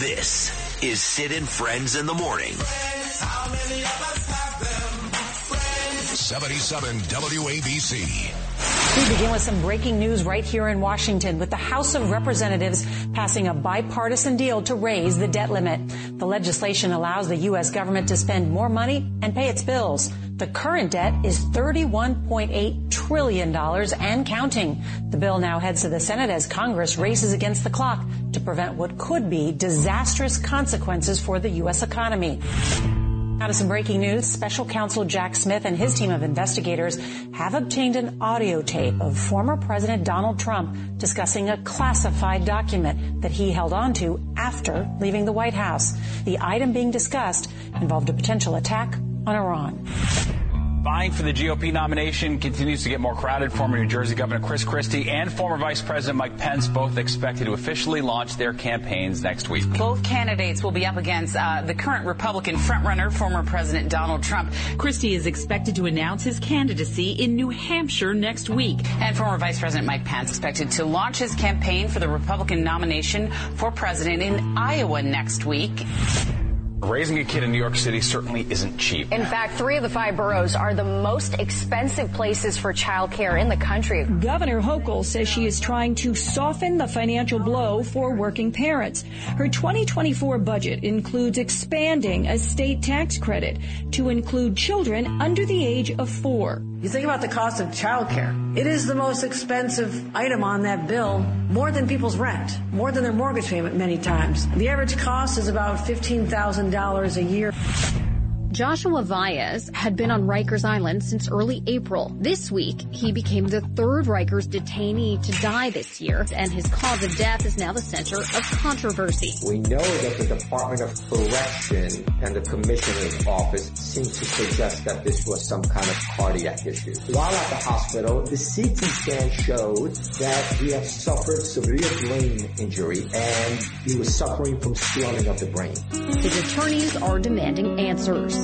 This is Sid and Friends in the Morning. 77 WABC. We begin with some breaking news right here in Washington with the House of Representatives passing a bipartisan deal to raise the debt limit. The legislation allows the U.S. government to spend more money and pay its bills. The current debt is $31.8 trillion and counting. The bill now heads to the Senate as Congress races against the clock to prevent what could be disastrous consequences for the U.S. economy. To some breaking news. Special counsel Jack Smith and his team of investigators have obtained an audio tape of former President Donald Trump discussing a classified document that he held onto after leaving the White House. The item being discussed involved a potential attack on Iran. Vying for the GOP nomination continues to get more crowded. Former New Jersey Governor Chris Christie and former Vice President Mike Pence both expected to officially launch their campaigns next week. Both candidates will be up against uh, the current Republican frontrunner, former President Donald Trump. Christie is expected to announce his candidacy in New Hampshire next week. And former Vice President Mike Pence expected to launch his campaign for the Republican nomination for president in Iowa next week. Raising a kid in New York City certainly isn't cheap. In fact, three of the five boroughs are the most expensive places for childcare in the country. Governor Hochul says she is trying to soften the financial blow for working parents. Her 2024 budget includes expanding a state tax credit to include children under the age of four. You think about the cost of childcare. It is the most expensive item on that bill, more than people's rent, more than their mortgage payment many times. The average cost is about $15,000 a year. Joshua Valles had been on Rikers Island since early April. This week, he became the third Rikers detainee to die this year, and his cause of death is now the center of controversy. We know that the Department of Correction and the Commissioner's Office seem to suggest that this was some kind of cardiac issue. While at the hospital, the CT scan showed that he had suffered severe brain injury and he was suffering from swelling of the brain. His attorneys are demanding answers.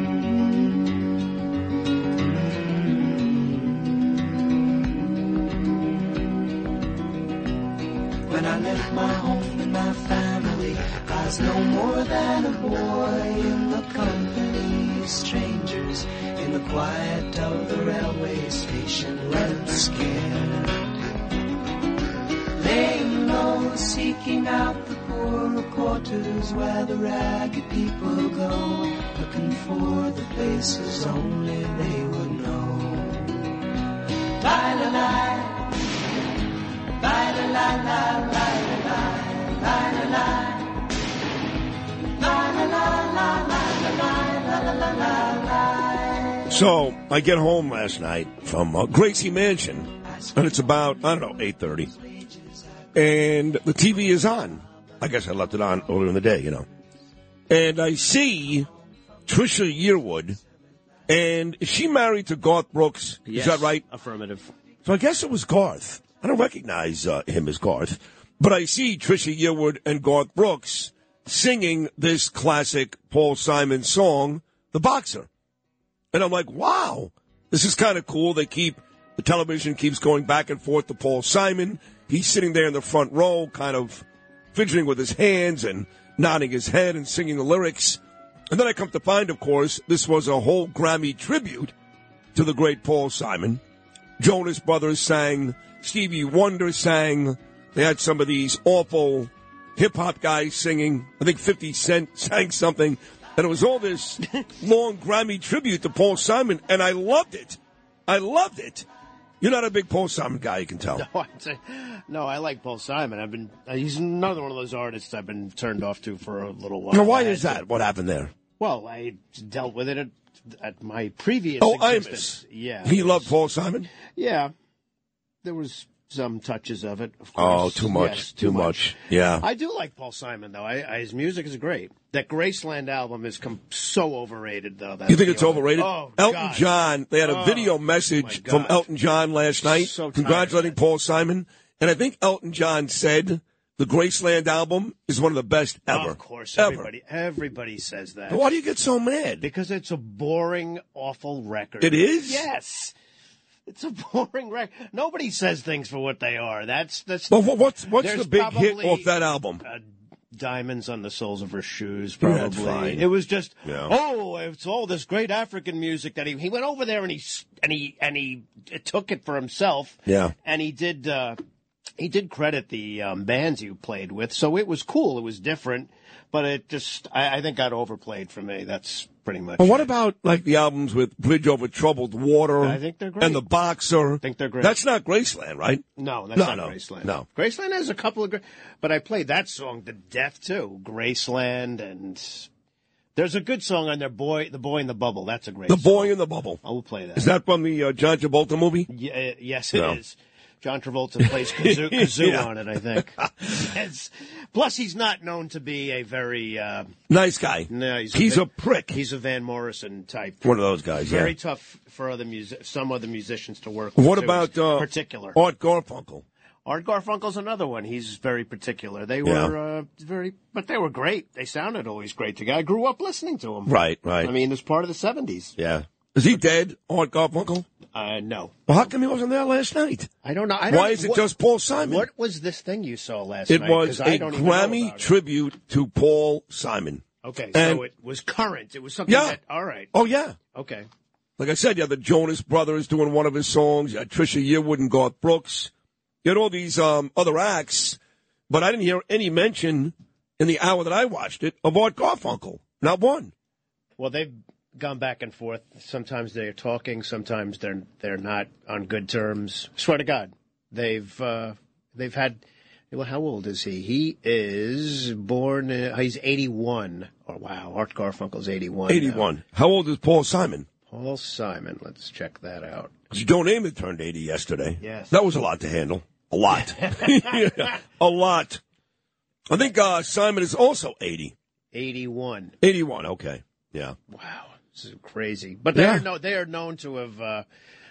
Left my home and my family, I no more than a boy in the company of strangers in the quiet of the railway station, left scared. Laying low, seeking out the poorer quarters where the ragged people go, looking for the places only they would know. La la la. So I get home last night from uh, Gracie Mansion, and it's about I don't know eight thirty, and the TV is on. I guess I left it on earlier in the day, you know, and I see Trisha Yearwood, and is she married to Garth Brooks? Yes, Is that right? Affirmative. So I guess it was Garth. I don't recognize uh, him as Garth, but I see Trisha Yearwood and Garth Brooks singing this classic Paul Simon song, "The Boxer," and I'm like, "Wow, this is kind of cool." They keep the television keeps going back and forth to Paul Simon. He's sitting there in the front row, kind of fidgeting with his hands and nodding his head and singing the lyrics. And then I come to find, of course, this was a whole Grammy tribute to the great Paul Simon. Jonas Brothers sang, Stevie Wonder sang. They had some of these awful hip hop guys singing. I think 50 Cent sang something. And it was all this long Grammy tribute to Paul Simon. And I loved it. I loved it. You're not a big Paul Simon guy, you can tell. No, say, no, I like Paul Simon. I've been uh, he's another one of those artists I've been turned off to for a little while. Now, why is that? What happened there? well, I dealt with it at, at my previous Oh, existence. Imus. Yeah. He loved Paul Simon? Yeah. There was some touches of it. Of course. Oh, too much, Yes, too much. Yeah. I do like Paul Simon though. I, I, his music is great. That Graceland album is com- so overrated though. You think it's overrated? Oh, Elton God. John, they had a Oh, video oh message from Elton John last night So congratulating Paul Simon. And I think Elton John said the Graceland album is one of the best ever. Of course, Ever. everybody everybody says that. Why do you get so mad? Because it's a boring, awful record. It is? Yes. It's a boring record. Nobody says things for what they are. That's that's. What- what's what's the big hit off that album? Uh, diamonds on the soles of her shoes, probably. fine. It was just, Yeah. oh, it's all this great African music that he he went over there and he and he and he took it for himself. Yeah. and he did. Uh, he did credit the um, bands you played with, so it was cool. It was different, but it just I, I think got overplayed for me. That's pretty much. But what about like the albums with Bridge Over Troubled Water? I think they're great. And the Boxer. I think they're great. That's not Graceland, right? No, that's No, not no, Graceland. no. Graceland has a couple of great, but I played that song to death too. Graceland and there's a good song on there. Boy, the boy in the bubble. That's a great. The song. Boy in the Bubble. I will play that. Is that from the uh, John Travolta movie? Yeah, yes, it is. John Travolta plays kazoo, kazoo Yeah. on it, I think. It's- plus, he's not known to be a very uh, Nice guy. no. He's, He's a, a prick. He's a Van Morrison type. One of those guys, yeah. Very tough for other music, some other musicians to work with. What too. about uh, particular? Art Garfunkel? Art Garfunkel's another one. He's very particular. They Yeah. were uh, very, but they were great. They sounded always great together. I grew up listening to them. Right, right. I mean, it's part of the seventies. Yeah. Is he dead, Art Garfunkel? Uh, no, Well, how come he wasn't there last night? I don't know. I don't, Why is it what- just Paul Simon? What was this thing you saw last it night? was 'Cause a I don't Grammy tribute to Paul Simon. Okay, And- so it was current. It was something Yeah. that. All right. Oh, yeah. Okay. Like I said, you had the Jonas Brothers doing one of his songs. You had Trisha Yearwood and Garth Brooks. You had all these um, other acts, but I didn't hear any mention in the hour that I watched it of Art Garfunkel. Not one. Well, they've gone back and forth. Sometimes they're talking. Sometimes they're they're not on good terms. Swear to God, they've uh, they've had. Well, how old is he? He is born. Uh, he's eighty-one. Oh wow, Art Garfunkel's eighty-one. now. 81. How old is Paul Simon? Paul Simon. Let's check that out. 'Cause Joe Namath turned 80 yesterday. Yes. That was a lot to handle. A lot. Yeah, a lot. I think uh, Simon is also 80. Eighty-one. 81, okay. Yeah. Wow, crazy. But they Yeah. are no, they are known to have uh,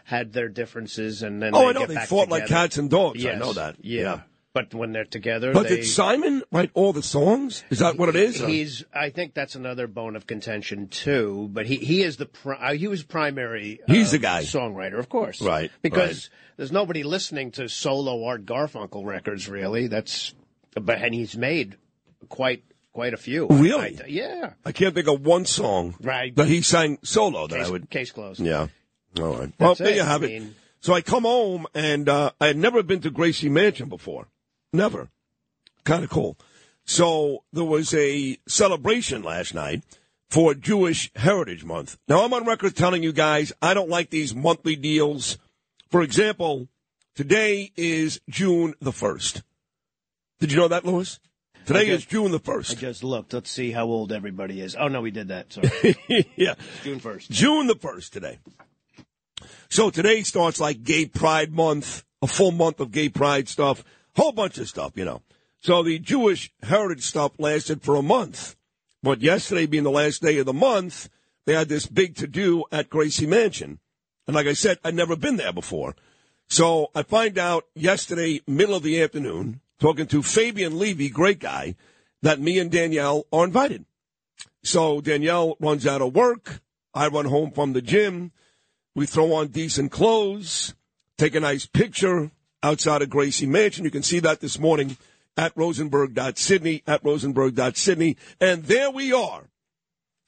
had their differences, and then Oh, they I know. They fought like cats and dogs. I know that. Yeah. Yeah. But when they're together, But they, did Simon write all the songs? Is that what it is? He's. I think that's another bone of contention too. But he he is the pri- uh, he was primary. Uh, He's the guy. songwriter, of course, Right, Because there's nobody listening to solo Art Garfunkel records really. That's but and he's made quite quite a few. Really? I- yeah. I can't think of one song Right. that he sang solo that Case, I would. case closed. Yeah. All right. Well, there it. you have I it. so I come home and uh, I had never been to Gracie Mansion before. Never. Kind of cool. So there was a celebration last night for Jewish Heritage Month. Now I'm on record telling you guys I don't like these monthly deals. For example, today is June the first. Did you know that, Lewis? Today I is June the 1st. I just looked. Let's see how old everybody is. Oh no, we did that. Sorry, yeah. June first. June the 1st today. So today starts like Gay Pride Month, a full month of gay pride stuff, whole bunch of stuff, you know. So the Jewish heritage stuff lasted for a month. But yesterday being the last day of the month, they had this big to do at Gracie Mansion. And like I said, I'd never been there before. So I find out yesterday, middle of the afternoon, talking to Fabien Levy, great guy, that me and Danielle are invited. So Danielle runs out of work. I run home from the gym. We throw on decent clothes, take a nice picture outside of Gracie Mansion. You can see that this morning at rosenberg.sydney, at rosenberg.sydney. And there we are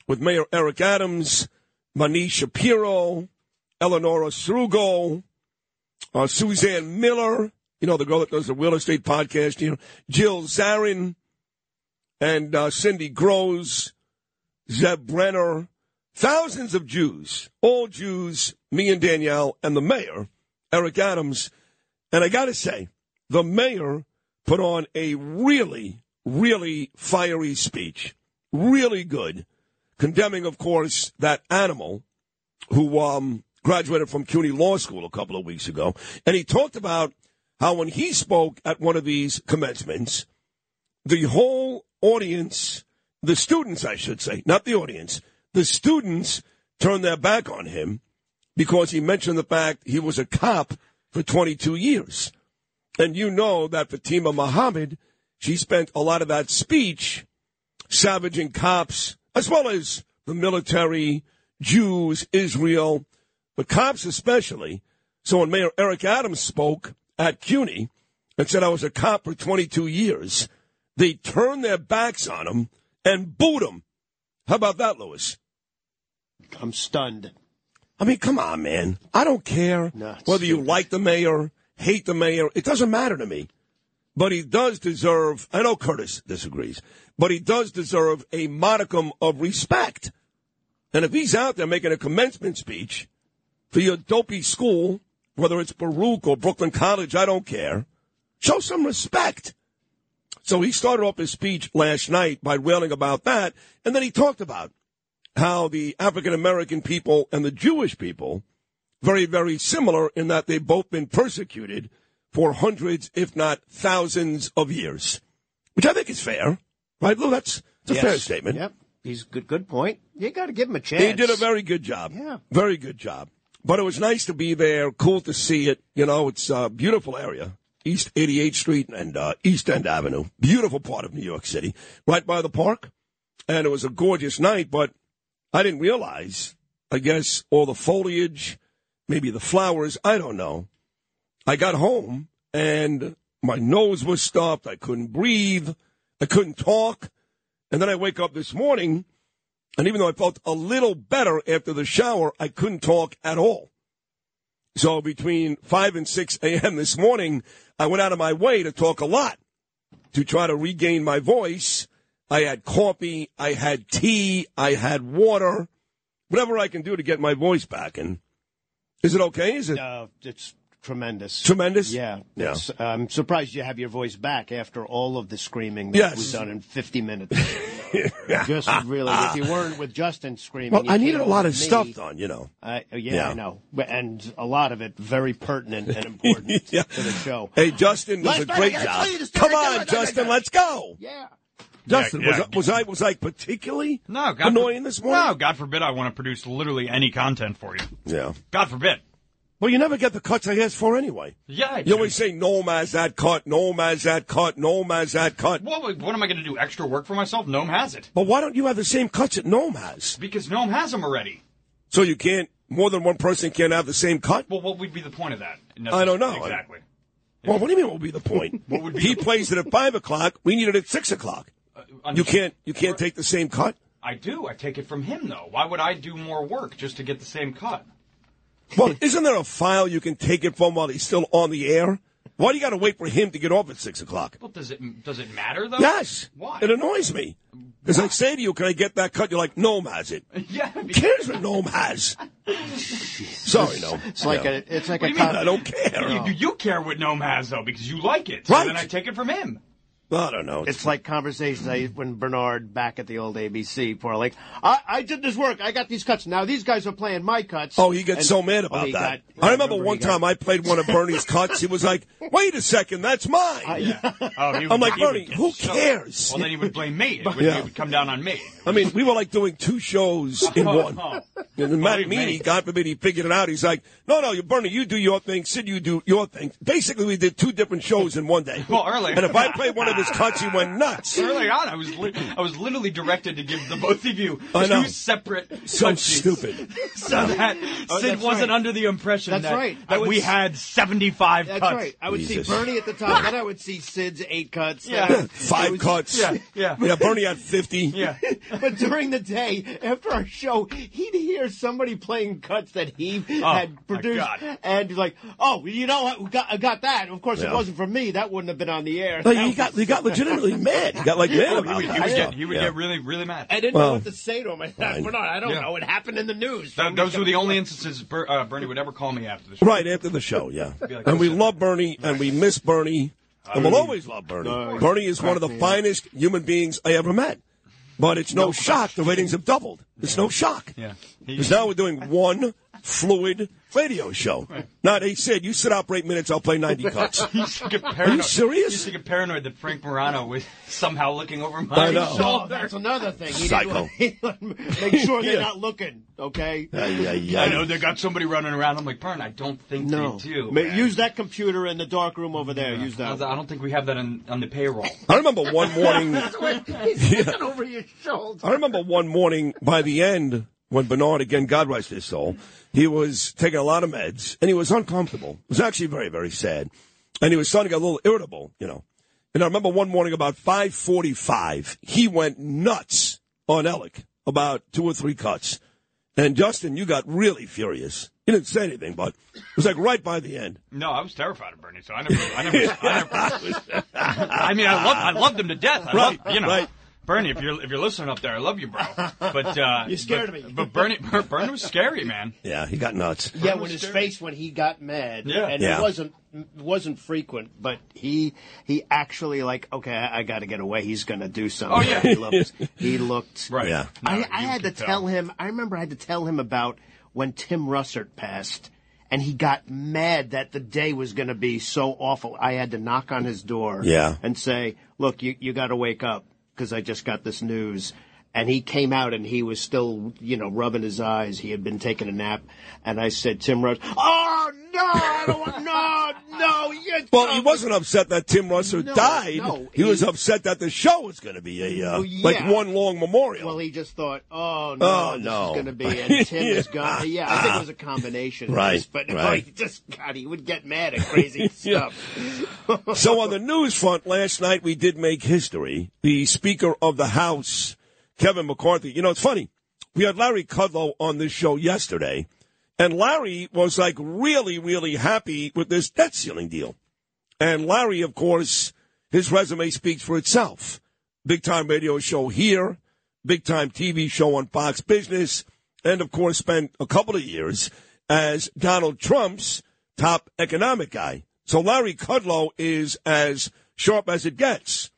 with Mayor Eric Adams, Manish Shapiro, Eleonora Srugo, uh, Suzanne Miller, you know, the girl that does the real estate podcast, you know, Jill Zarin, and uh, Cindy Groves, Zeb Brenner, thousands of Jews, all Jews, me and Danielle, and the mayor, Eric Adams. And I got to say, the mayor put on a really, really fiery speech. Really good. Condemning, of course, that animal who um, graduated from CUNY Law School a couple of weeks ago. And he talked about how when he spoke at one of these commencements, the whole audience, the students, I should say, not the audience, the students turned their back on him because he mentioned the fact he was a cop for 22 years. And you know that Fatima Muhammad, she spent a lot of that speech savaging cops, as well as the military, Jews, Israel, but cops especially. So when Mayor Eric Adams spoke at CUNY and said, I was a cop for 22 years, they turned their backs on him and booed him. How about that, Lewis? I'm stunned. I mean, come on, man. I don't care whether you like the mayor, hate the mayor. It doesn't matter to me. But he does deserve, I know Curtis disagrees, but he does deserve a modicum of respect. And if he's out there making a commencement speech for your dopey school, whether it's Baruch or Brooklyn College, I don't care, show some respect. So he started off his speech last night by wailing about that, and then he talked about how the African American people and the Jewish people very, very similar in that they've both been persecuted for hundreds, if not thousands of years, which I think is fair, right, Lou? That's, that's a fair statement. Yep. He's good. Good point. You got to give him a chance. He did a very good job. Yeah. Very good job. But it was nice to be there, cool to see it. You know, it's a beautiful area. East 88th Street and uh, East End Avenue. Beautiful part of New York City, right by the park. And it was a gorgeous night, but I didn't realize, I guess, all the foliage, maybe the flowers, I don't know. I got home and my nose was stuffed. I couldn't breathe. I couldn't talk. And then I wake up this morning, and even though I felt a little better after the shower, I couldn't talk at all. So between 5 and 6 a.m. this morning, I went out of my way to talk a lot to try to regain my voice. I had coffee, I had tea, I had water, whatever I can do to get my voice back. And is it okay? Is it Uh, it's tremendous. tremendous? Yeah. Yeah. I'm surprised you have your voice back after all of the screaming that Yes. was done in 50 minutes. Just really, if you weren't with Justin screaming, Well, I needed a lot of to me. stuff done, you know. Uh, yeah, Yeah. I know, and a lot of it very pertinent and important Yeah. to the show. Hey, Justin does a great job. tell you the story. Come on, Justin, let's go. Yeah. Justin, Yeah, was, yeah. I, was I was I particularly No, God annoying for- this morning? No, God forbid I want to produce literally any content for you. Yeah. God forbid. Well, you never get the cuts I asked for anyway. Yeah, You always say, no, Maz, that cut, no, Maz, that cut, no, Maz, that cut. What, what am I going to do? Extra work for myself? Gnome has it. But why don't you have the same cuts that Gnome has? Because Gnome has them already. So you can't, more than one person can't have the same cut? Well, what would be the point of that? I don't know. Exactly. Well, what do you mean what would be the point? What would be he plays it at 5 o'clock, we need it at 6 o'clock. Uh, you can't, you can't take the same cut? I do. I take it from him, though. Why would I do more work just to get the same cut? Well, isn't there a file you can take it from while he's still on the air? Why do you got to wait for him to get off at 6 o'clock? Well, does it does it matter though? Yes. Why? It annoys me. Because I say to you, can I get that cut? You're like, Gnome has it. yeah. Who cares what Gnome has? Sorry, Gnome. It's like Yeah. a, it's like What a do you mean? I don't care. You, you care what Gnome has though because you like it. So Right. then I take it from him. I don't know. It's like conversations I when Bernard back at the old ABC, poor like, I, I did this work, I got these cuts. Now these guys are playing my cuts. Oh, he gets And- so mad oh, about he that. got- I remember he one got- time I played one of Bernie's cuts. He was like, "Wait a second, that's mine." Yeah. Oh, he I'm like, he Bernie, get who so- cares? Well, then he would blame me. It would, Yeah. it would come down on me. I mean, we were like doing two shows in oh, one. oh, And then oh, Matt Believe. Meany, God forbid, he figured it out. He's like, "No, no, you Bernie, you do your thing. Sid, you do your thing." Basically, we did two different shows in one day. Well, earlier- and if I played one of his cuts, he went nuts. Early on, I was li- I was literally directed to give the both of you I know. two separate So cut sheets stupid. so that Oh, Sid wasn't right. under the impression That's that, right. That would we s- had seventy five That's cuts. right. I would Jesus. see Bernie at the top, then I would see Sid's eight cuts. Yeah. then Five was- cuts. Yeah, yeah. Yeah, Bernie had fifty. Yeah. But during the day, after our show, he'd hear somebody playing cuts that he Oh, had my produced, God. and he's like, "Oh, you know what? We got, I got that. Of course, Yeah. it wasn't for me. That wouldn't have been on the air." No, That he got he got legitimately mad. He got like mad Oh, he would, he would get he would Yeah. get really really mad. I didn't Well, know what to say to him. I thought, fine. Bernard, I don't Yeah. know. It happened in the news. Th- those were the only instances Ber- uh, Bernie would ever call me after the show. Right after the show, yeah. Like, And we listen. love Bernie, and we miss Bernie, and we'll always love Bernie. No, Bernie is one of the cracked finest human beings I ever met. But it's no shock the ratings have doubled. It's no shock. Yeah. Because now we're doing one fluid radio show. Not they said you sit out for eight minutes, I'll play ninety cuts. You used to get Are you serious? You used to get paranoid that Frank Morano was somehow looking over I my know. Oh, shoulder. that's another thing. He Psycho. didn't- Make sure they're Yeah. not looking, okay? Ay, ay, I know they got somebody running around. I'm like, Bern, I don't think No. they do. Ma- man." Use that computer in the dark room over there. Use I that. I don't think we have that on, on the payroll. I remember one morning. He's looking over your shoulder. I remember one morning by the end when Bernard, again, God rest his soul, he was taking a lot of meds and he was uncomfortable. It was actually very, very sad. And he was starting to get a little irritable, you know. And I remember one morning about 545, he went nuts on Alec about two or three cuts. And Justin, you got really furious. You didn't say anything, but it was like right by the end. No, I was terrified of Bernie, so I never, I never, I never. I mean, I love, I loved him to death. I Right, love, you know, right. Bernie. If you're, if you're listening up there, I love you, bro. But uh, You're scared but, of me. But Bernie, Bernie was scary, man. Yeah, he got nuts. Yeah, when his face when he got mad, Yeah. and Yeah. it wasn't wasn't frequent, but he he actually like okay, I, I got to get away. He's going to do something. Oh, yeah. he looked. He looked Right. Yeah. I, No, I you had to tell tell. him. I remember I had to tell him about when Tim Russert passed, and he got mad that the day was going to be so awful. I had to knock on his door, Yeah. and say, "Look, you you got to wake up because I just got this news." And he came out and he was still, you know, rubbing his eyes. He had been taking a nap, and I said, "Tim Russ, oh no, I don't want, no, no." Well, he wasn't upset that Tim Russert No, died. no, he, was upset that the show was going to be a uh, Well, yeah. like one long memorial. Well, he just thought, "Oh no, Oh, this no. is going to be," and Tim is Yeah. gone. Yeah, I think it was a combination, of Right, this, but right. he just God, he would get mad at crazy stuff. so on the news front, last night we did make history. The Speaker of the House, Kevin McCarthy. You know, it's funny. We had Larry Kudlow on this show yesterday, and Larry was like really, really happy with this debt ceiling deal. And Larry, of course, his resume speaks for itself. Big time radio show here, big time TV show on Fox Business, and of course spent a couple of years as Donald Trump's top economic guy. So Larry Kudlow is as sharp as it gets.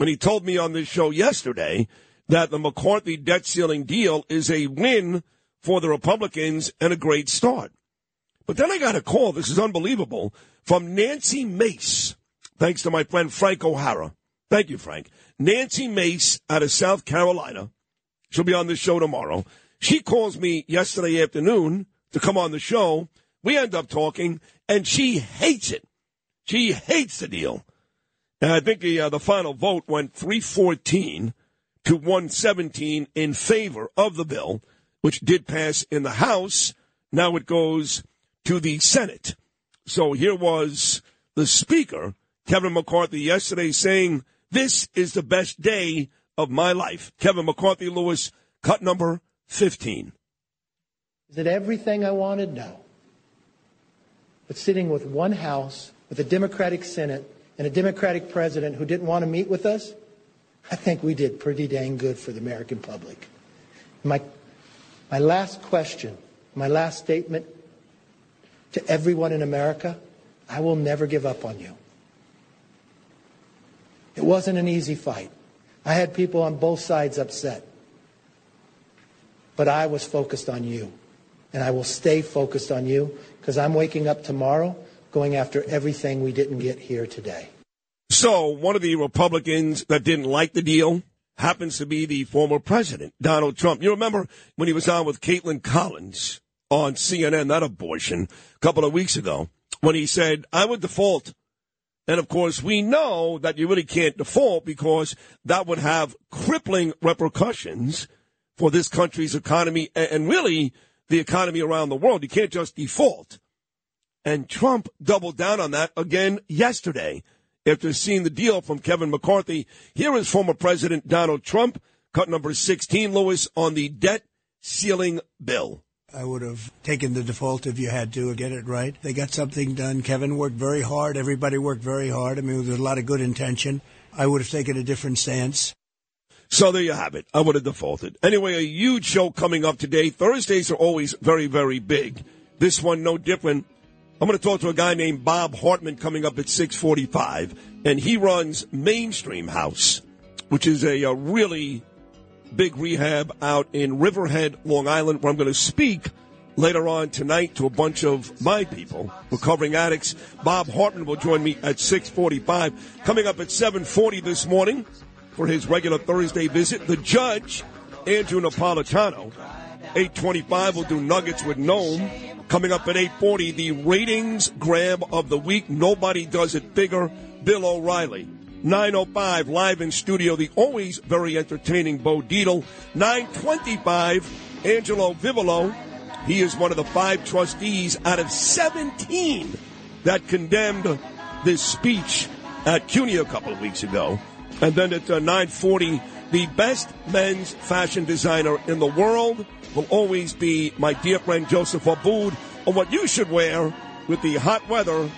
And he told me on this show yesterday that the McCarthy debt ceiling deal is a win for the Republicans and a great start. But then I got a call, this is unbelievable, from Nancy Mace, thanks to my friend Frank O'Hara. Thank you, Frank. Nancy Mace out of South Carolina. She'll be on the show tomorrow. She calls me yesterday afternoon to come on the show. We end up talking, and she hates it. She hates the deal. And I think the, uh, the final vote went 314 to 117 in favor of the bill, which did pass in the House. Now it goes to the Senate. So here was the Speaker, Kevin McCarthy, yesterday saying, This is the best day of my life. Kevin McCarthy Lewis, cut number 15. Is it everything I wanted? No. But sitting with one House, with a Democratic Senate, and a Democratic president who didn't want to meet with us, I think we did pretty dang good for the American public. My, my last question, my last statement to everyone in America I will never give up on you. It wasn't an easy fight. I had people on both sides upset. But I was focused on you. And I will stay focused on you because I'm waking up tomorrow going after everything we didn't get here today. So, one of the Republicans that didn't like the deal happens to be the former president, Donald Trump. You remember when he was on with Kaitlan Collins on CNN, that abortion, a couple of weeks ago, when he said, I would default. And of course, we know that you really can't default because that would have crippling repercussions for this country's economy and and really the economy around the world. You can't just default. And Trump doubled down on that again yesterday after seeing the deal from Kevin McCarthy. Here is former President Donald Trump, cut number 16, Lewis, on the debt ceiling bill. I would have taken the default if you had to get it right. They got something done. Kevin worked very hard. Everybody worked very hard. I mean, there's a lot of good intention. I would have taken a different stance. So there you have it. I would have defaulted. Anyway, a huge show coming up today. Thursdays are always very, very big. This one, no different. I'm going to talk to a guy named Bob Hartman coming up at 645, and he runs Mainstream House, which is a, a really big rehab out in Riverhead, Long Island, where I'm going to speak later on tonight to a bunch of my people, recovering addicts. Bob Hartman will join me at 645. Coming up at 740 this morning for his regular Thursday visit, the judge, Andrew Napolitano. 825 we'll do Nuggets with Nome. Coming up at 840, the ratings grab of the week. Nobody does it bigger. Bill O'Reilly. 905 live in studio, the always very entertaining Bo Dietl. 925, Angelo Vivolo. He is one of the five trustees out of 17 that condemned this speech at CUNY a couple of weeks ago. And then at uh, 940, the best men's fashion designer in the world will always be my dear friend Joseph Abboud on what you should wear with the hot weather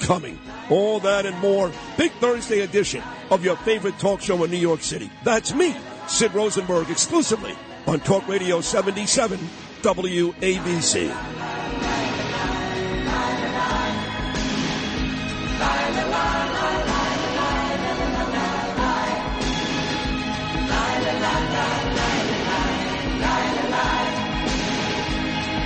coming. All that and more. Big Thursday edition of your favorite talk show in New York City. That's me, Sid Rosenberg, exclusively on Talk Radio 77 WABC.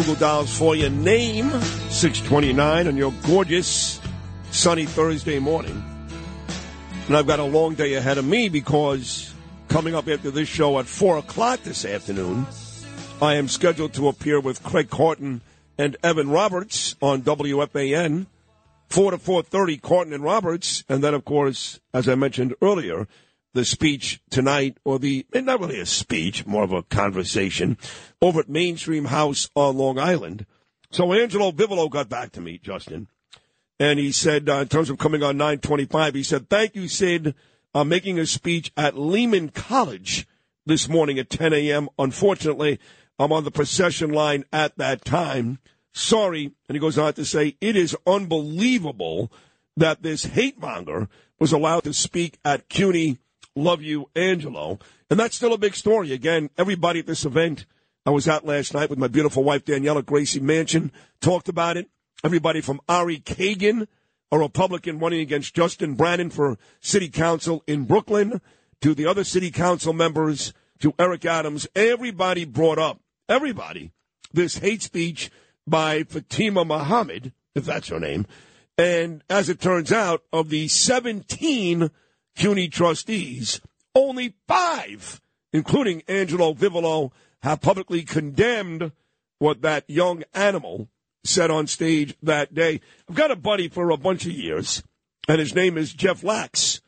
Goo Goo Dolls for your name, 629 on your gorgeous sunny Thursday morning. And I've got a long day ahead of me because coming up after this show at 4 o'clock this afternoon, I am scheduled to appear with Craig Carton and Evan Roberts on WFAN. 4 to 4.30, Carton and Roberts. And then, of course, as I mentioned earlier, the speech tonight, or the, eh, not really a speech, more of a conversation, over at Mainstream House on Long Island. So Angelo Vivolo got back to me, Justin, and he said, uh, in terms of coming on 925, he said, thank you, Sid. I'm making a speech at Lehman College this morning at 10 a.m. Unfortunately, I'm on the procession line at that time. Sorry. And he goes on to say, it is unbelievable that this hate monger was allowed to speak at CUNY. Love you, Angelo. And that's still a big story. Again, everybody at this event I was at last night with my beautiful wife, Daniela Gracie Mansion, talked about it. Everybody from Ari Kagan, a Republican running against Justin Brannan for city council in Brooklyn, to the other city council members, to Eric Adams. Everybody brought up, everybody, this hate speech by Fatima Muhammad, if that's her name. And as it turns out, of the 17 CUNY trustees, only five, including Angelo Vivolo, have publicly condemned what that young animal said on stage that day. I've got a buddy for a bunch of years, and his name is Jeff Lax,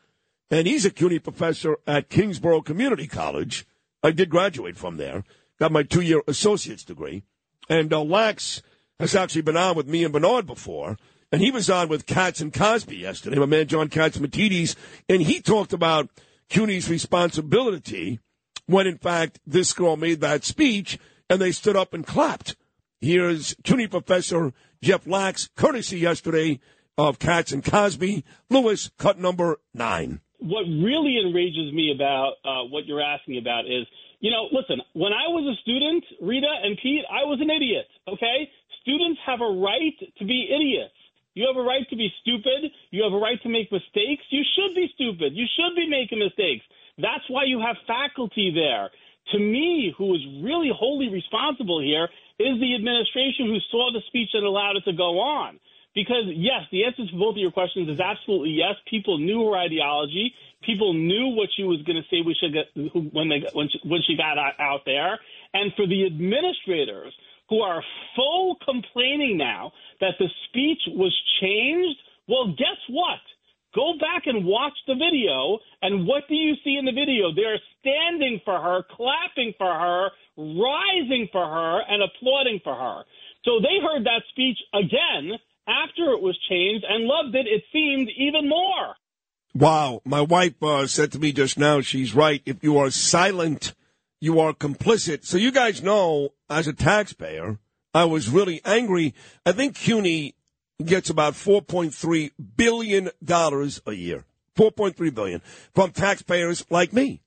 and he's a CUNY professor at Kingsborough Community College. I did graduate from there, got my two year associate's degree, and uh, Lax has actually been on with me and Bernard before. And he was on with Cats and Cosby yesterday, my man John Catsimatidis, and he talked about CUNY's responsibility when, in fact, this girl made that speech and they stood up and clapped. Here's CUNY professor Jeff Lax, courtesy yesterday of Cats and Cosby. Lewis, cut number nine. What really enrages me about uh, what you're asking about is, you know, listen, when I was a student, Rita and Pete, I was an idiot, okay? Students have a right to be idiots. You have a right to be stupid. You have a right to make mistakes. You should be stupid. You should be making mistakes. That's why you have faculty there. To me, who is really wholly responsible here is the administration who saw the speech and allowed it to go on. Because yes, the answer to both of your questions is absolutely yes. People knew her ideology. People knew what she was going to say. We should get when when she got out there. And for the administrators who are full complaining now that the speech was changed, well, guess what? Go back and watch the video, and what do you see in the video? They're standing for her, clapping for her, rising for her, and applauding for her. So they heard that speech again after it was changed and loved it, it seemed, even more. Wow. My wife uh, said to me just now, she's right. If you are silent, you are complicit. So you guys know, as a taxpayer, I was really angry. I think CUNY gets about $4.3 billion a year. 4.3 billion from taxpayers like me.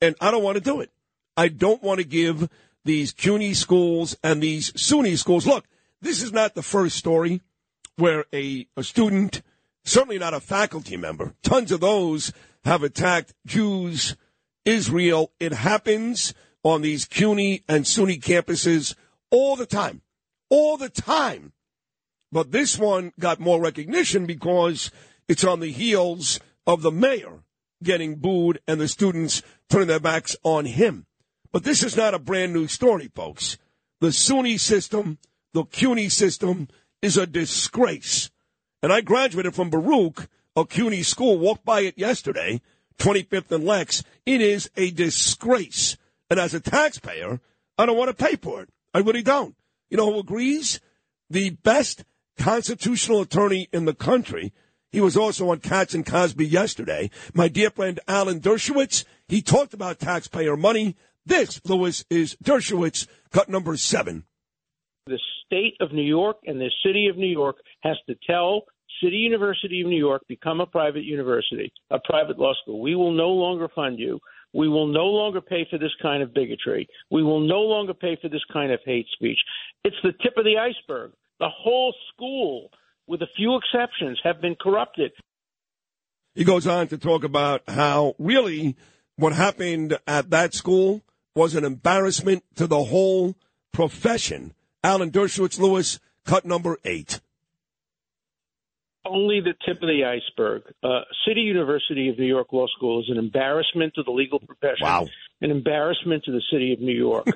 And I don't want to do it. I don't want to give these CUNY schools and these SUNY schools. Look, this is not the first story where a, a student, certainly not a faculty member, tons of those have attacked Jews, Israel. It happens on these CUNY and SUNY campuses all the time. All the time. But this one got more recognition because it's on the heels of the mayor getting booed and the students turning their backs on him. But this is not a brand new story, folks. The SUNY system, the CUNY system is a disgrace. And I graduated from Baruch, a CUNY school, walked by it yesterday, 25th and Lex. It is a disgrace. And as a taxpayer, I don't want to pay for it. I really don't. You know who agrees? The best constitutional attorney in the country. He was also on Cats and Cosby yesterday. My dear friend Alan Dershowitz, he talked about taxpayer money. This, Lewis, is Dershowitz, cut number seven. The state of New York and the city of New York has to tell City University of New York, become a private university, a private law school. We will no longer fund you. We will no longer pay for this kind of bigotry. We will no longer pay for this kind of hate speech. It's the tip of the iceberg. The whole school, with a few exceptions, have been corrupted. He goes on to talk about how really what happened at that school was an embarrassment to the whole profession. Alan Dershowitz Lewis, cut number eight. Only the tip of the iceberg. Uh, City University of New York Law School is an embarrassment to the legal profession. Wow. An embarrassment to the city of New York.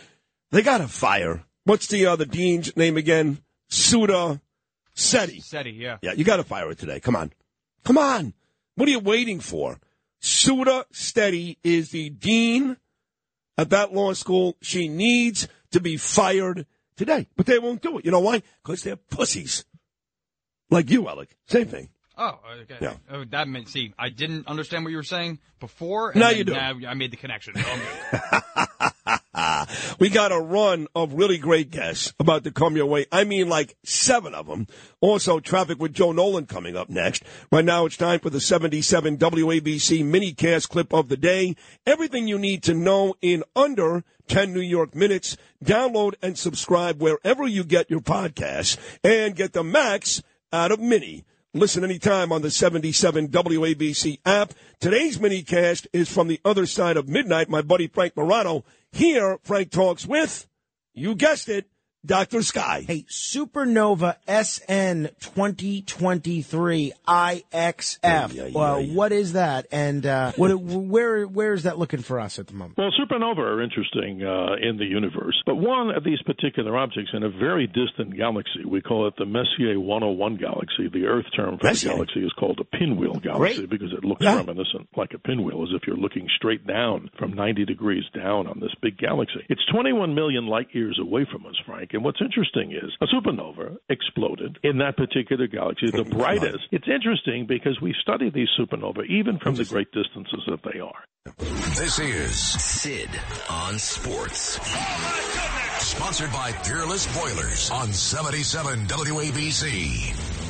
they got to fire. What's the uh, the dean's name again? Sudha Setty. Setty, yeah. Yeah, you got to fire it today. Come on. Come on. What are you waiting for? Sudha Setty is the dean at that law school. She needs to be fired today, but they won't do it. You know why? Because they're pussies. Like you, Alec. Same thing. Oh, okay. Yeah. Oh, that meant, see, I didn't understand what you were saying before. And Now you do. I made the connection. Oh, we got a run of really great guests about to come your way. I mean, like seven of them. Also, traffic with Joe Nolan coming up next. Right now, it's time for the 77 WABC minicast clip of the day. Everything you need to know in under 10 New York minutes. Download and subscribe wherever you get your podcasts and get the max out of mini. Listen anytime on the 77 WABC app. Today's mini cast is from the other side of midnight. My buddy Frank Morano. Here, Frank talks with, you guessed it, Dr. Sky. Hey, Supernova SN 2023 IXF. Well, what is that? And uh, what, where where is that looking for us at the moment? Well, supernovae are interesting uh, in the universe, but one of these particular objects in a very distant galaxy, we call it the Messier 101 galaxy. The Earth term for Messier. the galaxy is called a pinwheel galaxy Great. because it looks Yeah. reminiscent like a pinwheel, as if you're looking straight down from 90 degrees down on this big galaxy. It's 21 million light years away from us, Frank, And what's interesting is a supernova exploded in that particular galaxy, the brightest. It's interesting because we study these supernovae even from the great distances that they are. This is Sid on Sports. Oh, sponsored by Peerless Boilers on 77 WABC.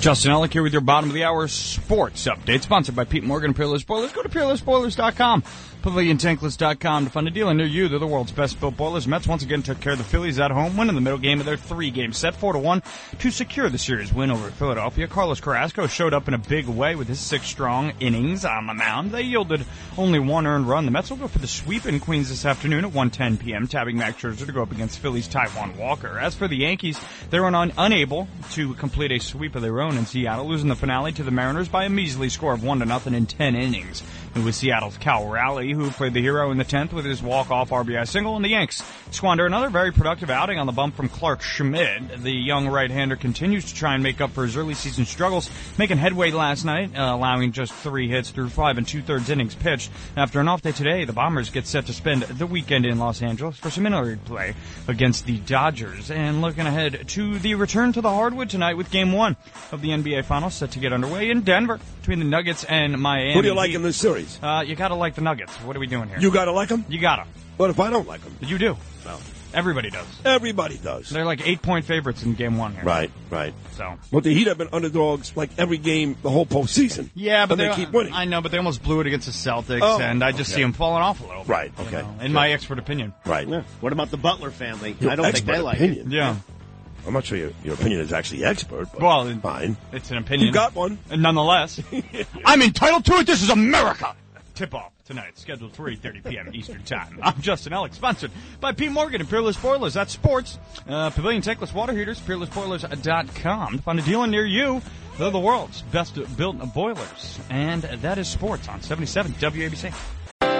Justin Ellick here with your bottom of the hour sports update, sponsored by Pete Morgan, Peerless Boilers. Go to peerlessboilers.com, paviliontankless.com to find a dealer near you. They're the world's best built boilers. Mets once again took care of the Phillies at home, winning the middle game of their three game set, 4 to 1, to secure the series win over Philadelphia. Carlos Carrasco showed up in a big way with his six strong innings on the mound. They yielded only one earned run. The Mets will go for the sweep in Queens this afternoon at 1:10 p.m., tabbing Max Scherzer to go up against Phillies Taijuan Walker. As for the Yankees, they were un- unable to complete a sweep of their own in Seattle, losing the finale to the Mariners by a measly score of one to nothing in 10 innings. It was Seattle's Cal Raleigh who played the hero in the 10th with his walk-off RBI single, and the Yanks squander another very productive outing on the bump from Clarke Schmidt. The young right-hander continues to try and make up for his early season struggles, making headway last night, uh, allowing just three hits through five and two-thirds innings pitched. After an off day today, the Bombers get set to spend the weekend in Los Angeles for some interleague play against the Dodgers. And looking ahead to the return to the hardwood tonight with Game One of the NBA Finals set to get underway in Denver between the Nuggets and Miami. Who do you like in this series? Uh, you gotta like the Nuggets. What are we doing here? You gotta like them? You gotta. What if I don't like them? You do. No. Everybody does. Everybody does. They're like eight point favorites in game one here. Right, right. So. But the Heat have been underdogs like every game the whole postseason. Yeah, but And they, keep winning. I know, but they almost blew it against the Celtics, Oh, and I just okay. see them falling off a little. bit, Right, you okay. know, in my expert opinion. Right. Yeah. What about the Butler family? Your I don't think they expert like opinion. it. Yeah. I'm not sure your, your opinion is actually expert, but Well, it- fine. It's an opinion. You got one. And nonetheless, I'm entitled to it. This is America. Tip off tonight, scheduled for 8:30 p.m. Eastern Time. I'm Justin Alex, sponsored by P. Morgan and Peerless Boilers. That's sports. Uh, Pavilion Tankless Water Heaters, peerlessboilers.com. To find a dealer near you, they're the world's best built boilers, and that is sports on 77 WABC.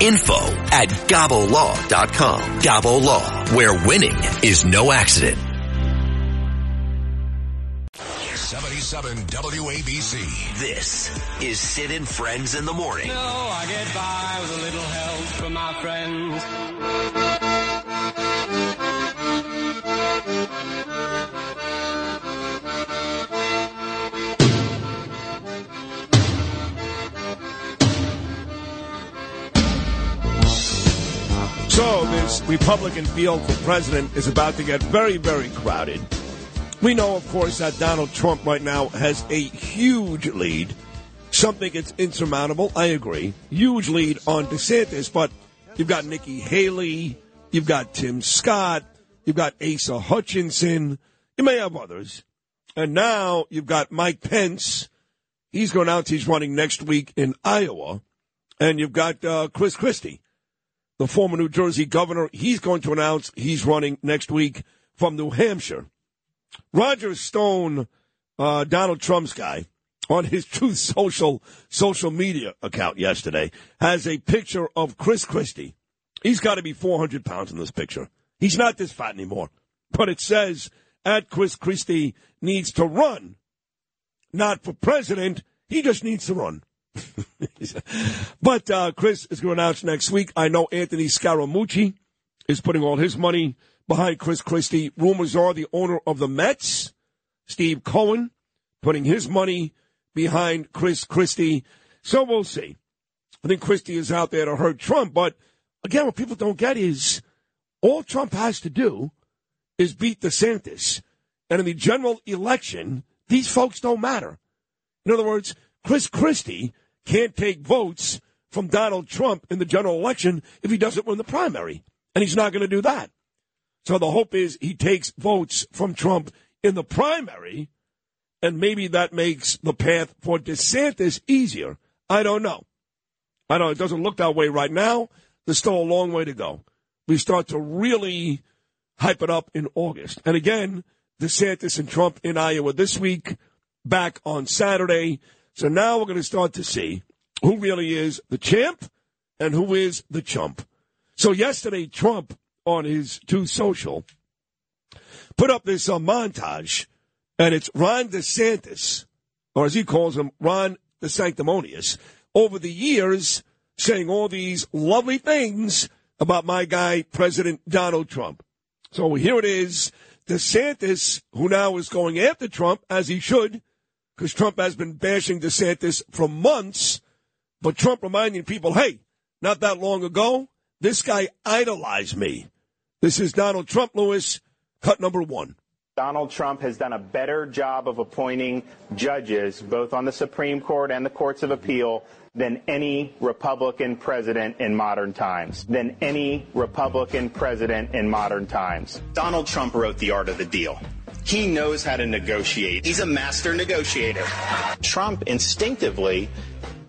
info at gabolaw.com. Gabo Law, where winning is no accident. 77 WABC. This is Sid and Friends in the Morning. No, I get by with a little help from my friends. So this Republican field for president is about to get very, very crowded. We know, of course, that Donald Trump right now has a huge lead. Something it's insurmountable. I agree. Huge lead on DeSantis, but you've got Nikki Haley, you've got Tim Scott, you've got Asa Hutchinson, you may have others. And now you've got Mike Pence. He's going out. He's running next week in Iowa. And you've got uh, Chris Christie the former New Jersey governor, he's going to announce he's running next week from New Hampshire. Roger Stone, uh, Donald Trump's guy, on his Truth Social social media account yesterday, has a picture of Chris Christie. He's got to be 400 pounds in this picture. He's not this fat anymore. But it says, at Chris Christie needs to run. Not for president, he just needs to run. but uh, Chris is going to announce next week. I know Anthony Scaramucci is putting all his money behind Chris Christie. Rumors are the owner of the Mets, Steve Cohen, putting his money behind Chris Christie. So we'll see. I think Christie is out there to hurt Trump. But again, what people don't get is all Trump has to do is beat DeSantis. And in the general election, these folks don't matter. In other words, Chris Christie can't take votes from Donald Trump in the general election if he doesn't win the primary. And he's not going to do that. So the hope is he takes votes from Trump in the primary, and maybe that makes the path for DeSantis easier. I don't know. I know it doesn't look that way right now. There's still a long way to go. We start to really hype it up in August. And again, DeSantis and Trump in Iowa this week, back on Saturday. So now we're going to start to see who really is the champ and who is the chump. So yesterday, Trump on his Truth Social put up this uh, montage, and it's Ron DeSantis, or as he calls him, Ron the Sanctimonious, over the years saying all these lovely things about my guy, President Donald Trump. So here it is. DeSantis, who now is going after Trump, as he should, because Trump has been bashing DeSantis for months, but Trump reminding people, hey, not that long ago, this guy idolized me. This is Donald Trump, Lewis, cut number one. Donald Trump has done a better job of appointing judges, both on the Supreme Court and the courts of appeal, than any Republican president in modern times. Than any Republican president in modern times. Donald Trump wrote The Art of the Deal. He knows how to negotiate. He's a master negotiator. Trump instinctively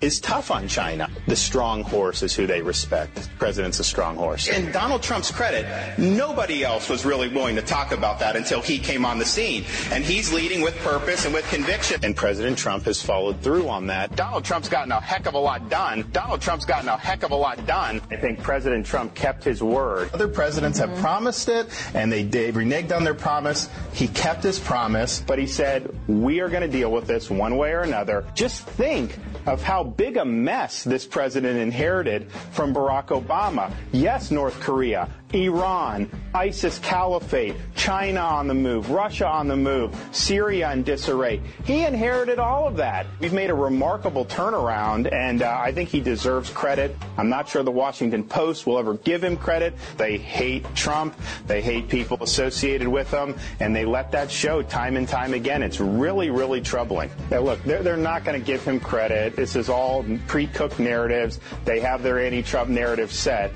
is tough on China. The strong horse is who they respect. The president's a strong horse. In Donald Trump's credit, nobody else was really willing to talk about that until he came on the scene. And he's leading with purpose and with conviction. And President Trump has followed through on that. Donald Trump's gotten a heck of a lot done. Donald Trump's gotten a heck of a lot done. I think President Trump kept his word. Other presidents have mm-hmm. promised it, and they, they reneged on their promise. He kept his promise. But he said, we are going to deal with this one way or another. Just think of how big a mess this president inherited from Barack Obama. Yes, North Korea, Iran, ISIS caliphate, China on the move, Russia on the move, Syria in disarray. He inherited all of that. We've made a remarkable turnaround, and uh, I think he deserves credit. I'm not sure the Washington Post will ever give him credit. They hate Trump. They hate people associated with him, and they let that show time and time again. It's really, really troubling. Now, look, they're, they're not going to give him credit. This is all pre-cooked narratives. They have their anti-Trump narrative set.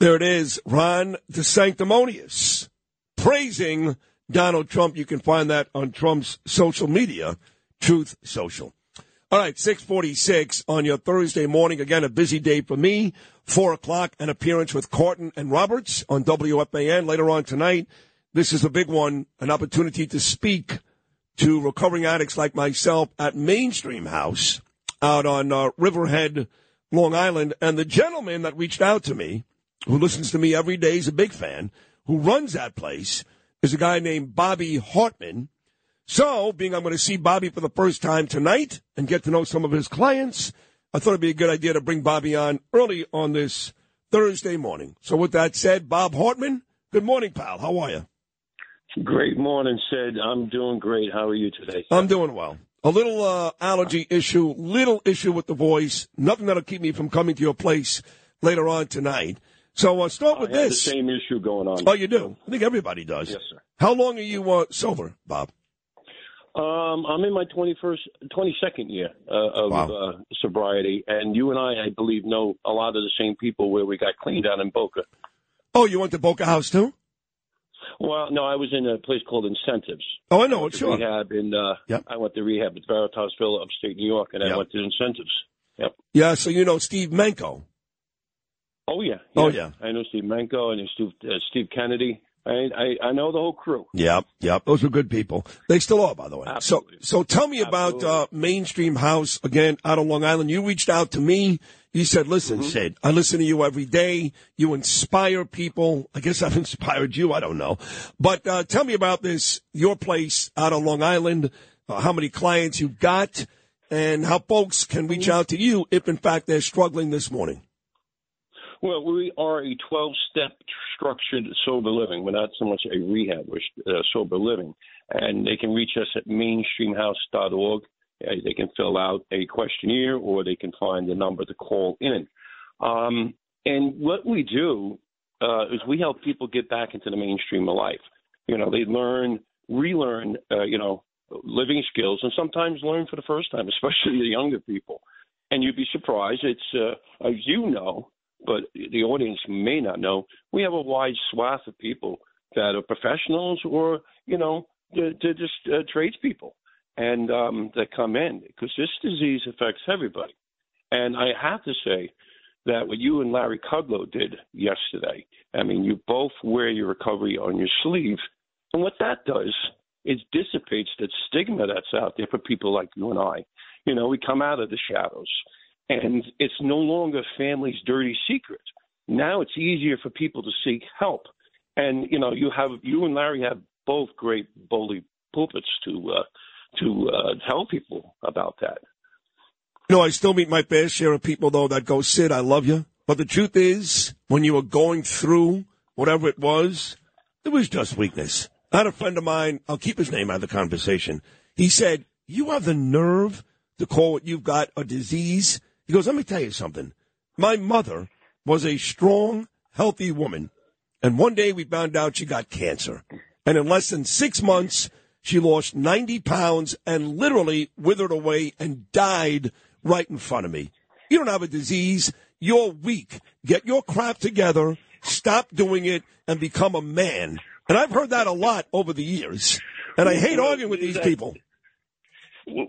There it is, Ron the Sanctimonious praising Donald Trump. You can find that on Trump's social media, Truth Social. All right, 646 on your Thursday morning. Again, a busy day for me. Four o'clock, an appearance with Carton and Roberts on WFAN. Later on tonight, this is a big one, an opportunity to speak to recovering addicts like myself at Mainstream House out on uh, Riverhead, Long Island. And the gentleman that reached out to me who listens to me every day, is a big fan, who runs that place, is a guy named Bobby Hartman. So, being I'm going to see Bobby for the first time tonight and get to know some of his clients, I thought it'd be a good idea to bring Bobby on early on this Thursday morning. So, with that said, Bob Hartman, good morning, pal. How are you? Great morning, Sid. I'm doing great. How are you today? I'm doing well. A little uh, allergy issue, little issue with the voice. Nothing that'll keep me from coming to your place later on tonight. So uh, start with I have this. The same issue going on. Oh, you do? I think everybody does. Yes, sir. How long are you uh, sober, Bob? Um, I'm in my 21st, 22nd year uh, of Wow. uh, sobriety, and you and I, I believe, know a lot of the same people where we got cleaned out in Boca. Oh, you went to Boca House too? Well, no, I was in a place called Incentives. Oh, I know I it. went to Sure. Rehab in. Uh, Yep. I went to rehab at Veritas Villa, upstate New York, and I Yep. went to Incentives. Yep. Yeah. So you know Steve Menko. Oh yeah. Oh, yeah. I know Steve Menko and Steve, uh, Steve Kennedy. I, I I know the whole crew. Yep. Yep. Those were good people. They still are, by the way. So, so tell me about uh, Mainstream House again out on Long Island. You reached out to me. You said, "Listen, Sid, I listen to you every day. You inspire people. I guess I've inspired you. I don't know, but uh, tell me about this. Your place out on Long Island. Uh, how many clients you've got, and how folks can reach out to you if, in fact, they're struggling this morning." Well, we are a 12 step structured sober living. We're not so much a rehab, we're uh, sober living. And they can reach us at mainstreamhouse.org. Uh, they can fill out a questionnaire or they can find the number to call in. Um, and what we do uh, is we help people get back into the mainstream of life. You know, they learn, relearn, uh, you know, living skills and sometimes learn for the first time, especially the younger people. And you'd be surprised. It's, uh, as you know, but the audience may not know, we have a wide swath of people that are professionals or, you know, they're, they're just uh, tradespeople and um, that come in because this disease affects everybody. And I have to say, that what you and Larry Kudlow did yesterday. I mean, you both wear your recovery on your sleeve, and what that does is dissipates that stigma that's out there for people like you and I. You know, we come out of the shadows, and it's no longer family's dirty secret. Now it's easier for people to seek help, and you know, you have you and Larry have both great bully pulpits to uh, to uh, tell people about that. You know, I still meet my fair share of people, though, that go, Sid, I love you. But the truth is, when you were going through whatever it was, it was just weakness. I had a friend of mine, I'll keep his name out of the conversation. He said, You have the nerve to call what you've got a disease? He goes, Let me tell you something. My mother was a strong, healthy woman. And one day we found out she got cancer. And in less than six months, she lost 90 pounds and literally withered away and died right in front of me. You don't have a disease. You're weak. Get your crap together. Stop doing it and become a man. And I've heard that a lot over the years. And I hate arguing with these people.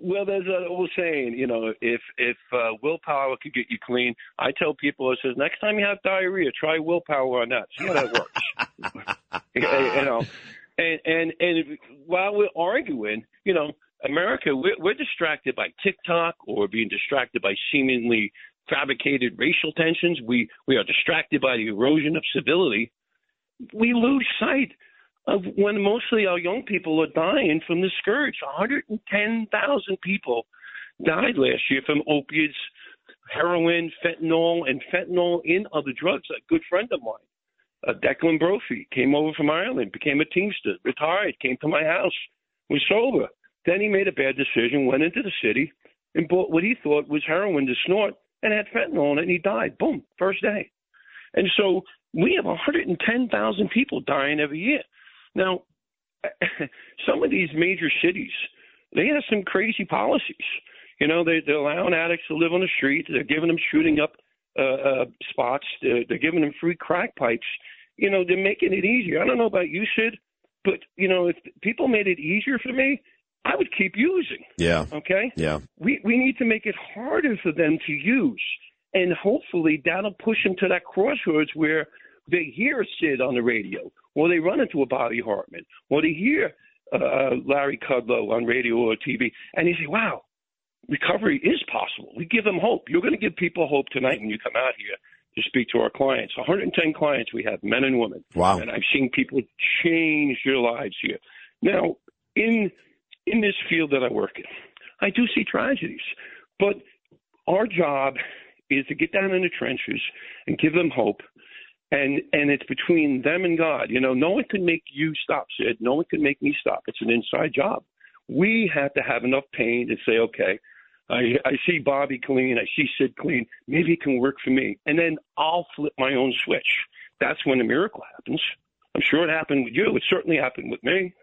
Well, there's an old saying, you know, if if uh, willpower could get you clean, I tell people, it says next time you have diarrhea, try willpower on that. See how that works. you know, and and and while we're arguing, you know, America, we're, we're distracted by TikTok or being distracted by seemingly fabricated racial tensions. We we are distracted by the erosion of civility. We lose sight of when mostly our young people are dying from the scourge. 110,000 people died last year from opiates, heroin, fentanyl, and fentanyl in other drugs. A good friend of mine, uh, Declan Brophy, came over from Ireland, became a Teamster, retired, came to my house, was sober. Then he made a bad decision, went into the city, and bought what he thought was heroin to snort and had fentanyl in it, and he died. Boom, first day. And so we have 110,000 people dying every year. Now, some of these major cities, they have some crazy policies. You know, they, they're allowing addicts to live on the street. They're giving them shooting up uh, uh, spots. They're, they're giving them free crack pipes. You know, they're making it easier. I don't know about you, Sid, but you know, if people made it easier for me, I would keep using. Yeah. Okay. Yeah. We we need to make it harder for them to use, and hopefully that'll push them to that crossroads where they hear Sid on the radio, or they run into a Bobby Hartman, or they hear uh, Larry Kudlow on radio or TV, and they say, "Wow, recovery is possible." We give them hope. You're going to give people hope tonight when you come out here to speak to our clients. 110 clients we have, men and women. Wow. And I've seen people change their lives here. Now, in in this field that I work in, I do see tragedies, but our job is to get down in the trenches and give them hope. And and it's between them and God. You know, no one can make you stop, Sid. No one can make me stop. It's an inside job. We have to have enough pain to say, okay, I, I see Bobby clean, I see Sid clean. Maybe it can work for me, and then I'll flip my own switch. That's when a miracle happens. I'm sure it happened with you. It certainly happened with me.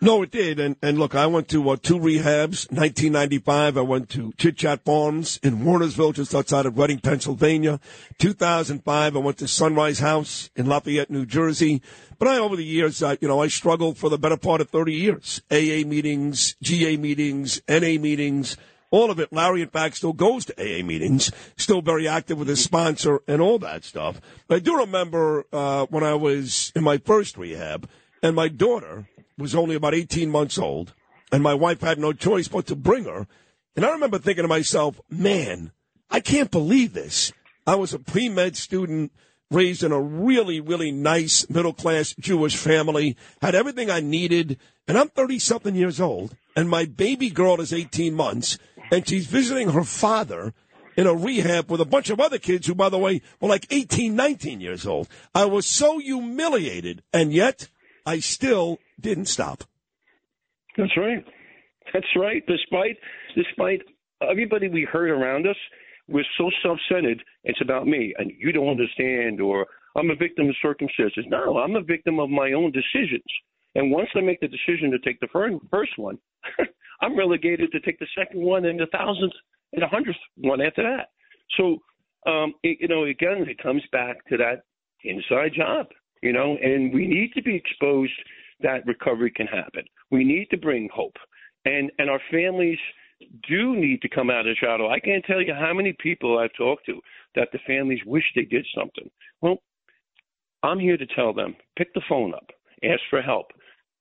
No, it did. And and look, I went to uh, two rehabs. 1995, I went to Chit Chat Farms in Wernersville, just outside of Reading, Pennsylvania. 2005, I went to Sunrise House in Lafayette, New Jersey. But I, over the years, I, you know, I struggled for the better part of 30 years. AA meetings, GA meetings, NA meetings, all of it. Larry, in fact, still goes to AA meetings, still very active with his sponsor and all that stuff. But I do remember uh, when I was in my first rehab, and my daughter was only about 18 months old, and my wife had no choice but to bring her. And I remember thinking to myself, man, I can't believe this. I was a pre med student raised in a really, really nice middle class Jewish family, had everything I needed, and I'm 30 something years old, and my baby girl is 18 months, and she's visiting her father in a rehab with a bunch of other kids who, by the way, were like 18, 19 years old. I was so humiliated, and yet I still didn't stop. That's right. That's right. Despite despite everybody we heard around us, we're so self-centered. It's about me, and you don't understand, or I'm a victim of circumstances. No, I'm a victim of my own decisions. And once I make the decision to take the first one, I'm relegated to take the second one and the thousandth and the hundredth one after that. So, um, it, you know, again, it comes back to that inside job, you know, and we need to be exposed that recovery can happen. We need to bring hope, and and our families do need to come out of the shadow. I can't tell you how many people I've talked to that the families wish they did something. Well, I'm here to tell them pick the phone up, ask for help,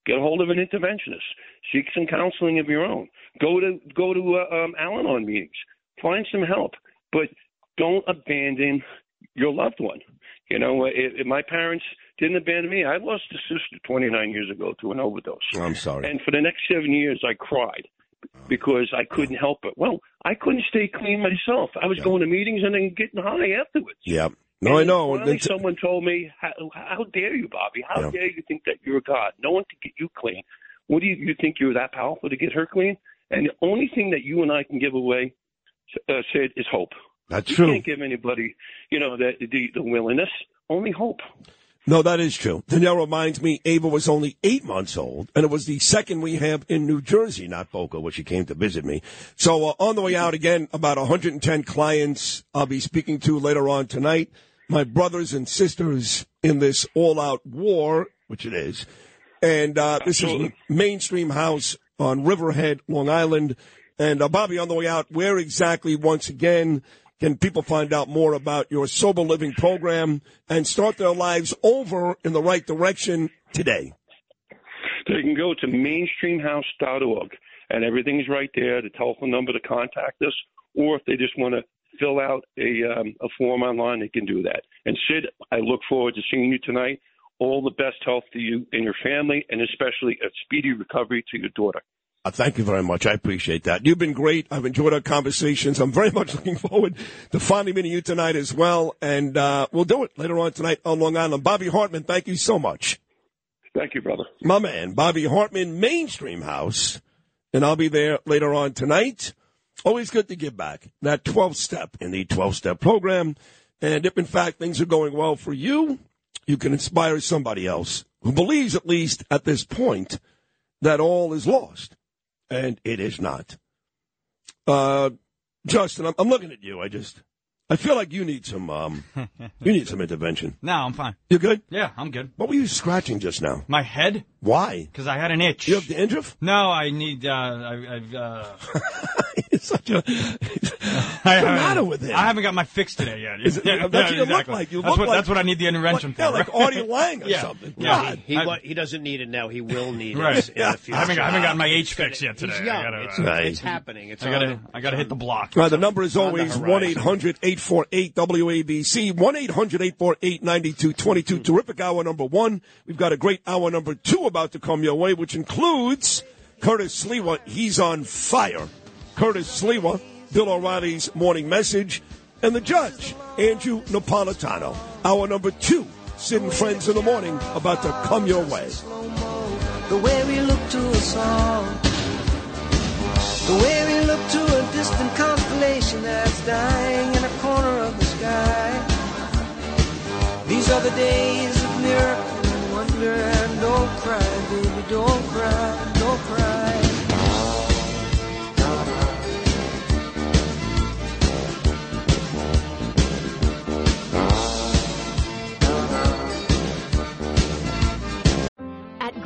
get a hold of an interventionist, seek some counseling of your own, go to go to uh, um, Al-Anon meetings, find some help, but don't abandon your loved one. You know, if, if my parents didn't abandon me, I lost a sister 29 years ago to an overdose. I'm sorry. And for the next seven years, I cried because I couldn't help it. Well, I couldn't stay clean myself. I was going to meetings and then getting high afterwards. Yeah. No, I know. Finally, It's- someone told me, how, "How dare you, Bobby? How Yeah. dare you think that you're God? No one can get you clean. What do you, you think you're that powerful to get her clean? And the only thing that you and I can give away, uh, Sid, is hope. That's you true. can't give anybody, you know, the, the the willingness. Only hope. No, that is true. Danielle reminds me Ava was only eight months old, and it was the second we have in New Jersey, not Boca, where she came to visit me. So uh, on the way out again, about 110 clients I'll be speaking to later on tonight. My brothers and sisters in this all-out war, which it is, and uh, this is Mainstream House on Riverhead, Long Island. And uh, Bobby, on the way out, where exactly, once again, can people find out more about your sober living program and start their lives over in the right direction today? They can go to mainstreamhouse.org, and everything's right there. The telephone number to contact us, or if they just want to fill out a um, a form online, they can do that. And Sid, I look forward to seeing you tonight. All the best health to you and your family, and especially a speedy recovery to your daughter. Uh, thank you very much. I appreciate that. You've been great. I've enjoyed our conversations. I'm very much looking forward to finally meeting you tonight as well. And uh, we'll do it later on tonight on Long Island. Bobby Hartman, thank you so much. Thank you, brother. My man, Bobby Hartman, Mainstream House. And I'll be there later on tonight. Always good to give back. That 12 step in the 12 step program. And if in fact things are going well for you, you can inspire somebody else who believes, at least at this point, that all is lost. And it is not. Uh, Justin, I'm, I'm looking at you. I just, I feel like you need some, um, you need some intervention. No, I'm fine. You good? Yeah, I'm good. What were you scratching just now? My head? Why? Because I had an itch. You have dandruff? No, I need. Uh, I, I've. Uh, it's such a. What's the matter with him? I haven't got my fix today yet. Is it- Yeah, that's yeah, what you look like. You that's look what. like- that's what I need the intervention yeah, for. like Artie Lange or Yeah. something. Yeah. God. He, I- he doesn't need it now. He will need it Right. in the future. I haven't, I haven't got my H fix yet today. He's I gotta, it's, uh, it's happening. It's I gotta, I gotta hit the block. Right, the number is always 1 800 848 WABC, 1 800 848 9222. Terrific hour number one. We've got a great hour number two about to come your way, which includes Curtis Sliwa. He's on fire. Curtis Sliwa, Bill O'Reilly's morning message, and the judge, Andrew Napolitano. Our number two, Sid and Friends in the morning, about to come your way. The way we look to us all. The way we look to a distant constellation that's dying in a corner of the sky. These are the days of miracle and wonder don't cry, baby, don't cry, don't cry.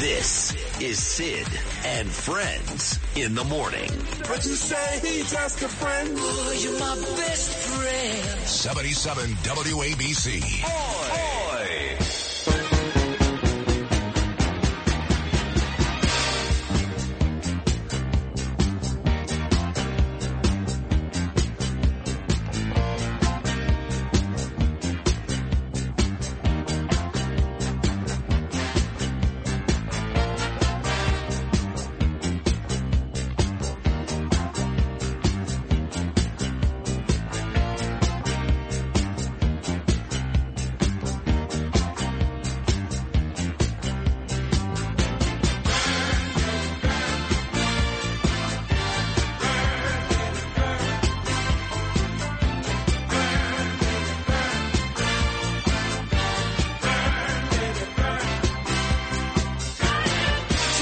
This is Sid and Friends in the morning. But you say he's just a friend. Oh, you're my best friend. 77 WABC.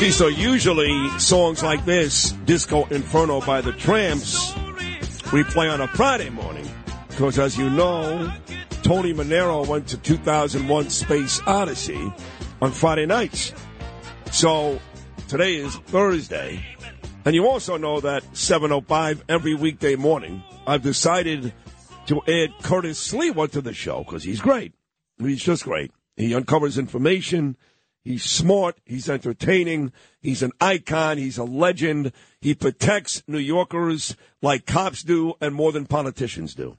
See, so usually songs like this, Disco Inferno by the Tramps, we play on a Friday morning. Because as you know, Tony Manero went to 2001 Space Odyssey on Friday nights. So today is Thursday. And you also know that 7.05 every weekday morning, I've decided to add Curtis Sliwa to the show because he's great. He's just great. He uncovers information. He's smart. He's entertaining. He's an icon. He's a legend. He protects New Yorkers like cops do and more than politicians do.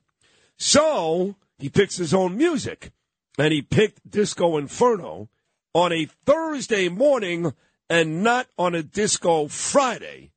So he picks his own music and he picked Disco Inferno on a Thursday morning and not on a Disco Friday.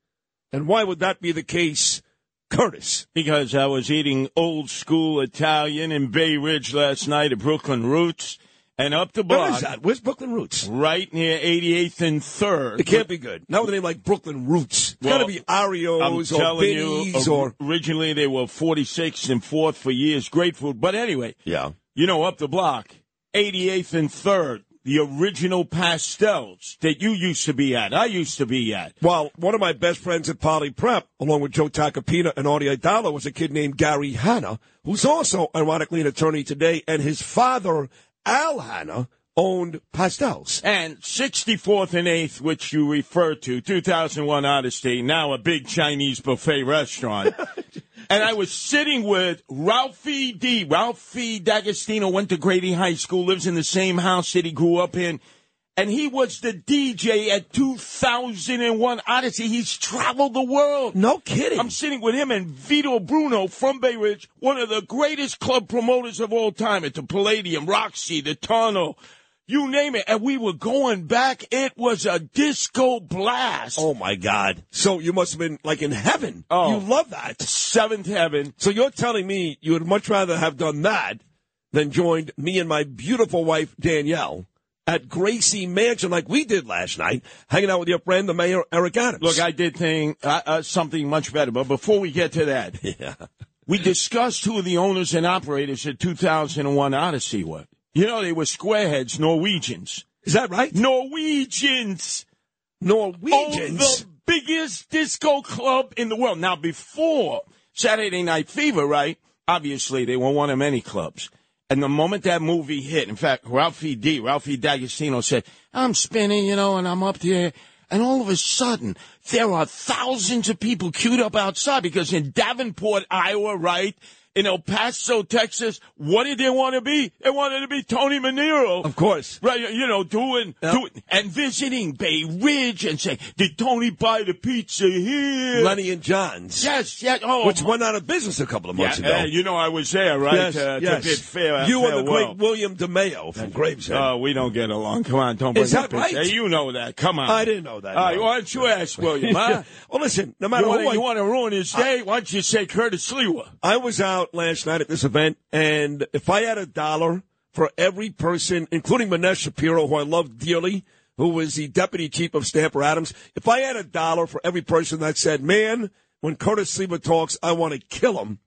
And why would that be the case, Curtis? Because I was eating old school Italian in Bay Ridge last night at Brooklyn Roots. And up the block. Where is that? Where's Brooklyn Roots? Right near 88th and 3rd. It can't be good. Not with a name like Brooklyn Roots. It's Well, got to be Arios or telling you, Binnies or- or. originally they were 46th and 4th for years. Great food. But anyway, Yeah. you know, up the block, 88th and 3rd, the original pastels that you used to be at. I used to be at. Well, one of my best friends at Poly Prep, along with Joe Tacopina and Audie Idala, was a kid named Gary Hanna, who's also, ironically, an attorney today, and his father, Al Hanna, owned pastels. And 64th and 8th, which you refer to, 2001 Odyssey, now a big Chinese buffet restaurant. and I was sitting with Ralphie D. Ralphie D'Agostino went to Grady High School, lives in the same house that he grew up in. And he was the DJ at 2001 Odyssey. He's traveled the world. No kidding. I'm sitting with him and Vito Bruno from Bay Ridge, one of the greatest club promoters of all time at the Palladium, Roxy, the Tunnel, you name it. And we were going back. It was a disco blast. Oh my God! So you must have been like in heaven. Oh. you love that seventh heaven. So you're telling me you would much rather have done that than joined me and my beautiful wife Danielle at Gracie Mansion like we did last night, hanging out with your friend the mayor Eric Adams. Look, I did thing uh, uh, something much better. But before we get to that, yeah. we discussed who the owners and operators at 2001 Odyssey were. You know, they were squareheads, Norwegians. Is that right? Norwegians. Norwegians. Oh, the biggest disco club in the world. Now, before Saturday Night Fever, right? Obviously, they were one of many clubs. And the moment that movie hit, in fact, Ralphie D, Ralphie D'Agostino said, I'm spinning, you know, and I'm up there. And all of a sudden, there are thousands of people queued up outside because in Davenport, Iowa, right? In El Paso, Texas, what did they want to be? They wanted to be Tony Manero. Of course. Right, you know, doing, doing, and visiting Bay Ridge and saying, did Tony buy the pizza here? Lenny and John's. Yes, yes. Oh, which went out of business a couple of months yeah, ago. uh, you know, I was there, right? Yes, uh, yes. To bid fair, you and the great William DeMayo from Gravesend. Oh, we don't get along. Come on, don't bring Is that up right? Hey, you know that. Come on. I didn't know that, All right, no. why don't you ask William, huh? well, listen, no matter you who wanna, I- you want to ruin his day, why don't you say Curtis Sliwa? I was out last night at this event, and if I had a dollar for every person, including Manesh Shapiro, who I love dearly, who was the deputy chief of staff for Adams, if I had a dollar for every person that said, man, when Curtis Sliwa talks, I want to kill him,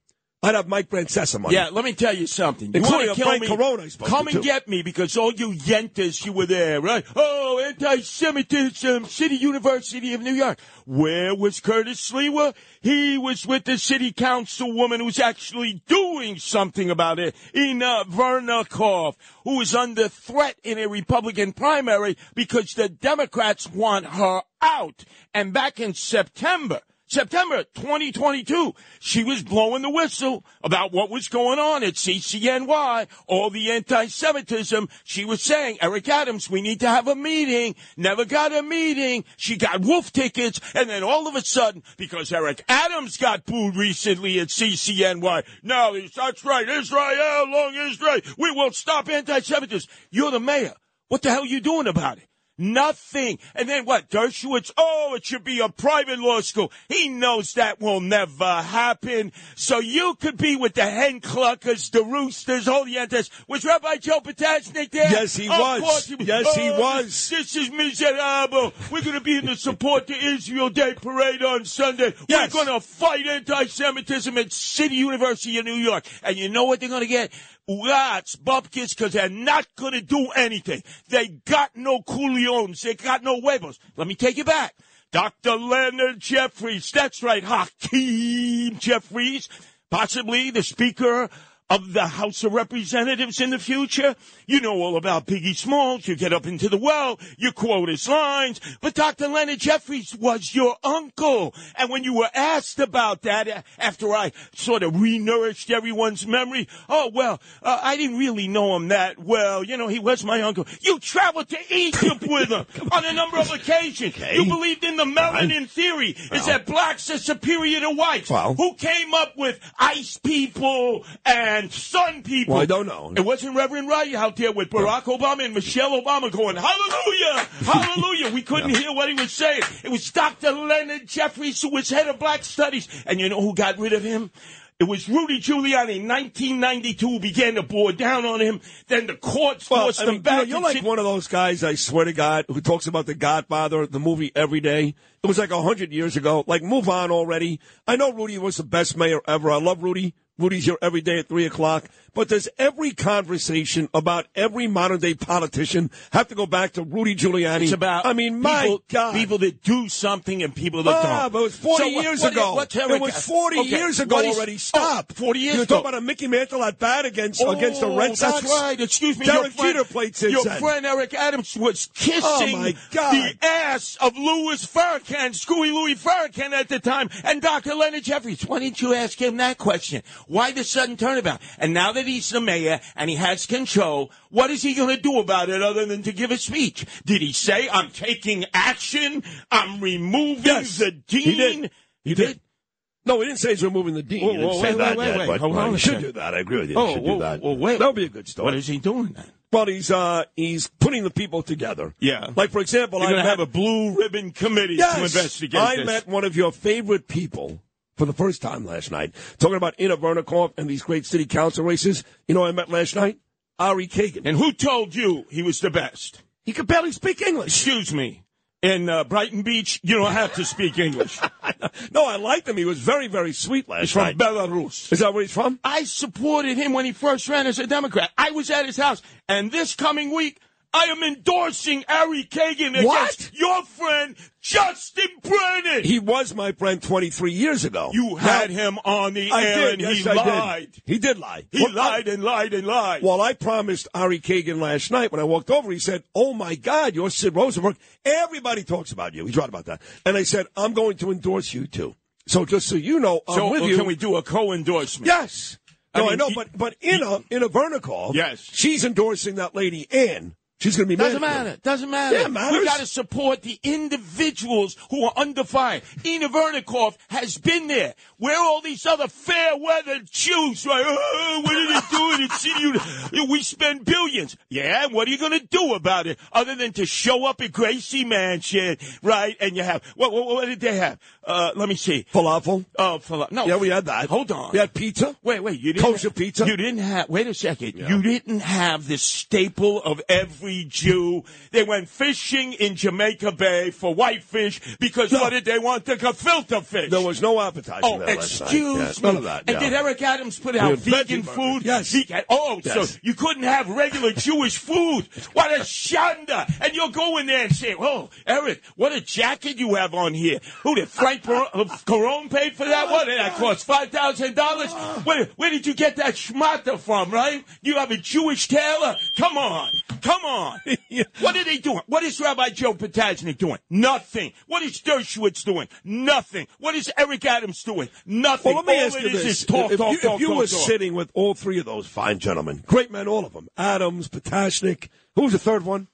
I'd have Mike Francesa money. Yeah, let me tell you something. You Including wanna kill me? Corona Come to, and get me because all you yentas, you were there, right? Oh, anti-Semitism, City University of New York. Where was Curtis Sliwa? He was with the city councilwoman who's actually doing something about it, Inna Vernikov, who is under threat in a Republican primary because the Democrats want her out. And back in September, September 2022, she was blowing the whistle about what was going on at CCNY, all the anti-Semitism. She was saying, Eric Adams, we need to have a meeting. Never got a meeting. She got wolf tickets. And then all of a sudden, because Eric Adams got booed recently at CCNY, now that's right, Israel, long Israel, we will stop anti-Semitism. You're the mayor. What the hell are you doing about it? Nothing. And then what? Dershowitz, oh, it should be a private law school. He knows that will never happen. So you could be with the hen cluckers, the roosters, all the antis. Was Rabbi Joe Potashnik there? Yes, he Of was. he was. Yes, he Oh, was. This is miserable. We're going to be in the Support to Israel Day parade on Sunday. Yes. We're going to fight anti-Semitism at City University of New York. And you know what they're going to get? Rats, bupkis, because they're not going to do anything. They got no culions. They got no huevos. Let me take you back. Dr. Leonard Jeffries. That's right, Hakeem Jeffries. Possibly the Speaker of the House of Representatives in the future. You know all about Biggie Smalls. You get up into the well, you quote his lines. But Dr. Leonard Jeffries was your uncle. And when you were asked about that uh, after I sort of renourished everyone's memory, oh, well, uh, I didn't really know him that well. You know, he was my uncle. You traveled to Egypt with him on a number of occasions. You believed in the melanin theory. Is that blacks are superior to whites? Well. Who came up with ice people and sun people? Well, I don't know. It wasn't Reverend Wright out there with Barack Obama and Michelle Obama going, Hallelujah! Hallelujah! We couldn't hear what he was saying. It was Dr. Leonard Jeffries who was head of black studies. And you know who got rid of him? It was Rudy Giuliani in 1992 who began to bore down on him. Then the courts Well, forced I him mean, back. you know, and like one of those guys, I swear to God, who talks about The Godfather, the movie every day. It was like a hundred years ago. Like, move on already. I know Rudy was the best mayor ever. I love Rudy. Rudy's here every day at three o'clock. But does every conversation about every modern day politician have to go back to Rudy Giuliani? It's about I mean, my people, God. people that do something and people that Ah, don't. but it was 40 So what- years what- ago. what's it was 40 Okay, years ago what is- already. Stop. Oh, 40 years You're ago. talking about a Mickey Mantle at bat against, Oh, against the Red Sox? That's right. Excuse me. Derek your friend, Jeter played since Your then. friend Eric Adams was kissing Oh, my God. the ass of Louis Farrakhan, Screwy Louis Farrakhan at the time, and Dr. Leonard Jeffries. Why didn't you ask him that question? Why the sudden turnabout? And now that he's the mayor and he has control, what is he going to do about it other than to give a speech? Did he say, I'm taking action, I'm removing Yes, the dean? He did. He did. No, he didn't say he's removing the dean. Whoa, he didn't whoa, say wait, that wait, yet, wait, but well, he should do that. I agree with you. Oh, he should whoa, do that. whoa, wait. That'll be a good story. What is he doing then? Well, he's uh, he's putting the people together. Yeah. Like for example, I going to met, have a blue ribbon committee yes, to investigate I this. met one of your favorite people for the first time last night, talking about Inna Vernikov and these great city council races. You know, who I met last night Ari Kagan. And who told you he was the best? He could barely speak English. Excuse me. In uh, Brighton Beach, you don't have to speak English. no, I liked him. He was very, very sweet last night. He's from night. Belarus. Is that where he's from? I supported him when he first ran as a Democrat. I was at his house. And this coming week, I am endorsing Ari Kagan against What? your friend Justin Brannan. He was my friend 23 years ago. you had him on the I air did. and yes, he I lied. Did. He did lie. He Well, lied and lied and lied. Well, I promised Ari Kagan last night when I walked over. He said, "Oh my God, you're Sid Rosenberg. Everybody talks about you." He's right about that. And I said, "I'm going to endorse you too." So just so you know, I'm so with uh, you. can we do a co-endorsement? Yes. I No, I, mean, know, he- but but Inna Inna Vernikov, Yes. she's endorsing that lady Ann. She's going to be Doesn't matter. Doesn't matter. Yeah, matters. We got to support the individuals who are undefined. fire. Inna Vernikov has been there. Where are all these other fair weather Jews? Right? Oh, what are they doing in city? We spend billions. Yeah, what are you going to do about it other than to show up at Gracie Mansion, right? And you have what? What, what did they have? Uh, let me see. Falafel. Oh, falafel. No. Yeah, we had that. Hold on. We had pizza. Wait, wait. You didn't Kosher pizza. You didn't have. Wait a second. You didn't have the staple of every Jew. They went fishing in Jamaica Bay for whitefish because what did they want? The filter fish. There was no appetizer Oh, there last night. excuse me. None of that. And yeah. did Eric Adams put out vegan food? Yes. Vegan- Oh, Yes. so you couldn't have regular Jewish food. What a shanda! And you'll go in there and say, "Oh, Eric, what a jacket you have on here." Who did Frank Bar- uh, Carone paid for that? What did that cost? Five thousand dollars? Where where did you get that schmata from? Right? You have a Jewish tailor? Come on, come on. What are they doing? What is Rabbi Joe Potasnik doing? Nothing. What is Dershowitz doing? Nothing. What is Eric Adams doing? Nothing. Well, let me All ask you is this: is talk, if, talk, you, talk, if you talk, were talk. sitting with all three of those fine gentlemen, great men, all of them, Adams, Potashnik, who was the third one?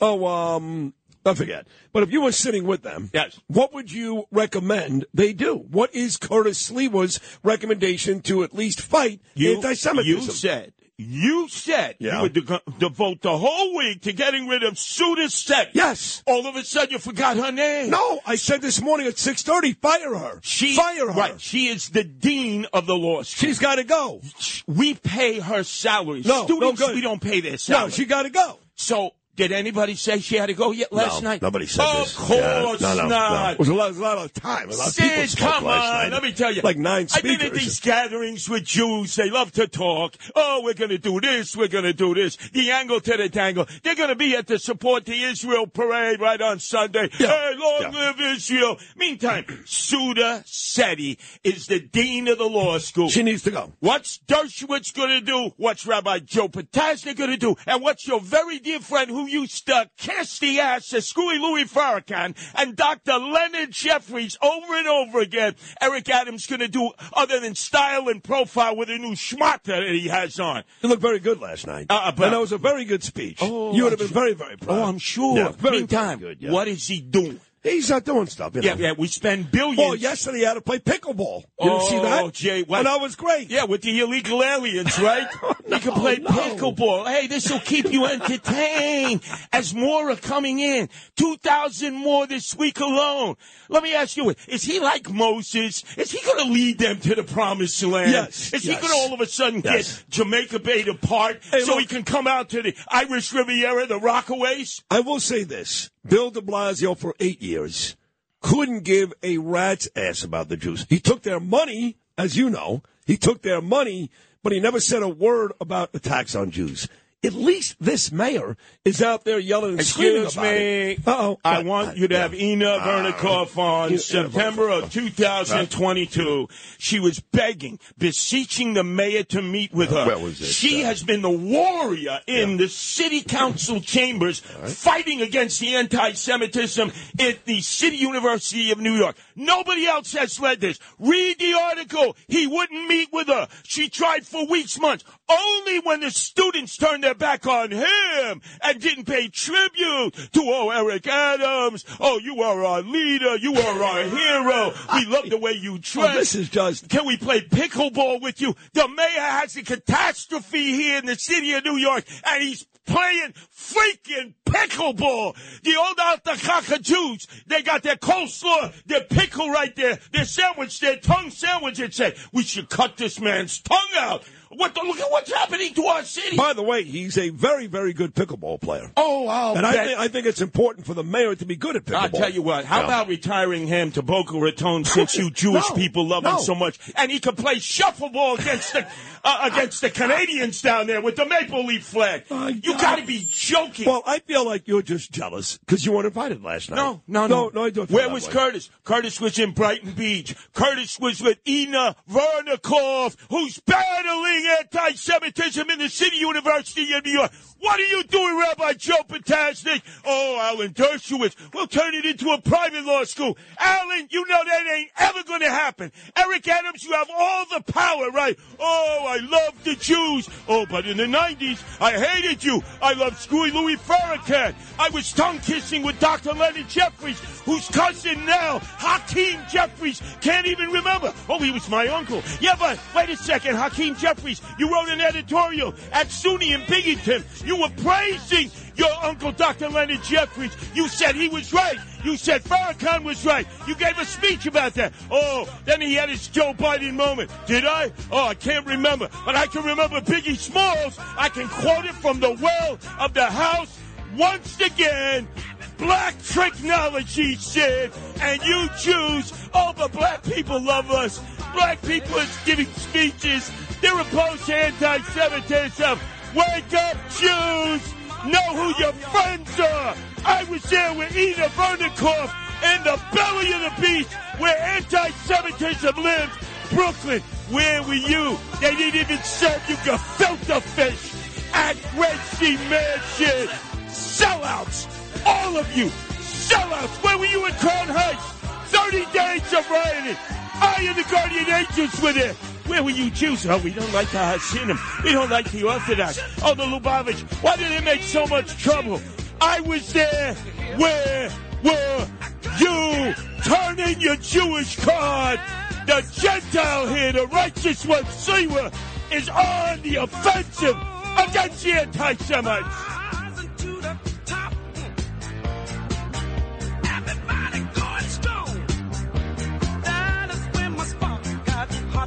Oh, um, I forget. But if you were sitting with them, yes, what would you recommend they do? What is Curtis Sliwa's recommendation to at least fight You, anti-Semitism? you said, you said Yeah. you would de- devote the whole week to getting rid of Sudha Set. Yes. All of a sudden you forgot her name. No, I said this morning at six thirty, fire her. She, fire her. Right. She is the dean of the law school. She's got to go. We pay her salary. No, no good. we don't pay their salary. No, she got to go. So Did anybody say she had to go yet last No, night? nobody said of this. course Yeah, no, no, not. no. It was a lot, a lot of time. A lot of people Sid, come on. night. Let me tell you. Like nine speakers. I've been at these gatherings with Jews. They love to talk. Oh, we're going to do this. We're going to do this. The angle to the tangle. They're going to be at the support the Israel parade right on Sunday. Yeah. Hey, long live Israel. Meantime, Sudha Setty is the dean of the law school. She needs to go. What's Dershowitz going to do? What's Rabbi Joe Potasnik going to do? And what's your very dear friend who used to kiss the ass of Screwy Louis Farrakhan and Dr. Leonard Jeffries over and over again? Eric Adams going to do other than style and profile with a new schmuck that he has on. You looked very good last night. Uh, but- and that was a very good speech. Oh, you would have been very, very proud. Oh, I'm sure. Yeah, very, Meantime, very good. Yeah. what is he doing? He's not doing stuff. You know? Yeah, yeah, we spend billions. Well, yesterday he had to play pickleball. You oh, didn't see oh, that? Oh, Jay, what? And that was great. Yeah, with the illegal aliens, right? Oh, you can play pickleball. Hey, this will keep you entertained as more are coming in. 2,000 more this week alone. Let me ask you, is he like Moses? Is he going to lead them to the promised land? Yes, Is yes. he going to all of a sudden Yes. get Jamaica Bay to part so look- he can come out to the Irish Riviera, the Rockaways? I will say this. Bill de Blasio for eight years couldn't give a rat's ass about the Jews. He took their money, as you know. He took their money, but he never said a word about attacks on Jews. At least this mayor is out there yelling and screaming Excuse about me. Uh-oh. I want you to have Inna Ah. Vernikov on Ina September of 2022. She was begging, beseeching the mayor to meet with her. It? She Uh, has been the warrior in the city council chambers fighting against the anti-Semitism at the City University of New York. Nobody else has led this. Read the article. He wouldn't meet with her. She tried for weeks, months. Only when the students turned their back on him and didn't pay tribute to, oh, Eric Adams. Oh, you are our leader. You are our hero. We love the way you oh, dress. Oh, this is just. Can we play pickleball with you? The mayor has a catastrophe here in the city of New York, and he's playing freaking pickleball. The old Altachaka Jews, they got their coleslaw, their pickle right there, their sandwich, their tongue sandwich, and say, we should cut this man's tongue out. What the, look at what's happening to our city. By the way, he's a very, very good pickleball player. Oh, I'll and I, think I think it's important for the mayor to be good at pickleball. I'll tell you what. How Yeah. about retiring him to Boca Raton since you Jewish No, people love him so much, and he can play shuffleball against the uh, against the Canadians down there with the maple leaf flag. you got to be joking. Well, I feel like you're just jealous because you weren't invited last night. No, no, no, no. no. I don't. Where was way. Curtis? Curtis was in Brighton Beach. Curtis was with Inna Vernikov, who's battling anti-Semitism in the City University of New York. What are you doing, Rabbi Joe Potasnik? Oh, Alan Dershowitz, we'll turn it into a private law school. Alan, you know that ain't ever going to happen. Eric Adams, you have all the power, right? Oh, I love the Jews. Oh, but in the 90s, I hated you. I loved Screwy Louis Farrakhan. I was tongue kissing with Dr. Leonard Jeffries, whose cousin now, Hakeem Jeffries, can't even remember. Oh, he was my uncle. Yeah, but wait a second, Hakeem Jeffries, you wrote an editorial at SUNY in Binghamton. You were praising your uncle, Dr. Leonard Jeffries. You said he was right. You said Farrakhan was right. You gave a speech about that. Oh, then he had his Joe Biden moment. Did I? Oh, I can't remember. But I can remember Biggie Smalls. I can quote it from the well of the house once again. Black technology, Sid, and you Jews, all the black people love us. Black people is giving speeches. They're opposed to anti-Semitism. Wake up, Jews! Know who your friends are. I was there with Inna Vernikov in the belly of the beast where anti-Semitism lives. Brooklyn, where were you? They didn't even serve you gefilte fish at Sea Mansion. Sellouts! All of you! Sellouts! Where were you in Crown Heights? 30 days of rioting! I and the Guardian Angels were there! Where were you Jews? Oh, we don't like the Hasidim. We don't like the Orthodox. Oh, the Lubavitch. Why did they make so much trouble? I was there. Where were you? Turn in your Jewish card. The Gentile here, the righteous one, Sliwa, is on the offensive against the anti-Semites.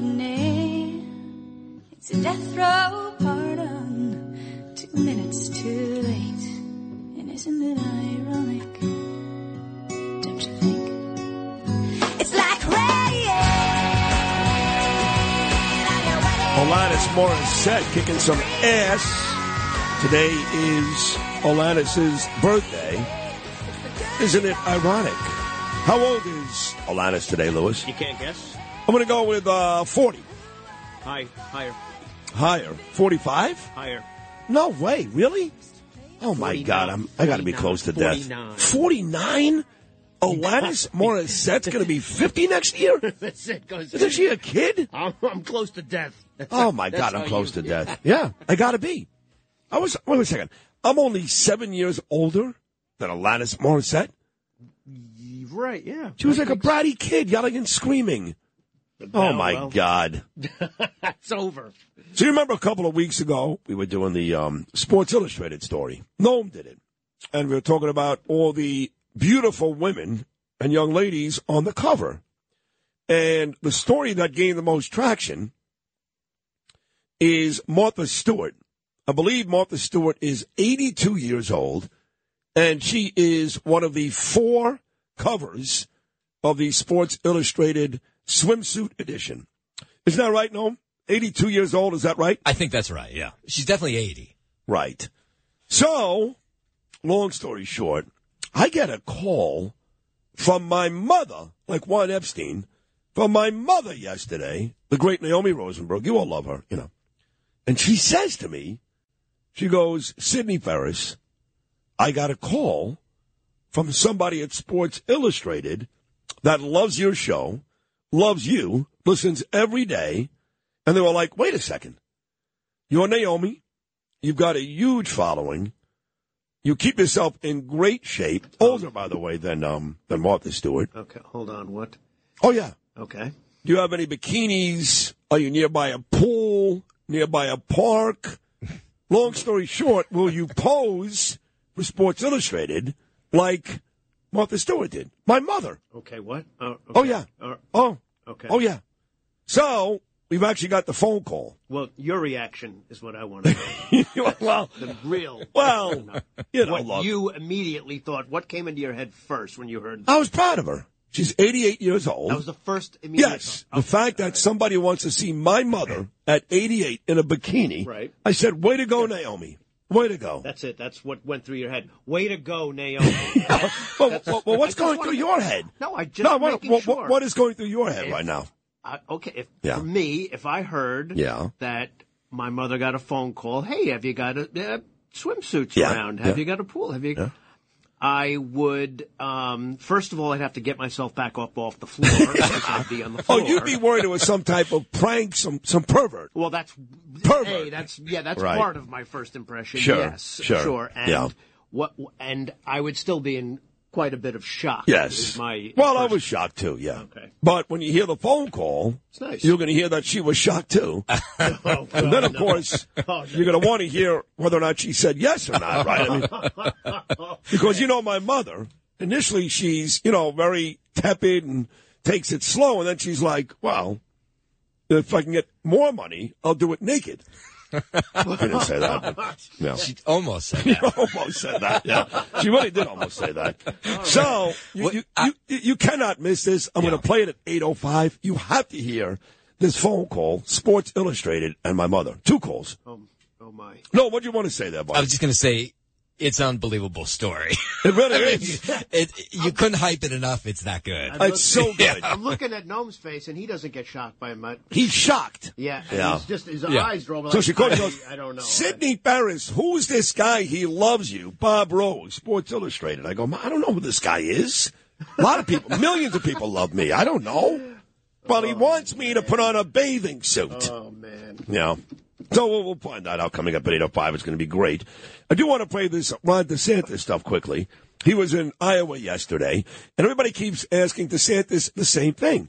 your It's a death row pardon, two minutes too late. And isn't it ironic? Don't you think? It's like rain. Alanis Morissette kicking some ass. Today is Alanis's birthday. Isn't it ironic? How old is Alanis today, Lewis? You can't guess. I'm going to go with uh, 40. High, higher, Higher. 45? higher. No way. Really? Oh, my God. I'm, I got to be close to death. 49. 49? Alanis Morissette's going to be 50 next year? That's it. Goes. Isn't she a kid? I'm, I'm close to death. That's Oh my God, I'm close you- to death. Yeah, I gotta be. I was. Wait a second. I'm only seven years older than Alanis Morissette. Right, yeah. She was like a bratty kid, yelling and screaming. Oh my well. God! It's over. So you remember a couple of weeks ago we were doing the um, Sports Illustrated story. Noam did it, and we were talking about all the beautiful women and young ladies on the cover. And the story that gained the most traction is Martha Stewart. I believe Martha Stewart is 82 years old, and she is one of the four covers of the Sports Illustrated swimsuit edition. Isn't that right, Noam? 82 years old, is that right? I think that's right, yeah. She's definitely 80. Right. So, long story short, I get a call from my mother, like Juan Epstein, from my mother yesterday, the great Naomi Rosenberg. You all love her, you know. And she says to me, she goes, Sidney Ferris, I got a call from somebody at Sports Illustrated that loves your show, loves you, listens every day. And they were like, wait a second. You're Naomi. You've got a huge following. You keep yourself in great shape. Older, by the way, than um than Martha Stewart. Okay, hold on. What? Oh yeah. Okay. Do you have any bikinis? Are you nearby a pool? Nearby a park? Long story short, will you pose for Sports Illustrated like Martha Stewart did? My mother. Okay, what? Oh, Oh yeah. Uh, Oh. okay. Oh yeah. So we've actually got the phone call. Well, your reaction is what I want to know. well, the real. Well, you know, what look. you immediately thought. What came into your head first when you heard? I was proud of her. She's 88 years old. That was the first immediate. Yes, the fact that somebody wants to see my mother at 88 in a bikini. Right. I said, "Way to go, Naomi! Way to go!" That's it. That's what went through your head. Way to go, Naomi. well, well, well, what's going through your head? No, I just no. What, what, sure. what is going through your head If- right now? I, okay, if Yeah. for me, if I heard Yeah. that my mother got a phone call, hey, have you got a, uh, swimsuits Yeah, around? Have you got a pool? Have you? Yeah. I would um, first of all, I'd have to get myself back up off the floor. I'd be on the Oh, you'd be worried it was some type of prank, some some pervert. Well, that's Pervert. Hey, that's yeah, that's Right. part of my first impression. Sure, yes, sure, And yeah. what? And I would still be in quite a bit of shock. Yes. my well, I was shocked too. Yeah. Okay. But when you hear the phone call, It's nice. you're going to hear that she was shocked too. Oh, and then, of oh, no. course, Oh, you're going to want to hear whether or not she said yes or not, right? I mean, because you know my mother. Initially, she's you know very tepid and takes it slow, and then she's like, "Well, if I can get more money, I'll do it naked." I didn't say that. But, yeah. She almost said You that. almost said that. Yeah, she really did almost say that. So you, you, you, you cannot miss this. I'm going to play it at 8:05. You have to hear this phone call. Sports Illustrated and my mother. Two calls. Oh, oh my. No, what do you want to say there, Bob? I was just going to say, it's an unbelievable story. It really I mean, is. It, you couldn't hype it enough. It's that good. I'm It's look- so good. I'm looking at Noam's face, and he doesn't get shocked by my. He's shocked. Yeah, and Yeah. he's just his Yeah. eyes roll. So like, she calls I, goes, I don't know. Sidney Ferris, who's this guy? He loves you. Bob Rose, Sports Illustrated. I go, I don't know who this guy is. A lot of people, millions of people love me. I don't know. Well, he oh, wants me to put on a bathing suit. Oh man. Yeah. So we'll, find that out coming up at 8.05. It's going to be great. I do want to play this Ron DeSantis stuff quickly. He was in Iowa yesterday, and everybody keeps asking DeSantis the same thing.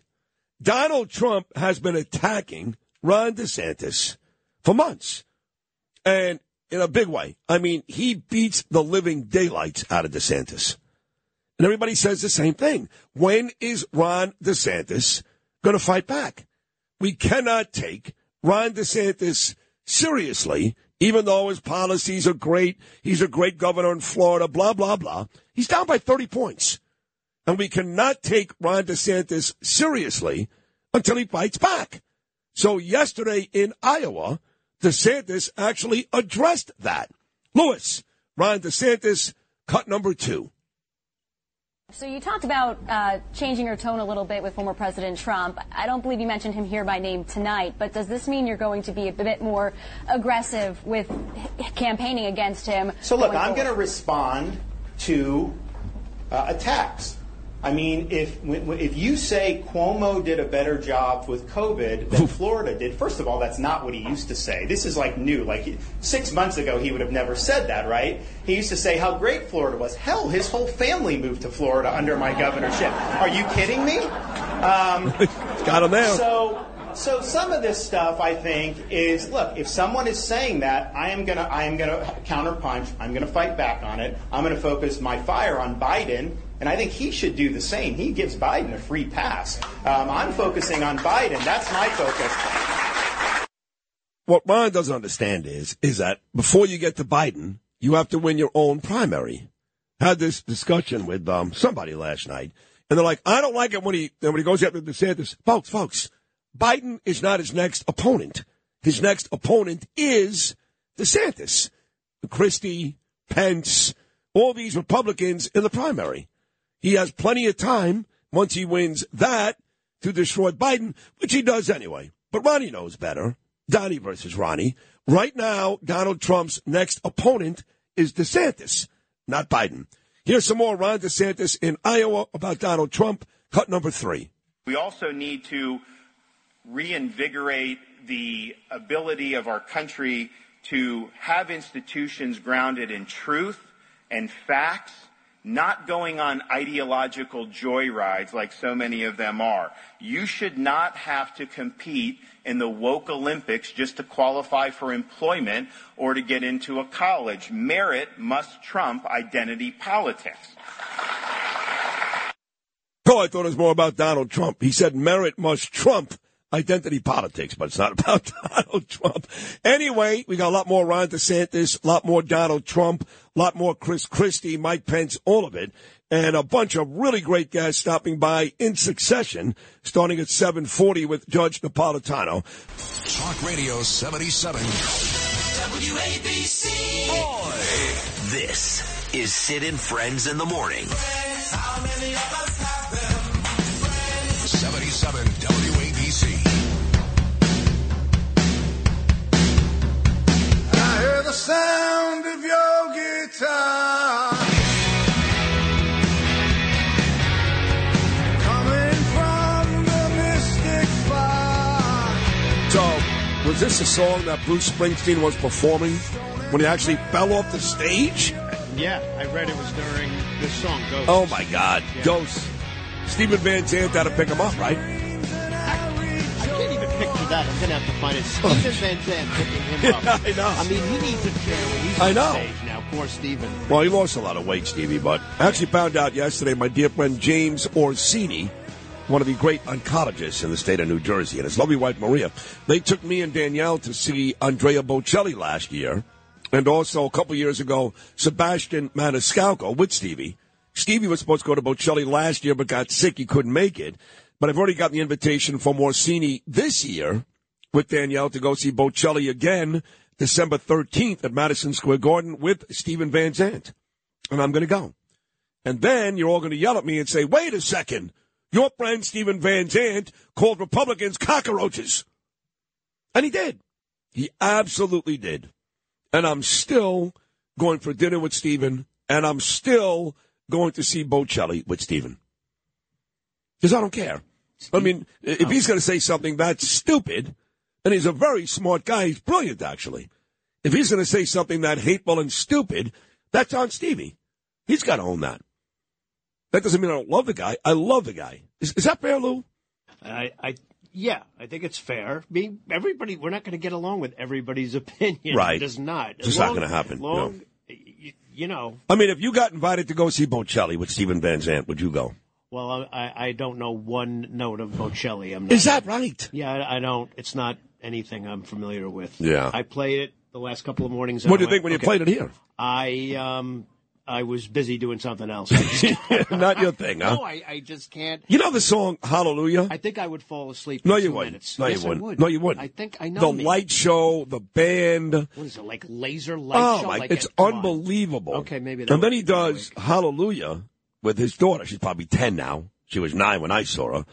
Donald Trump has been attacking Ron DeSantis for months, and in a big way. I mean, he beats the living daylights out of DeSantis. And everybody says the same thing. When is Ron DeSantis going to fight back? We cannot take Ron DeSantis seriously, even though his policies are great. He's a great governor in Florida, blah, blah, blah. He's down by 30 points. And we cannot take Ron DeSantis seriously until he fights back. So yesterday in Iowa, DeSantis actually addressed that. Lewis, Ron DeSantis, cut number two. So you talked about uh, changing your tone a little bit with former President Trump. I don't believe you mentioned him here by name tonight, but does this mean you're going to be a bit more aggressive with campaigning against him? So look, going I'm going to respond to uh, attacks. I mean, if if you say Cuomo did a better job with COVID than Florida did, first of all, that's not what he used to say. This is like new. Like six months ago, he would have never said that, right? He used to say how great Florida was. Hell, his whole family moved to Florida under my governorship. Are you kidding me? Um, Got him there. So, so some of this stuff, I think, is look. If someone is saying that, I am gonna, I am gonna counterpunch. I'm gonna fight back on it. I'm gonna focus my fire on Biden, and I think he should do the same. He gives Biden a free pass. Um, I'm focusing on Biden. That's my focus. What Ron doesn't understand is, is that before you get to Biden, you have to win your own primary. Had this discussion with um, somebody last night, and they're like, I don't like it when he when he goes after DeSantis. Folks, folks, Biden is not his next opponent. His next opponent is DeSantis, Christie, Pence, all these Republicans in the primary. He has plenty of time once he wins that to destroy Biden, which he does anyway. But Ronnie knows better. Donnie versus Ronnie. Right now, Donald Trump's next opponent is DeSantis, not Biden. Here's some more Ron DeSantis in Iowa about Donald Trump. Cut number three. We also need to reinvigorate the ability of our country to have institutions grounded in truth and facts, not going on ideological joyrides like so many of them are. You should not have to compete in the woke Olympics just to qualify for employment or to get into a college. Merit must trump identity politics. Oh, I thought it was more about Donald Trump. He said merit must trump identity politics, but it's not about Donald Trump. Anyway, we got a lot more Ron DeSantis, a lot more Donald Trump, a lot more Chris Christie, Mike Pence, all of it, and a bunch of really great guys stopping by in succession, starting at 740 with Judge Napolitano. Talk Radio 77. WABC. Boy. This is Sid and Friends in the Morning. 77 sound of your guitar coming from the mystic far. So, was this a song that Bruce Springsteen was performing when he actually fell off the stage? Yeah, I read it was during this song, Ghost. Oh my God, Ghost. Steven Van Zandt had to pick him up, right? I can't even picture that. I'm going to have to find it. Steven Van Zandt picking him up. I know. I mean, he needs a chair when he's I on know. stage now. Poor Steven. Well, he lost a lot of weight, Stevie, but I actually found out yesterday my dear friend James Orsini, one of the great oncologists in the state of New Jersey, and his lovely wife Maria, they took me and Danielle to see Andrea Bocelli last year, and also a couple years ago, Sebastian Maniscalco with Stevie. Stevie was supposed to go to Bocelli last year, but got sick. He couldn't make it. But I've already gotten the invitation from Orsini this year with Danielle to go see Bocelli again December 13th at Madison Square Garden with Steven Van Zandt. And I'm going to go. And then you're all going to yell at me and say, wait a second. Your friend Steven Van Zandt called Republicans cockroaches. And he did. He absolutely did. And I'm still going for dinner with Steven, and I'm still going to see Bocelli with Steven. Because I don't care. I mean, if he's oh. going to say something that's stupid, and he's a very smart guy, he's brilliant actually. If he's going to say something that hateful and stupid, that's on Stevie. He's got to own that. That doesn't mean I don't love the guy. I love the guy. Is, is that fair, Lou? I, I, yeah, I think it's fair. I mean, everybody, we're not going to get along with everybody's opinion. Right. It does not. It's just not gonna happen, Long, you, you know, I mean, if you got invited to go see Bocelli with Steven Van Zandt, would you go? Well, I, I don't know one note of Bocelli. I'm not, Is that right? Yeah, I, I don't. It's not anything I'm familiar with. Yeah. I played it the last couple of mornings. What do you I think when you played it here? I um, I was busy doing something else. Not your thing, huh? No, I, I just can't. You know the song Hallelujah? I think I would fall asleep. No, in you two wouldn't. Minutes. No, yes, you wouldn't. I would. No, you wouldn't. I think I know the me. light show, the band. What is it like? Laser light Oh show? my! Like it's it- come on. unbelievable. Okay, maybe that And then he does Hallelujah with his daughter. She's probably ten now. She was nine when I saw her,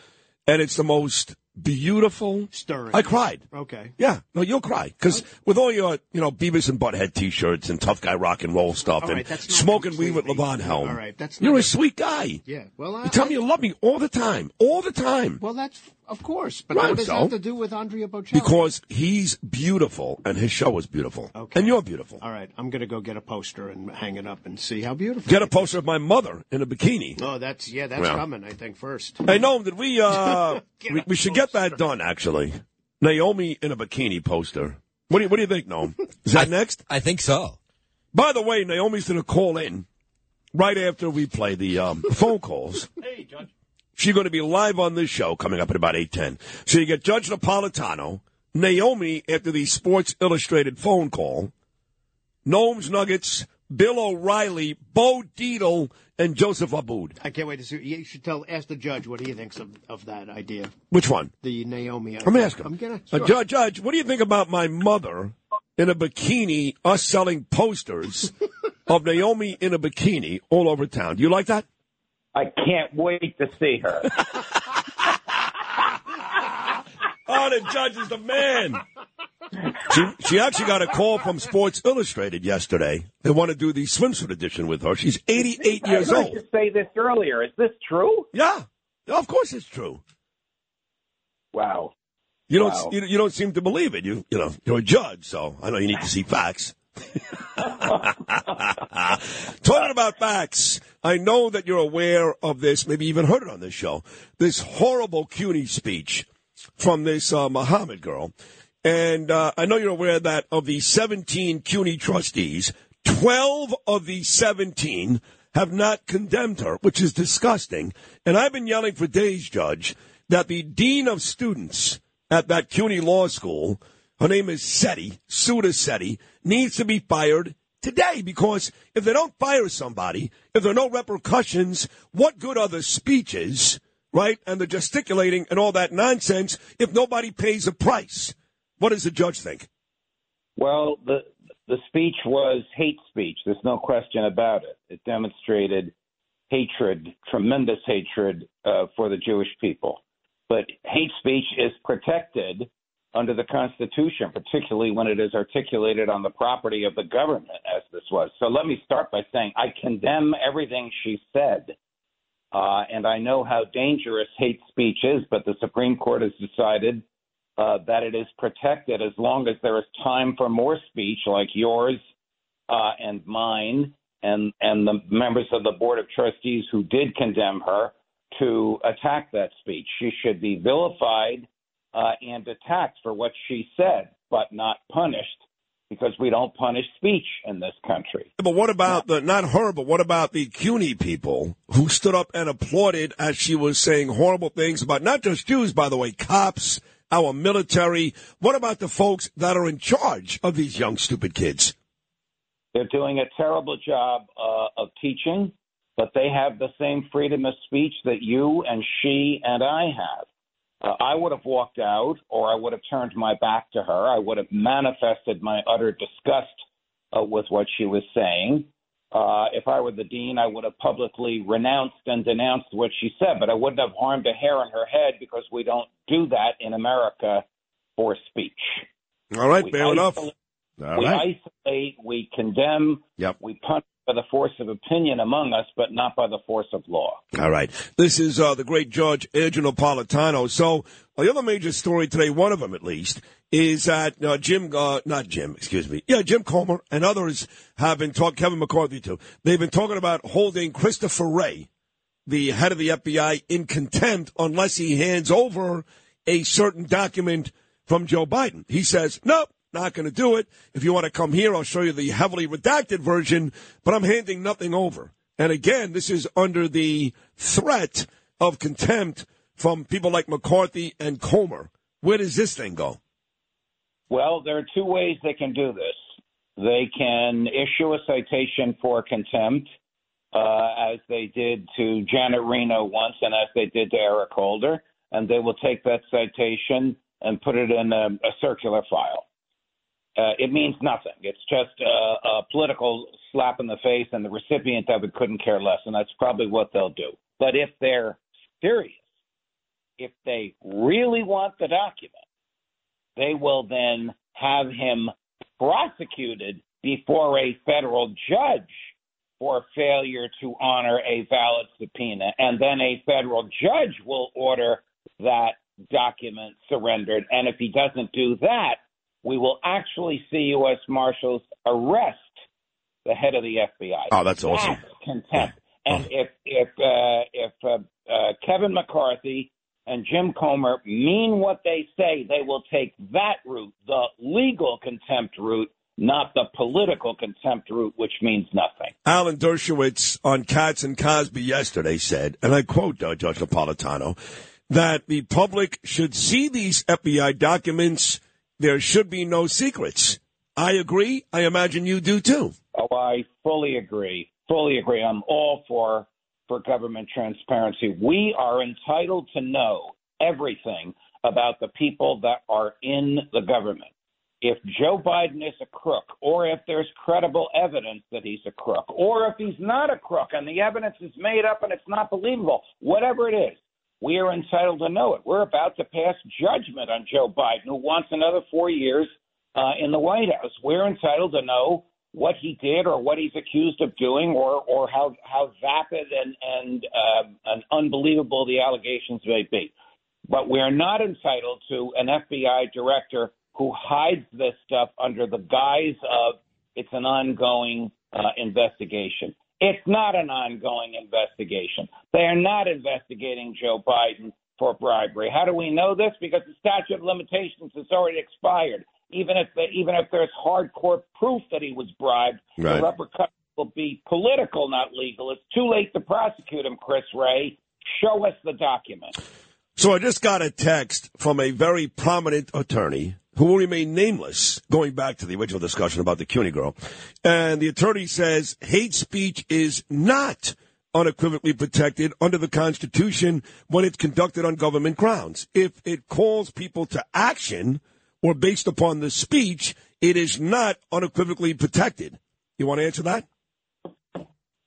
and it's the most beautiful. Stirring. I cried. Okay. Yeah, no, you'll cry because with all your, you know, Beavis and Butthead T-shirts and tough guy rock and roll stuff All and right, smoking weed with Levon Helm. All right, that's you're a sweet guy. Yeah. Well, I, You tell me you love me all the time, all the time. Well, that's of course, but Right, what does so? that have to do with Andrea Bocelli? Because he's beautiful and his show is beautiful. Okay. And you're beautiful. All right, I'm going to go get a poster and hang it up and see how beautiful. Get a poster of my mother in a bikini. Oh, that's yeah, that's Well. coming. I think first. Hey, Noam, did we, uh, we, we should get that done, actually. Naomi in a bikini poster. What do you, what do you think, Noam? Is that next? I think so. By the way, Naomi's going to call in right after we play the um, phone calls. Hey, Judge. She's going to be live on this show coming up at about 8.10. So you get Judge Napolitano, Naomi after the Sports Illustrated phone call, Noam's Nuggets, Bill O'Reilly, Bo Dietl, and Joseph Abboud. I can't wait to see. You should tell, ask the judge what he thinks of, of that idea. Which one? The Naomi. Let me ask him. I'm gonna. Uh. Judge, Judge, what do you think about my mother in a bikini, us selling posters of Naomi in a bikini all over town? Do you like that? I can't wait to see her. Oh, the judge is the man. She, she actually got a call from Sports Illustrated yesterday. They want to do the swimsuit edition with her. She's 88 years I heard old. you say this earlier. Is this true? Yeah, of course it's true. Wow. You don't Wow. you, you don't seem to believe it. You you know you're a judge, so I know you need to see facts. Talking about facts, I know that you're aware of this. Maybe even heard it on this show. This horrible CUNY speech from this uh, Muhammad girl, and uh, I know you're aware that of the 17 CUNY trustees, 12 of the 17 have not condemned her, which is disgusting. And I've been yelling for days, Judge, that the dean of students at that CUNY law school, her name is Setty, Sudha Setty, needs to be fired today because if they don't fire somebody, if there are no repercussions, what good are the speeches, right, and the gesticulating and all that nonsense if nobody pays a price? What does the judge think? Well, the the speech was hate speech. There's no question about it. It demonstrated hatred, tremendous hatred uh, for the Jewish people. But hate speech is protected under the Constitution, particularly when it is articulated on the property of the government, as this was. So let me start by saying I condemn everything she said. Uh, and I know how dangerous hate speech is, but the Supreme Court has decided uh, that it is protected as long as there is time for more speech like yours uh, and mine and and the members of the board of trustees who did condemn her to attack that speech. She should be vilified uh, and attacked for what she said, but not punished because we don't punish speech in this country. But what about the, not her, but what about the CUNY people who stood up and applauded as she was saying horrible things about not just Jews, by the way, cops, our military. What about the folks that are in charge of these young, stupid kids? They're doing a terrible job uh, of teaching, but they have the same freedom of speech that you and she and I have. Uh, I would have walked out or I would have turned my back to her. I would have manifested my utter disgust uh, with what she was saying. Uh, if I were the dean, I would have publicly renounced and denounced what she said, but I wouldn't have harmed a hair on her head because we don't do that in America for speech. All right, We fair enough. All we right. isolate, we condemn, Yep. we punish by the force of opinion among us, but not by the force of law. All right. This is uh, the great Judge Edgar Napolitano. So uh, the other major story today, one of them at least, is that uh, Jim, uh, not Jim, excuse me, yeah, Jim Comer and others have been talking, Kevin McCarthy too, they've been talking about holding Christopher Wray, the head of the FBI, in contempt unless he hands over a certain document from Joe Biden. He says, nope, not going to do it. If you want to come here, I'll show you the heavily redacted version, but I'm handing nothing over. And again, this is under the threat of contempt from people like McCarthy and Comer. Where does this thing go? Well, there are two ways they can do this. They can issue a citation for contempt, uh, as they did to Janet Reno once and as they did to Eric Holder, and they will take that citation and put it in a, a circular file. Uh, it means nothing. It's just a, a political slap in the face, and the recipient of it couldn't care less, and that's probably what they'll do. But if they're serious, if they really want the document, they will then have him prosecuted before a federal judge for failure to honor a valid subpoena. And then a federal judge will order that document surrendered. And if he doesn't do that, we will actually see U.S. Marshals arrest the head of the FBI. Oh, that's awesome. contempt. And if if uh, if uh, uh, Kevin McCarthy and Jim Comer mean what they say, they will take that route, the legal contempt route, not the political contempt route, which means nothing. Alan Dershowitz on Cats and Cosby yesterday said, and I quote uh, Judge Napolitano, that the public should see these FBI documents. There should be no secrets. I agree. I imagine you do too. Oh, I fully agree. Fully agree. I'm all for for government transparency. We are entitled to know everything about the people that are in the government. If Joe Biden is a crook, or if there's credible evidence that he's a crook, or if he's not a crook and the evidence is made up and it's not believable, whatever it is, we are entitled to know it. We're about to pass judgment on Joe Biden, who wants another four years uh, in the White House. We're entitled to know what he did or what he's accused of doing or or how how vapid and and um, and unbelievable the allegations may be. But we're not entitled to an FBI director who hides this stuff under the guise of it's an ongoing uh, investigation. It's not an ongoing investigation. They are not investigating Joe Biden for bribery. How do we know this? Because the statute of limitations has already expired. Even if the, even if there's hardcore proof that he was bribed, Right. the repercussions will be political, not legal. It's too late to prosecute him, Chris Wray. Show us the document. So I just got a text from a very prominent attorney who will remain nameless, going back to the original discussion about the CUNY girl. And the attorney says hate speech is not unequivocally protected under the Constitution when it's conducted on government grounds. If it calls people to action or based upon the speech, it is not unequivocally protected. You want to answer that?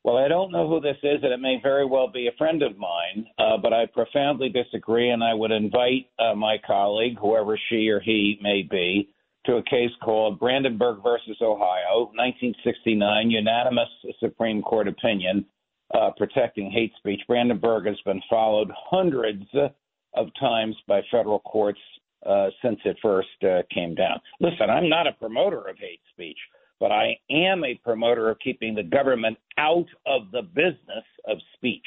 Well, I don't know who this is, and it may very well be a friend of mine, uh, but I profoundly disagree, and I would invite uh, my colleague, whoever she or he may be, to a case called Brandenburg versus Ohio, 1969, unanimous Supreme Court opinion uh, protecting hate speech. Brandenburg has been followed hundreds of times by federal courts uh, since it first uh, came down. Listen, I'm not a promoter of hate speech, but I am a promoter of keeping the government out of the business of speech.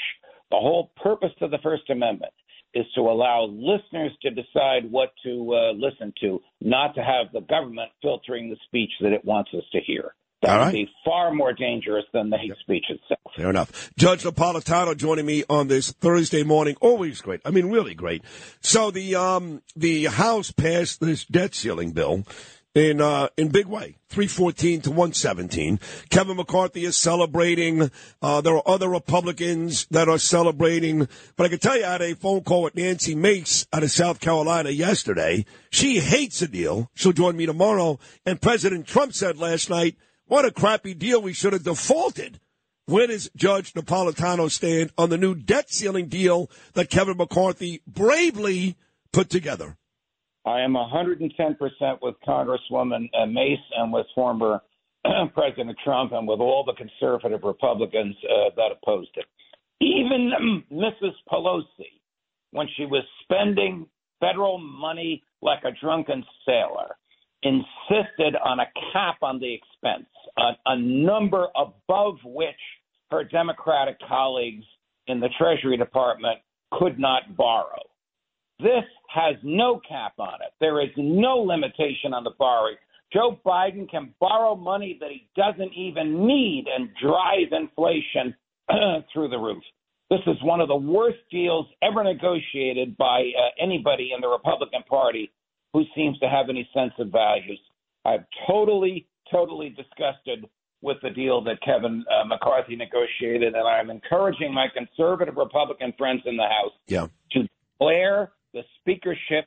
The whole purpose of the First Amendment is to allow listeners to decide what to uh, listen to, not to have the government filtering the speech that it wants us to hear. That All would be far more dangerous than the hate speech itself. Fair enough. Judge Napolitano joining me on this Thursday morning. Always great. I mean, really great. So the um the House passed this debt ceiling bill in uh in big way, three fourteen to one seventeen. Kevin McCarthy is celebrating. Uh, there are other Republicans that are celebrating. But I can tell you, I had a phone call with Nancy Mace out of South Carolina yesterday. She hates the deal. She'll join me tomorrow. And President Trump said last night, "What a crappy deal. We should have defaulted." Where does Judge Napolitano stand on the new debt ceiling deal that Kevin McCarthy bravely put together? I am 110% with Congresswoman uh, Mace and with former President Trump and with all the conservative Republicans uh, that opposed it. Even Mrs. Pelosi, when she was spending federal money like a drunken sailor, insisted on a cap on the expense, a, a number above which her Democratic colleagues in the Treasury Department could not borrow. This has no cap on it. There is no limitation on the borrowing. Joe Biden can borrow money that he doesn't even need and drive inflation through the roof. This is one of the worst deals ever negotiated by uh, anybody in the Republican Party who seems to have any sense of values. I'm totally, totally disgusted with the deal that Kevin uh, McCarthy negotiated, and I'm encouraging my conservative Republican friends in the House Yeah. to declare the speakership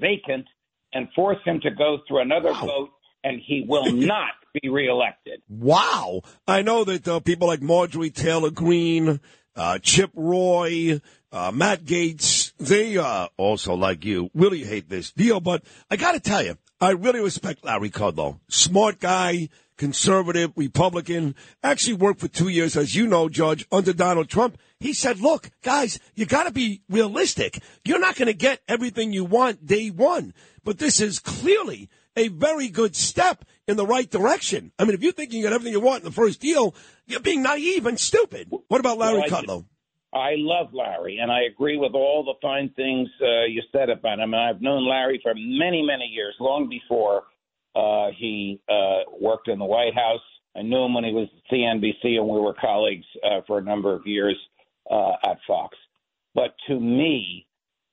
vacant and force him to go through another vote, and he will not be reelected. Wow. I know that uh, people like Marjorie Taylor Greene, uh, Chip Roy, uh, Matt Gaetz, they uh, also, like you, really hate this deal. But I got to tell you, I really respect Larry Kudlow. Smart guy, conservative, Republican. Actually worked for two years, as you know, Judge, under Donald Trump. He said, look, guys, you got to be realistic. You're not going to get everything you want day one. But this is clearly a very good step in the right direction. I mean, if you think you get everything you want in the first deal, you're being naive and stupid. What about Larry Well, I- Kudlow? I love Larry, and I agree with all the fine things uh, you said about him. And I've known Larry for many, many years, long before uh, he uh, worked in the White House. I knew him when he was at CNBC, and we were colleagues uh, for a number of years uh, at Fox. But to me,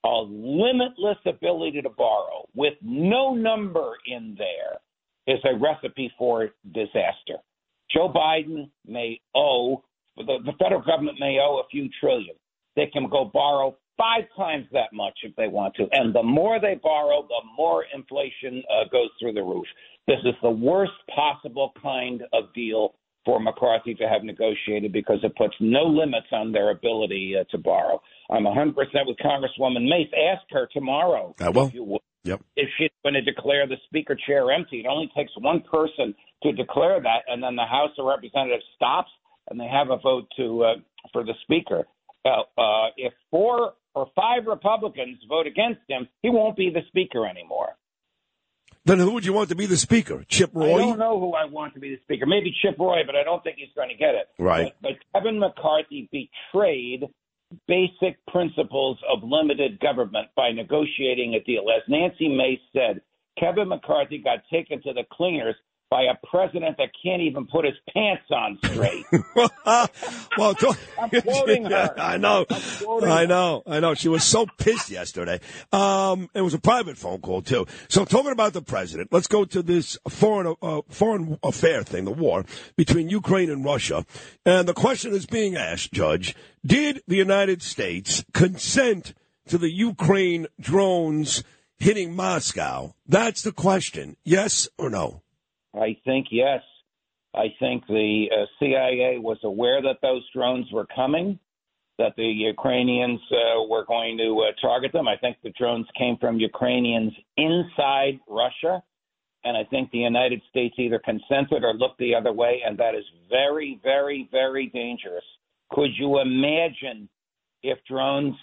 a limitless ability to borrow with no number in there is a recipe for disaster. Joe Biden may owe, the, the federal government may owe a few trillion. They can go borrow five times that much if they want to. And the more they borrow, the more inflation uh, goes through the roof. This is the worst possible kind of deal for McCarthy to have negotiated because it puts no limits on their ability uh, to borrow. I'm 100% with Congresswoman Mace. Ask her tomorrow I will. if Yep. if she's going to declare the speaker chair empty. It only takes one person to declare that, and then the House of Representatives stops and they have a vote to uh, for the speaker. Uh, uh, if four or five Republicans vote against him, he won't be the speaker anymore. Then who would you want to be the speaker? Chip Roy? I don't know who I want to be the speaker. Maybe Chip Roy, but I don't think he's going to get it. Right. But, but Kevin McCarthy betrayed basic principles of limited government by negotiating a deal. As Nancy Mace said, Kevin McCarthy got taken to the cleaners by a president that can't even put his pants on straight. well, I'm quoting her. I know. quoting I know. I know. She was so pissed yesterday. Um, it was a private phone call too. So talking about the president, let's go to this foreign uh, foreign affair thing, the war between Ukraine and Russia. And the question is being asked, Judge, did the United States consent to the Ukraine drones hitting Moscow? That's the question. Yes or no? I think yes. I think the uh, CIA was aware that those drones were coming, that the Ukrainians uh, were going to uh, target them. I think the drones came from Ukrainians inside Russia. And I think the United States either consented or looked the other way, and that is very, very, very dangerous. Could you imagine if drones,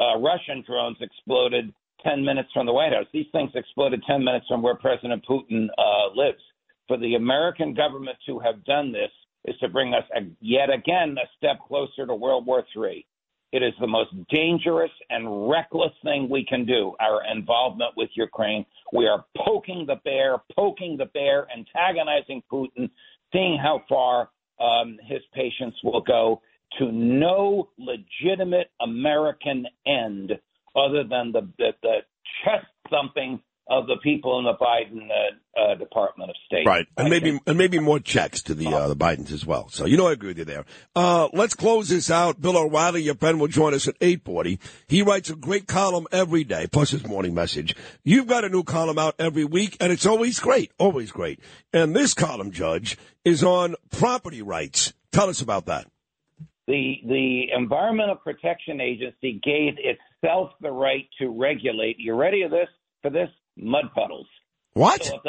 uh, Russian drones, exploded 10 minutes from the White House? These things exploded 10 minutes from where President Putin uh, lives. For the American government to have done this is to bring us a, yet again a step closer to World War III. It is the most dangerous and reckless thing we can do, our involvement with Ukraine. We are poking the bear, poking the bear, antagonizing Putin, seeing how far um, his patience will go to no legitimate American end other than the, the, the chest thumping of the people in the Biden uh, uh, Department of State. Right, and maybe and maybe more checks to the uh, the Bidens as well. So you know I agree with you there. Uh, let's close this out. Bill O'Reilly, your friend, will join us at eight forty. He writes a great column every day, plus his morning message. You've got a new column out every week, and it's always great, always great. And this column, Judge, is on property rights. Tell us about that. The the Environmental Protection Agency gave itself the right to regulate. You ready for this? For this, mud puddles. What? So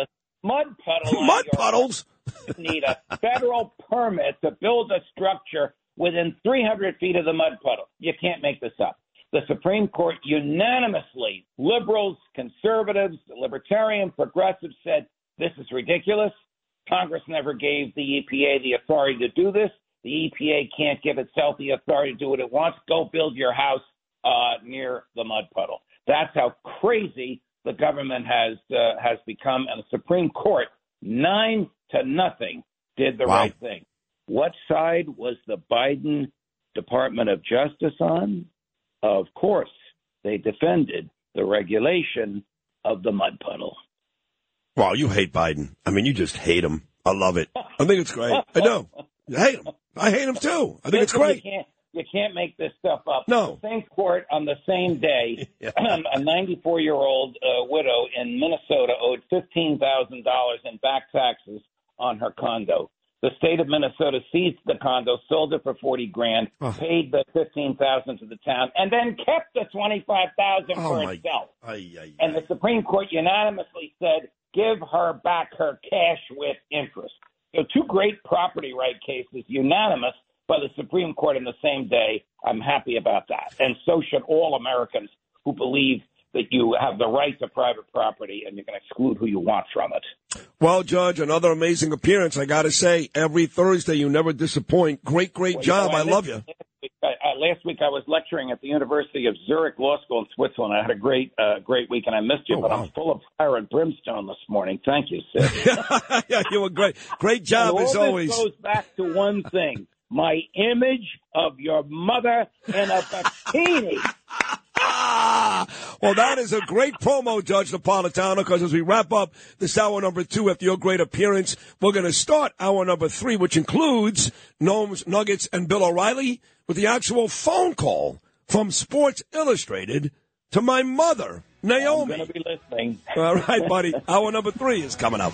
mud puddle Mud puddles? you need a federal permit to build a structure within 300 feet of the mud puddle. You can't make this up. The Supreme Court unanimously, liberals, conservatives, libertarian, progressives said this is ridiculous. Congress never gave the EPA the authority to do this. The EPA can't give itself the authority to do what it wants. Go build your house uh, near the mud puddle. That's how crazy the government has uh, has become, and the Supreme Court, nine to nothing, did the Wow. right thing. What side was the Biden Department of Justice on? Of course, they defended the regulation of the mud puddle. Wow, you hate Biden. I mean, you just hate him. I love it. I think it's great. I do. You hate him. I hate him too. I think it's great. You can't, you can't make this stuff up. No. The same court on the same day, a 94 year old uh, widow in Minnesota owed $15,000 in back taxes on her condo. The state of Minnesota seized the condo, sold it for 40 grand, Oh. paid the 15,000 to the town, and then kept the 25,000 Oh, for my- itself. Ay, ay, And the Supreme Court unanimously said, give her back her cash with interest. So, two great property right cases, unanimous by the Supreme Court in the same day. I'm happy about that. And so should all Americans who believe that you have the right to private property and you can exclude who you want from it. Well, Judge, another amazing appearance. I got to say, every Thursday you never disappoint. Great, great Well, job. know, I love you. Last week, I, uh, last week I was lecturing at the University of Zurich Law School in Switzerland. I had a great, uh, great week, and I missed you, Oh, but wow. I'm full of fire and brimstone this morning. Thank you, Sid. yeah, you were great. Great job And as all always. This goes back to one thing: my image of your mother in a bikini. Well, that is a great promo, Judge Napolitano, because as we wrap up this hour number two after your great appearance, we're going to start hour number three, which includes Noam's, Nuggets, and Bill O'Reilly with the actual phone call from Sports Illustrated to my mother, Naomi. I'm going to be listening. All right, buddy. Hour number three is coming up.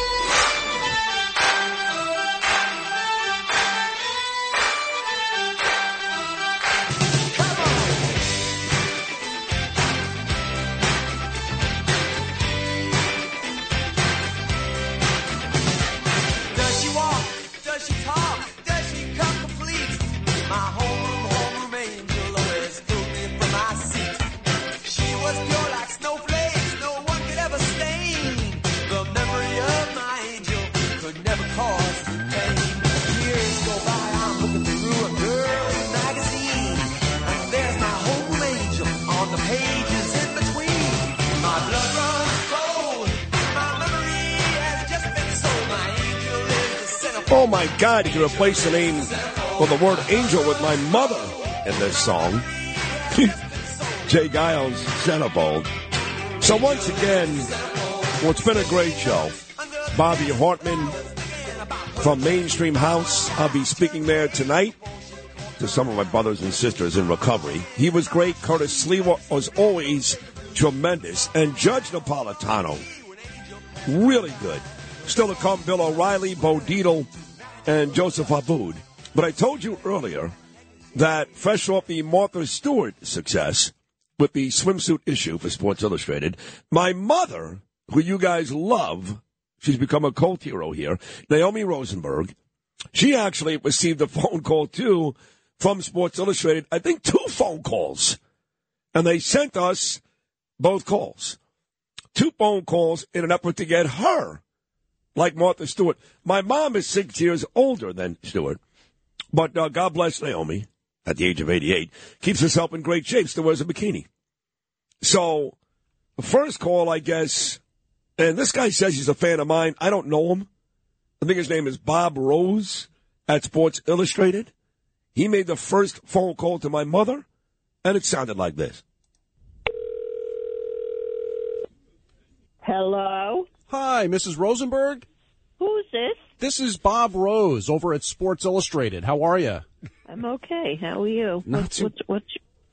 Oh my God, you can replace the name or the word angel with my mother in this song. J. Geils, Centerfold. So once again, well, it's been a great show. Bobby Hartman from Mainstream House. I'll be speaking there tonight to some of my brothers and sisters in recovery. He was great. Curtis Sliwa was always tremendous. And Judge Napolitano, really good. Still to come, Bill O'Reilly, Bo Dietl, and Joseph Abboud. But I told you earlier that fresh off the Martha Stewart success with the swimsuit issue for Sports Illustrated, my mother, who you guys love, she's become a cult hero here, Naomi Rosenberg, she actually received a phone call too from Sports Illustrated. I think two phone calls. And they sent us both calls. Two phone calls in an effort to get her like Martha Stewart. My mom is six years older than Stewart, but uh, God bless Naomi. at the age of 88. Keeps herself in great shape, still wears a bikini. So, the first call, I guess, and this guy says he's a fan of mine. I don't know him. I think his name is Bob Rose at Sports Illustrated. He made the first phone call to my mother, and it sounded like this. Hello? Hi, Mrs. Rosenberg. Who's this? This is Bob Rose over at Sports Illustrated. How are you? I'm okay. How are you? Not what's, too- what's, what's,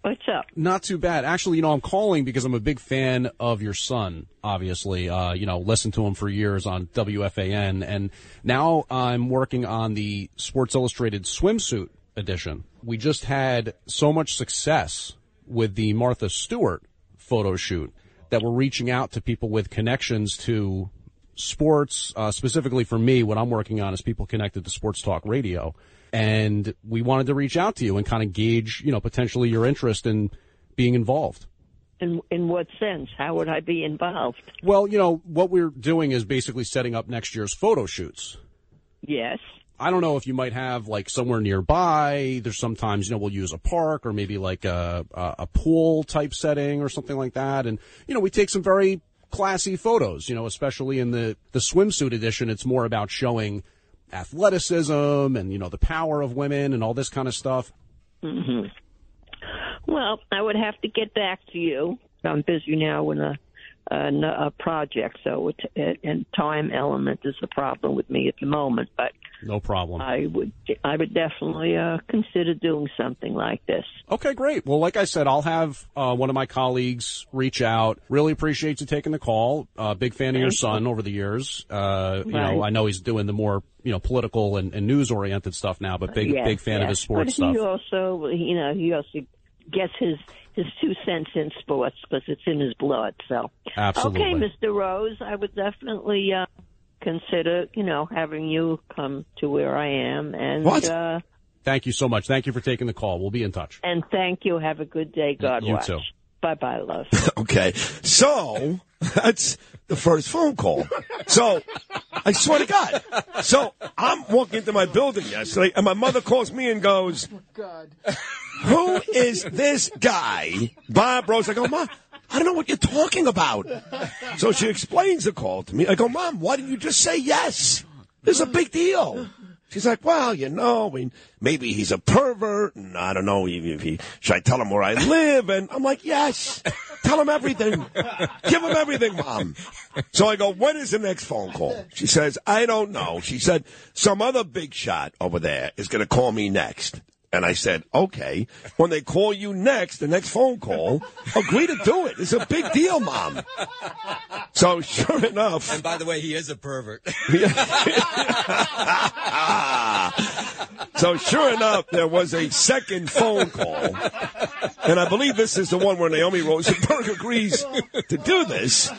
what's up? Not too bad. Actually, you know, I'm calling because I'm a big fan of your son, obviously. Uh, you know, listened to him for years on WFAN, and now I'm working on the Sports Illustrated swimsuit edition. We just had so much success with the Martha Stewart photo shoot that we're reaching out to people with connections to sports, uh, specifically for me, what I'm working on is people connected to sports talk radio. And we wanted to reach out to you and kind of gauge, you know, potentially your interest in being involved. In in what sense? How would I be involved? Well, you know, what we're doing is basically setting up next year's photo shoots. Yes. I don't know if you might have like somewhere nearby. There's sometimes, you know, we'll use a park or maybe like a, a, a pool type setting or something like that. And, you know, we take some very classy photos, you know, especially in the, the swimsuit edition. It's more about showing athleticism and, you know, the power of women and all this kind of stuff. hmm Well, I would have to get back to you. I'm busy now with a a, a project, so it, it, and time element is the problem with me at the moment. But No problem. I would I would definitely uh, consider doing something like this. Okay, great. Well, like I said, I'll have uh, one of my colleagues reach out. Really appreciate you taking the call. Uh, big fan of your Thank you. son over the years. Uh, You know, I know he's doing the more you know political and, and news oriented stuff now, but big Yes, big fan of his sports but stuff. He also, you know, he also gets his his two cents in sports because it's in his blood. So, Absolutely. okay, Mr. Rose, I would definitely uh, consider, you know, having you come to where I am, and What? uh, Thank you so much. Thank you for taking the call. We'll be in touch. and thank you. Have a good day. God bless. you watch. too. Bye bye, love. Okay. So that's the first phone call. So I swear to God. So I'm walking into my building yesterday and my mother calls me and goes, "God, Who is this guy? Bob Rose. I go, Mom, I don't know what you're talking about. So she explains the call to me. I go, Mom, why didn't you just say yes? This is a big deal. She's like, well, you know, I mean, maybe he's a pervert, and I don't know if he should I tell him where I live, and I'm like, yes, tell him everything, give him everything, mom. So I go, when is the next phone call? She says, I don't know. She said some other big shot over there is going to call me next. And I said, okay, when they call you next, the next phone call, agree to do it. It's a big deal, mom. So sure enough. And by the way, he is a pervert. So sure enough, there was a second phone call, and I believe this is the one where Naomi Rosenberg agrees to do this.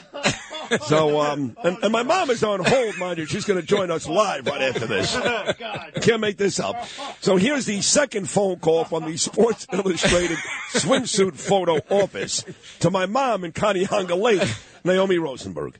So, um, and, and my mom is on hold, mind you. She's going to join us live right after this. Can't make this up. So here's the second phone call from the Sports Illustrated swimsuit photo office to my mom in Conneaga Lake, Naomi Rosenberg.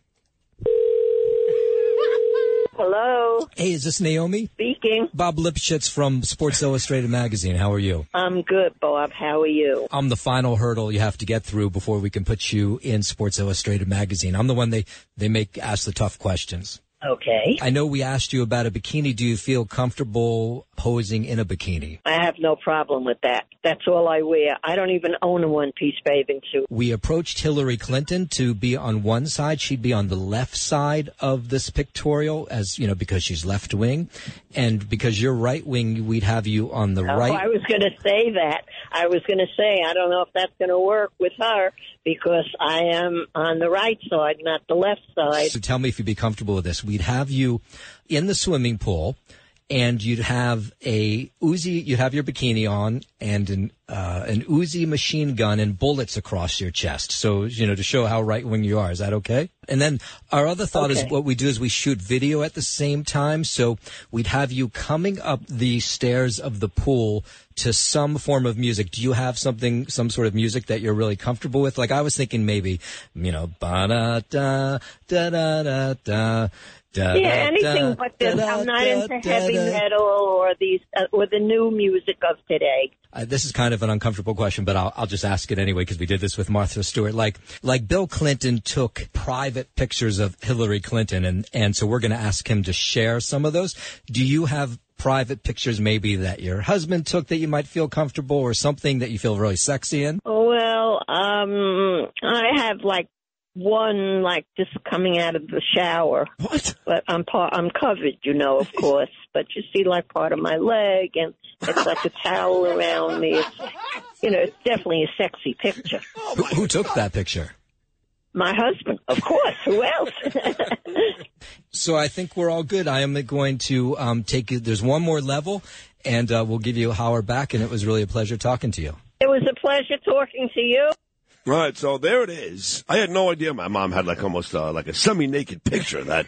Hello, Hey, is this Naomi? speaking. Bob Lipschitz from Sports Illustrated magazine. How are you? I'm good, Bob. How are you? I'm the final hurdle you have to get through before we can put you in Sports Illustrated magazine. I'm the one they, they make ask the tough questions. Okay. I know we asked you about a bikini. Do you feel comfortable posing in a bikini? I have no problem with that. That's all I wear. I don't even own a one-piece bathing suit. We approached Hillary Clinton to be on one side. She'd be on the left side of this pictorial as, you know, because she's left wing. And because you're right wing, we'd have you on the Oh, right. I was going to say that. I was going to say I don't know if that's going to work with her because I am on the right side, not the left side. So tell me if you'd be comfortable with this. We'd have you in the swimming pool and you'd have a Uzi, you'd have your bikini on and an uh, an Uzi machine gun and bullets across your chest. So, you know, to show how right wing you are. Is that okay? And then our other thought is what we do is we shoot video at the same time. So we'd have you coming up the stairs of the pool to some form of music. Do you have something, some sort of music that you're really comfortable with? Like I was thinking maybe, you know, ba da da da da da da. Yeah, da, anything da, but this. I'm not into heavy metal or these uh, or the new music of today. Uh, this is kind of an uncomfortable question, but I'll, I'll just ask it anyway because we did this with Martha Stewart. Like, like Bill Clinton took private pictures of Hillary Clinton, and and so we're going to ask him to share some of those. Do you have private pictures maybe that your husband took that you might feel comfortable, or something that you feel really sexy in? Oh well, um, I have like one like just coming out of the shower. What? But I'm part, I'm covered, you know, of course. But you see like part of my leg, and it's like a towel around me. It's, you know, it's definitely a sexy picture. who, who took that picture? My husband, of course. Who else? So I think we're all good. I am going to um, take you. There's one more level, and uh, we'll give you a hour back. And it was really a pleasure talking to you. it was a pleasure talking to you. All right, so there it is. I had no idea my mom had like almost uh, like a semi-naked picture that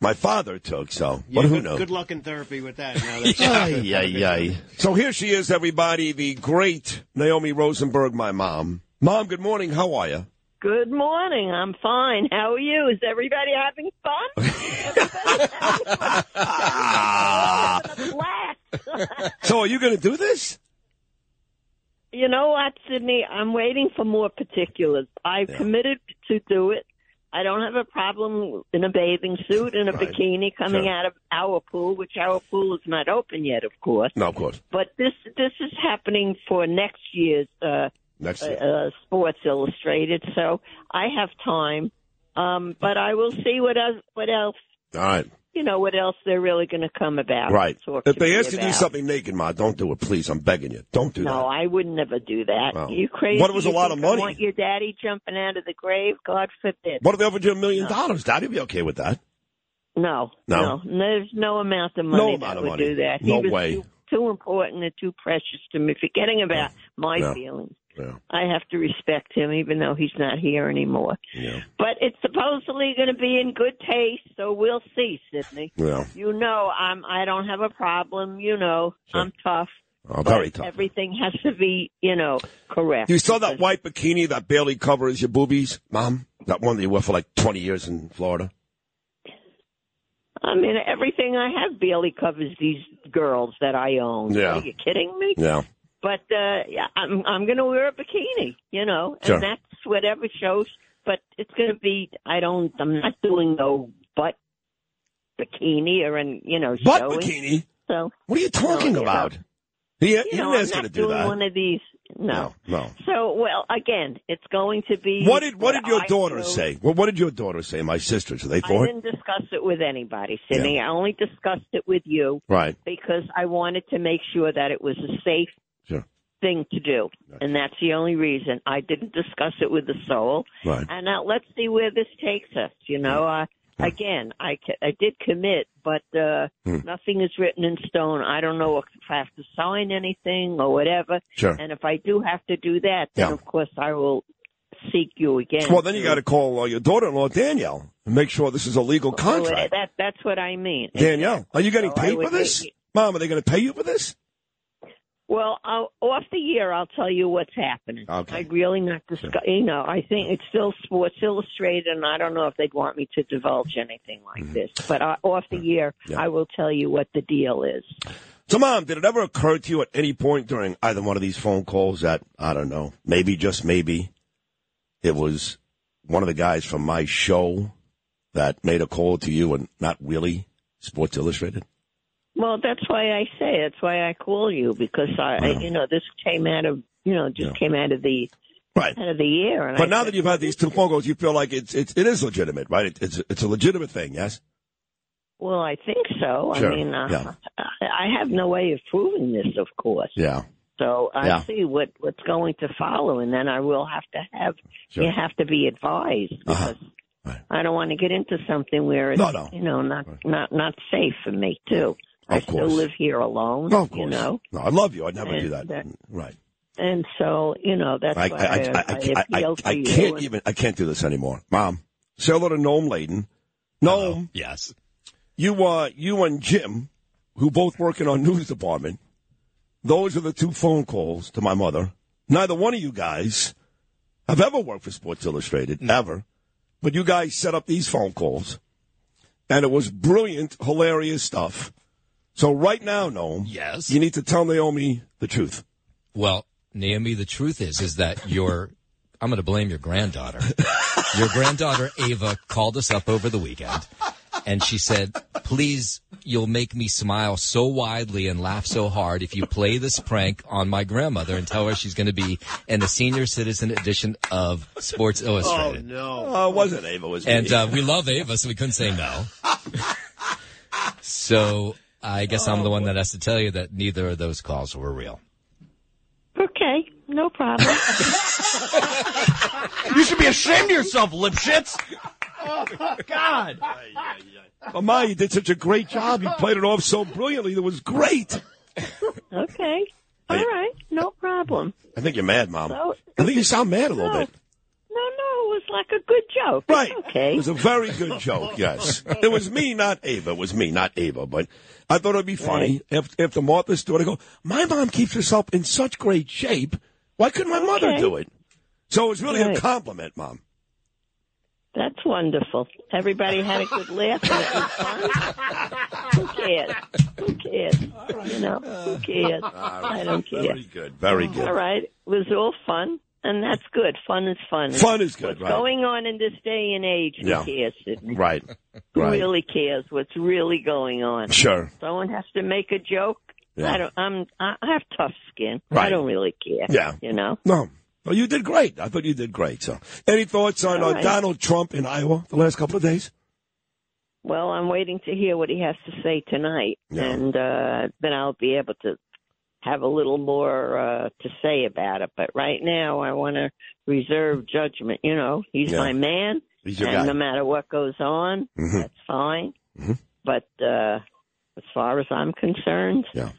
my father took. So, Yeah, but who good, knows? good luck in therapy with that. Now that's Ay, ay, ay. So here she is, everybody, the great Naomi Rosenberg, my mom. Mom, good morning. How are you? Good morning. I'm fine. How are you? Is everybody having fun? So are you going to do this? You know what, Sydney? I'm waiting for more particulars. I've committed to do it. I don't have a problem in a bathing suit and a Right. bikini coming Sure. out of our pool, which our pool is not open yet, of course. No, of course. But this this is happening for next year's uh, Next uh, uh, Sports Illustrated, so I have time. Um, but I will see what else, what else All right. You know what else they're really going to come about. Right. If they ask you to do something naked, Ma, don't do it, please. I'm begging you. Don't do No, that. No, I would never do that. Well, you crazy? what if it was a lot of I money? want your daddy jumping out of the grave? God forbid. What if they offered you a million dollars? Daddy'd be okay with that. No, No? no, There's no amount of money No that amount of would money. do that. No way. Too, too important and too precious to me. Forgetting about my No. feelings. Yeah. I have to respect him, even though he's not here anymore. Yeah. But it's supposedly going to be in good taste, so we'll see, Sydney. Yeah. You know, I'm. I don't have a problem. You know, I'm tough. Oh, very tough. Everything has to be, you know, correct. You saw that white bikini that barely covers your boobies, Mom? That one that you wore for like 20 years in Florida? I mean, everything I have barely covers these girls that I own. Yeah. Are you kidding me? Yeah. But uh yeah, I'm I'm going to wear a bikini, you know, and Sure. that's whatever shows. But it's going to be. I don't. I'm not doing no butt bikini or an you know Butt showing. bikini? So What are you talking No, you about? know. He, you know, I'm you not to do that. one of these. No. No. So well, again, it's going to be. What did what did your I daughter say? Well, what did your daughter say? My sisters, are they I for it? didn't discuss it with anybody, Sydney. I only discussed it with you Right. because I wanted to make sure that it was a safe. Thing to do, and that's the only reason. I didn't discuss it with the soul, Right. and uh, let's see where this takes us. You know, uh, again, I ca- I did commit, but uh, Hmm. nothing is written in stone. I don't know if I have to sign anything or whatever. Sure. And if I do have to do that, then Yeah. of course I will seek you again. Well, then you got to call uh, your daughter-in-law Danielle and make sure this is a legal contract. that that's what I mean. Danielle, are you getting So paid for this? Mom, are they going to pay you for this? Well, I'll, off the year, I'll tell you what's happening. Okay. I really not discuss. You know, I think it's still Sports Illustrated, and I don't know if they'd want me to divulge anything like Mm-hmm. this. But uh, off the year, I will tell you what the deal is. So, Mom, did it ever occur to you at any point during either one of these phone calls that, I don't know, maybe, just maybe, it was one of the guys from my show that made a call to you and not really Sports Illustrated? Well, that's why I say that's why I call you because I, I you know, this came out of you know just came out of the right out of the air. And But I now said, that you've had these two phone calls, you feel like it's, it's it is legitimate, right? It, it's it's a legitimate thing, yes. well, I think so. Sure. I mean, uh, Yeah. I, I have no way of proving this, of course. Yeah. So I Yeah. see what what's going to follow, and then I will have to have Sure. you have to be advised because I don't want to get into something where it's No, no. you know not not not safe for me too. I Of still course. live here alone. No, of You course. know. No, I love you. I'd never do And, that. uh, right. And so, you know, that's I, why I, I, I, I, I, I, appealed I can't and- even. I can't do this anymore, Mom. Say hello to Noam Layden. Noam. Yes. You, uh, you and Jim, who both work in our news department. Those are the two phone calls to my mother. Neither one of you guys have ever worked for Sports Illustrated, ever. But you guys set up these phone calls, and it was brilliant, hilarious stuff. So right now, Noam, Yes. you need to tell Naomi the truth. Well, Naomi, the truth is, is that your, I'm going to blame your granddaughter. your granddaughter Ava called us up over the weekend, and she said, "Please, you'll make me smile so widely and laugh so hard if you play this prank on my grandmother and tell her she's going to be in the senior citizen edition of Sports Illustrated." Oh no. Oh, it wasn't Ava, it was me. And uh, we love Ava, so we couldn't say no. so I guess I'm the oh. one that has to tell you that neither of those calls were real. Okay, no problem. You should be ashamed of yourself, lipshits. Oh, God. Oh, Ma, you did such a great job. You played it off so brilliantly. It was great. okay, all right, no problem. I think you're mad, Mom. So- I think you sound mad a little No. bit. No, no, it was like a good joke. Right. It's okay. It was a very good joke, yes. It was me, not Ava. It was me, not Ava. But I thought it would be funny if, if the Martha I go, my mom keeps herself in such great shape. Why couldn't my mother do it? So it was really a compliment, Mom. That's wonderful. Everybody had a good laugh and it was fun. Who cares? Who cares? You know, who cares? I don't care. Very good. Very good. All right. It was all fun, and that's good. Fun is fun. Fun is good, What's right. going on in this day and age, who Yeah. cares, Sidney? Right. Who Right. really cares what's really going on? Sure. Someone has to make a joke. Yeah. I don't. I'm. I I have tough skin. Right. I don't really care. Yeah. You know. No. Well, you did great. I thought you did great. So, any thoughts on uh, right. Donald Trump in Iowa the last couple of days? Well, I'm waiting to hear what he has to say tonight, Yeah. and uh, then I'll be able to have a little more uh, to say about it. But right now, I want to reserve judgment. You know, he's Yeah. my man, He's your and guy. no matter what goes on, Mhm. that's fine. Mhm. But uh, as far as I'm concerned, Yeah.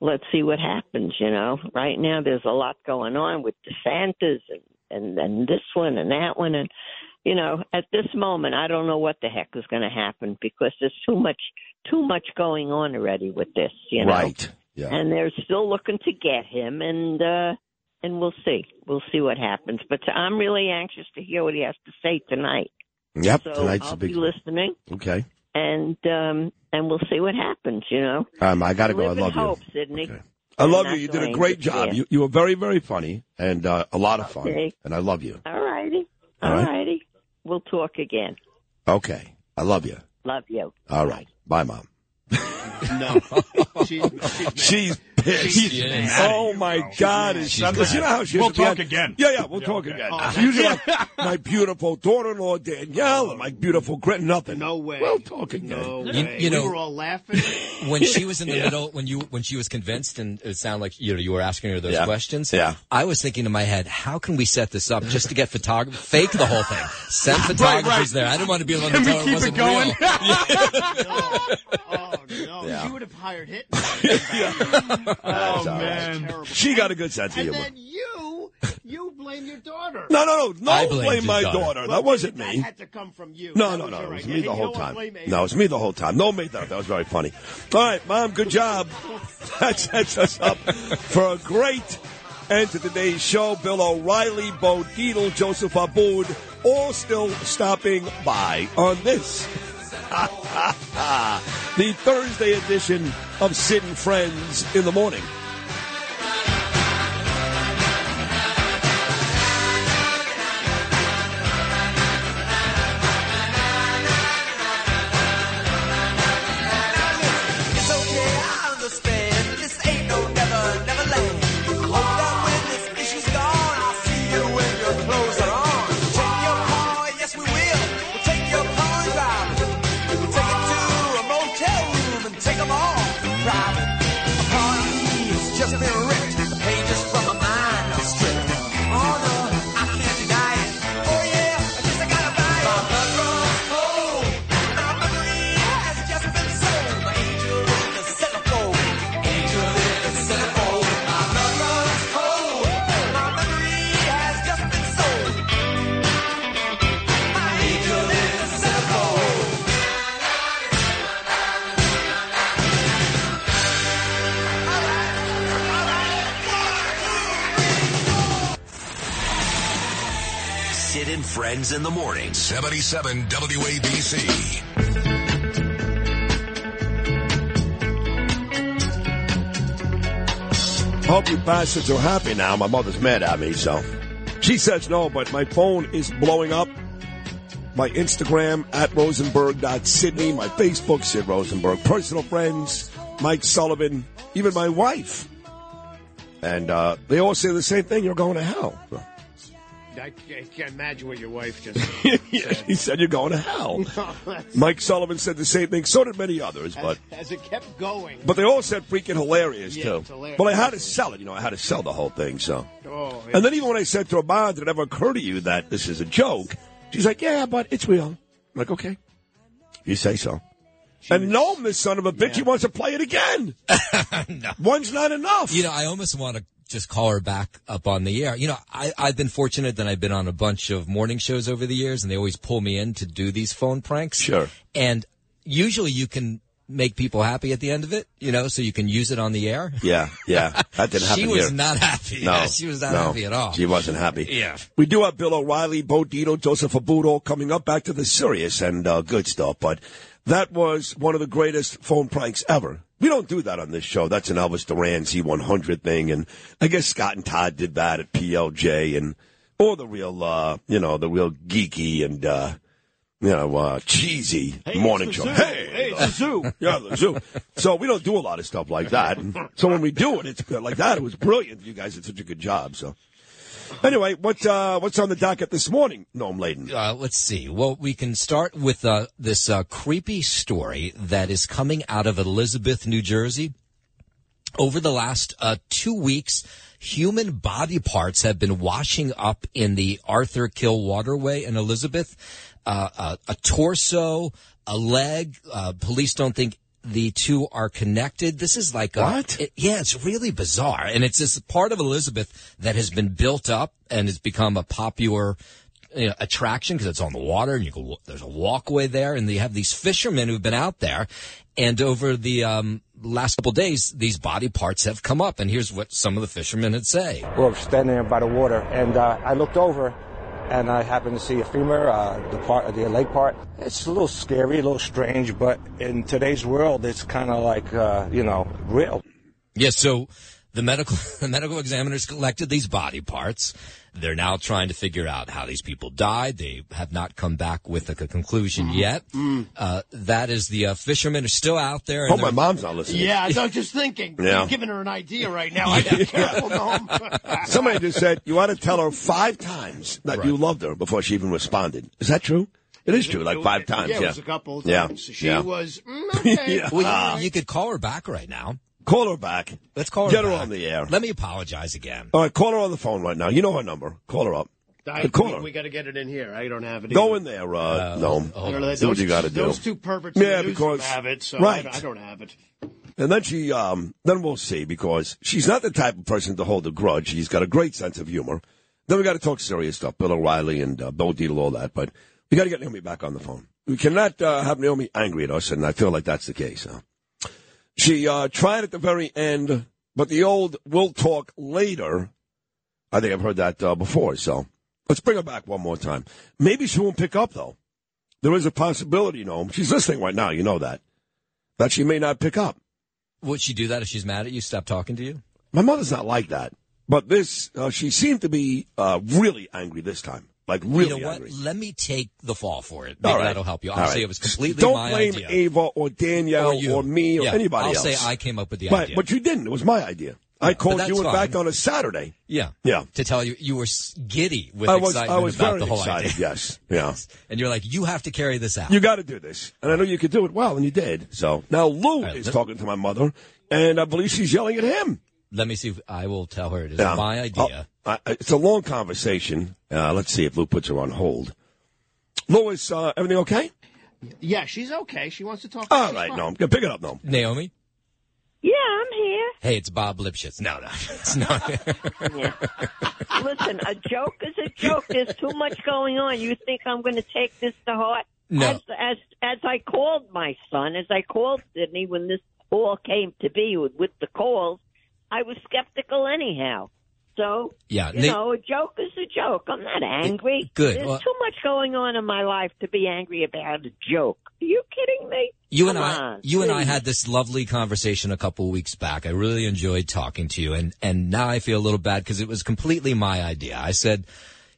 let's see what happens. You know, right now there's a lot going on with DeSantis and and and this one and that one, and you know, at this moment, I don't know what the heck is going to happen because there's too much too much going on already with this. You know, Right. Yeah. and they're still looking to get him, and uh, and we'll see, we'll see what happens. But I'm really anxious to hear what he has to say tonight. Yep. So tonight's I'll a big. be listening, Okay. and um, and we'll see what happens. You know, Um, I got to go. I love you. hope, Sydney. I love you. You did a great job. You, you were very, very funny and uh, a lot of fun. Okay. And I love you. All righty, All all right. righty. We'll talk again. Okay. I love you. Love you. All right. Bye, Mom. No. She's, She's pissed. She is. Oh my God! Is She's you know how she We'll to talk again. Yeah, yeah, we'll talk okay. again. Oh, She usually like my beautiful daughter-in-law Danielle and my oh. beautiful Grit. Nothing. no way. We'll talk again. No You- way. you know- we were all laughing. when she was in the middle, when you when she was convinced, and it sounded like you know you were asking her those Yeah. questions. Yeah. I was thinking in my head, how can we set this up just to get photography, fake the whole thing, send photographers right. there. I didn't want to be on the one Can we tell her it keep it going? real. oh no, you would have hired Hitler. That's oh, all right. Terrible. She got a good sense of humor. And humor. then you, you blame your daughter. No, no, no. No I one blame my daughter. daughter. Well, That wasn't that me. had to come from you. No, That no, no. It was idea. me the whole time. No, it was me the whole time. No, mate, that, that was very funny. All right, Mom, good job. That sets us up for a great end to today's show. Bill O'Reilly, Bo Dietl, Joseph Abboud, all still stopping by on this. the Thursday edition of and Friends in the Morning. Friends in the Morning. 77 WABC. Hope you bastards are happy now. My mother's mad at me, so. She says no, but my phone is blowing up. My Instagram at rosenberg.sydney, my Facebook, Sid Rosenberg, personal friends, Mike Sullivan, even my wife. And uh, they all say the same thing you're going to hell. I can't, can't imagine what your wife just. yeah, he said you're going to hell. That's- Mike Sullivan said the same thing. So did many others, but as it kept going. but they all said freaking hilarious Yeah, too. it's hilarious. But I had to sell it. You know, I had to sell the whole thing. So, Oh, and then even when I said to her, "Bond, did it ever occur to you that this is a joke?" She's like, "Yeah, but it's real." I'm like, "Okay, you say so." and Noam, this son of a bitch, he wants to play it again. no. One's not enough. You know, I almost want to just call her back up on the air. You know, I, I've been fortunate that I've been on a bunch of morning shows over the years, and they always pull me in to do these phone pranks. Sure. And usually you can make people happy at the end of it, you know, so you can use it on the air. Yeah, yeah, that didn't happen She was here. not happy. No, Yeah, she was not no, happy at all. She wasn't happy. Yeah. We do have Bill O'Reilly, Bo Dietl, Joseph Abudo coming up back to the serious and uh, good stuff. But that was one of the greatest phone pranks ever. We don't do that on this show. That's an Elvis Duran Z100 thing. And I guess Scott and Todd did that at PLJ and or the real, uh, you know, the real geeky and, uh, you know, uh, cheesy morning show. Hey, Hey, it's a zoo. yeah, the zoo. So we don't do a lot of stuff like that. And so when we do it, it's good. like that. It was brilliant. You guys did such a good job. So anyway, what uh, what's on the docket this morning, Noam Layden? Uh, let's see. Well, we can start with uh, this uh, creepy story that is coming out of Elizabeth, New Jersey. Over the last uh, two weeks, human body parts have been washing up in the Arthur Kill waterway in Elizabeth. Uh, uh, a torso, a leg. Uh, police don't think the two are connected. This is like a, What? it- yeah, it's really bizarre, and it's this part of Elizabeth that has been built up and has become a popular you know, attraction because it's on the water and you go. There's a walkway there, and they have these fishermen who've been out there, and over the um, last couple days, these body parts have come up, and here's what some of the fishermen had say. We were standing there by the water, and uh, I looked over, and I happened to see a femur, uh, the part, the leg part. It's a little scary, a little strange, but in today's world, it's kind of like, uh, you know, real. Yes, so the medical the medical examiners collected these body parts. They're now trying to figure out how these people died. They have not come back with a conclusion yet. Uh, that is the uh, fishermen are still out there. and Hope my they're- mom's not listening. Yeah, I was just thinking. Yeah. You're giving her an idea right now. I got careful, Noam. Somebody just said you ought to tell her five times that you loved her before she even responded. Is that true? It is true, like five times. Yeah, Yeah, it was a couple of Yeah. She yeah. was, mm, okay. Yeah. Well, you, you could call her back right now. Call her back. Let's call her. Get her back. on the air. Let me apologize again. All right, call her on the phone right now. You know her number. Call her up. I, call we, her. we got to get it in here. I don't have it. Go in there, uh, no. I don't know, what you got to do. Those two perverts in Yeah, because have it, so right. I, I don't have it. And then she, um, then we'll see because she's not the type of person to hold a grudge. She's got a great sense of humor. Then we got to talk serious stuff, Bill O'Reilly and uh, Bo Dietl, all that. But we got to get Naomi back on the phone. We cannot uh, have Naomi angry at us, and I feel like that's the case. Huh? She uh, tried at the very end, but the old "we'll talk later." I think I've heard that uh, before. So let's bring her back one more time. Maybe she won't pick up though. There is a possibility, you know. She's listening right now. You know that that she may not pick up. Would she do that if she's mad at you? Stop talking to you? My mother's not like that. But this, uh, she seemed to be uh, really angry this time. Like really you know what? angry. Let me take the fall for it. Maybe All right. that'll help you. I'll say right. it was completely Don't my blame idea. Ava or Danielle Or you. me or Yeah, anybody I'll else. say I came up with the Right, idea. but you didn't. It was my idea. I but called you fine. fact on a Saturday. Yeah. Yeah. To tell you, you were giddy with I was, excitement I was about very the whole excited. idea. Yes. Yeah. And you're like, you have to carry this out. You got to do this, and I know you could do it well, and you did. So now Lou is talking to my mother, and I believe she's yelling at him. Let me see if I will tell her it is Yeah. my idea. Oh, I- it's a long conversation. Uh, let's see if Lou puts her on hold. Louis, uh, everything okay? Yeah, she's okay. She wants to talk. All She's right, fine. no, I'm gonna pick it up, no. Naomi? Yeah, I'm here. Hey, it's Bob Lipschitz. No, no. It's not. Listen, a joke is a joke. There's too much going on. You think I'm going to take this to heart? No. As, as as I called my son, as I called Sydney when this all came to be with, with the calls, I was skeptical anyhow. So, Yeah, you Nate- know, a joke is a joke. I'm not angry. Good. There's Well- too much going on in my life to be angry about a joke. Are you kidding me? You and I, on, you and I had this lovely conversation a couple weeks back. I really enjoyed talking to you, and and now I feel a little bad because it was completely my idea. I said,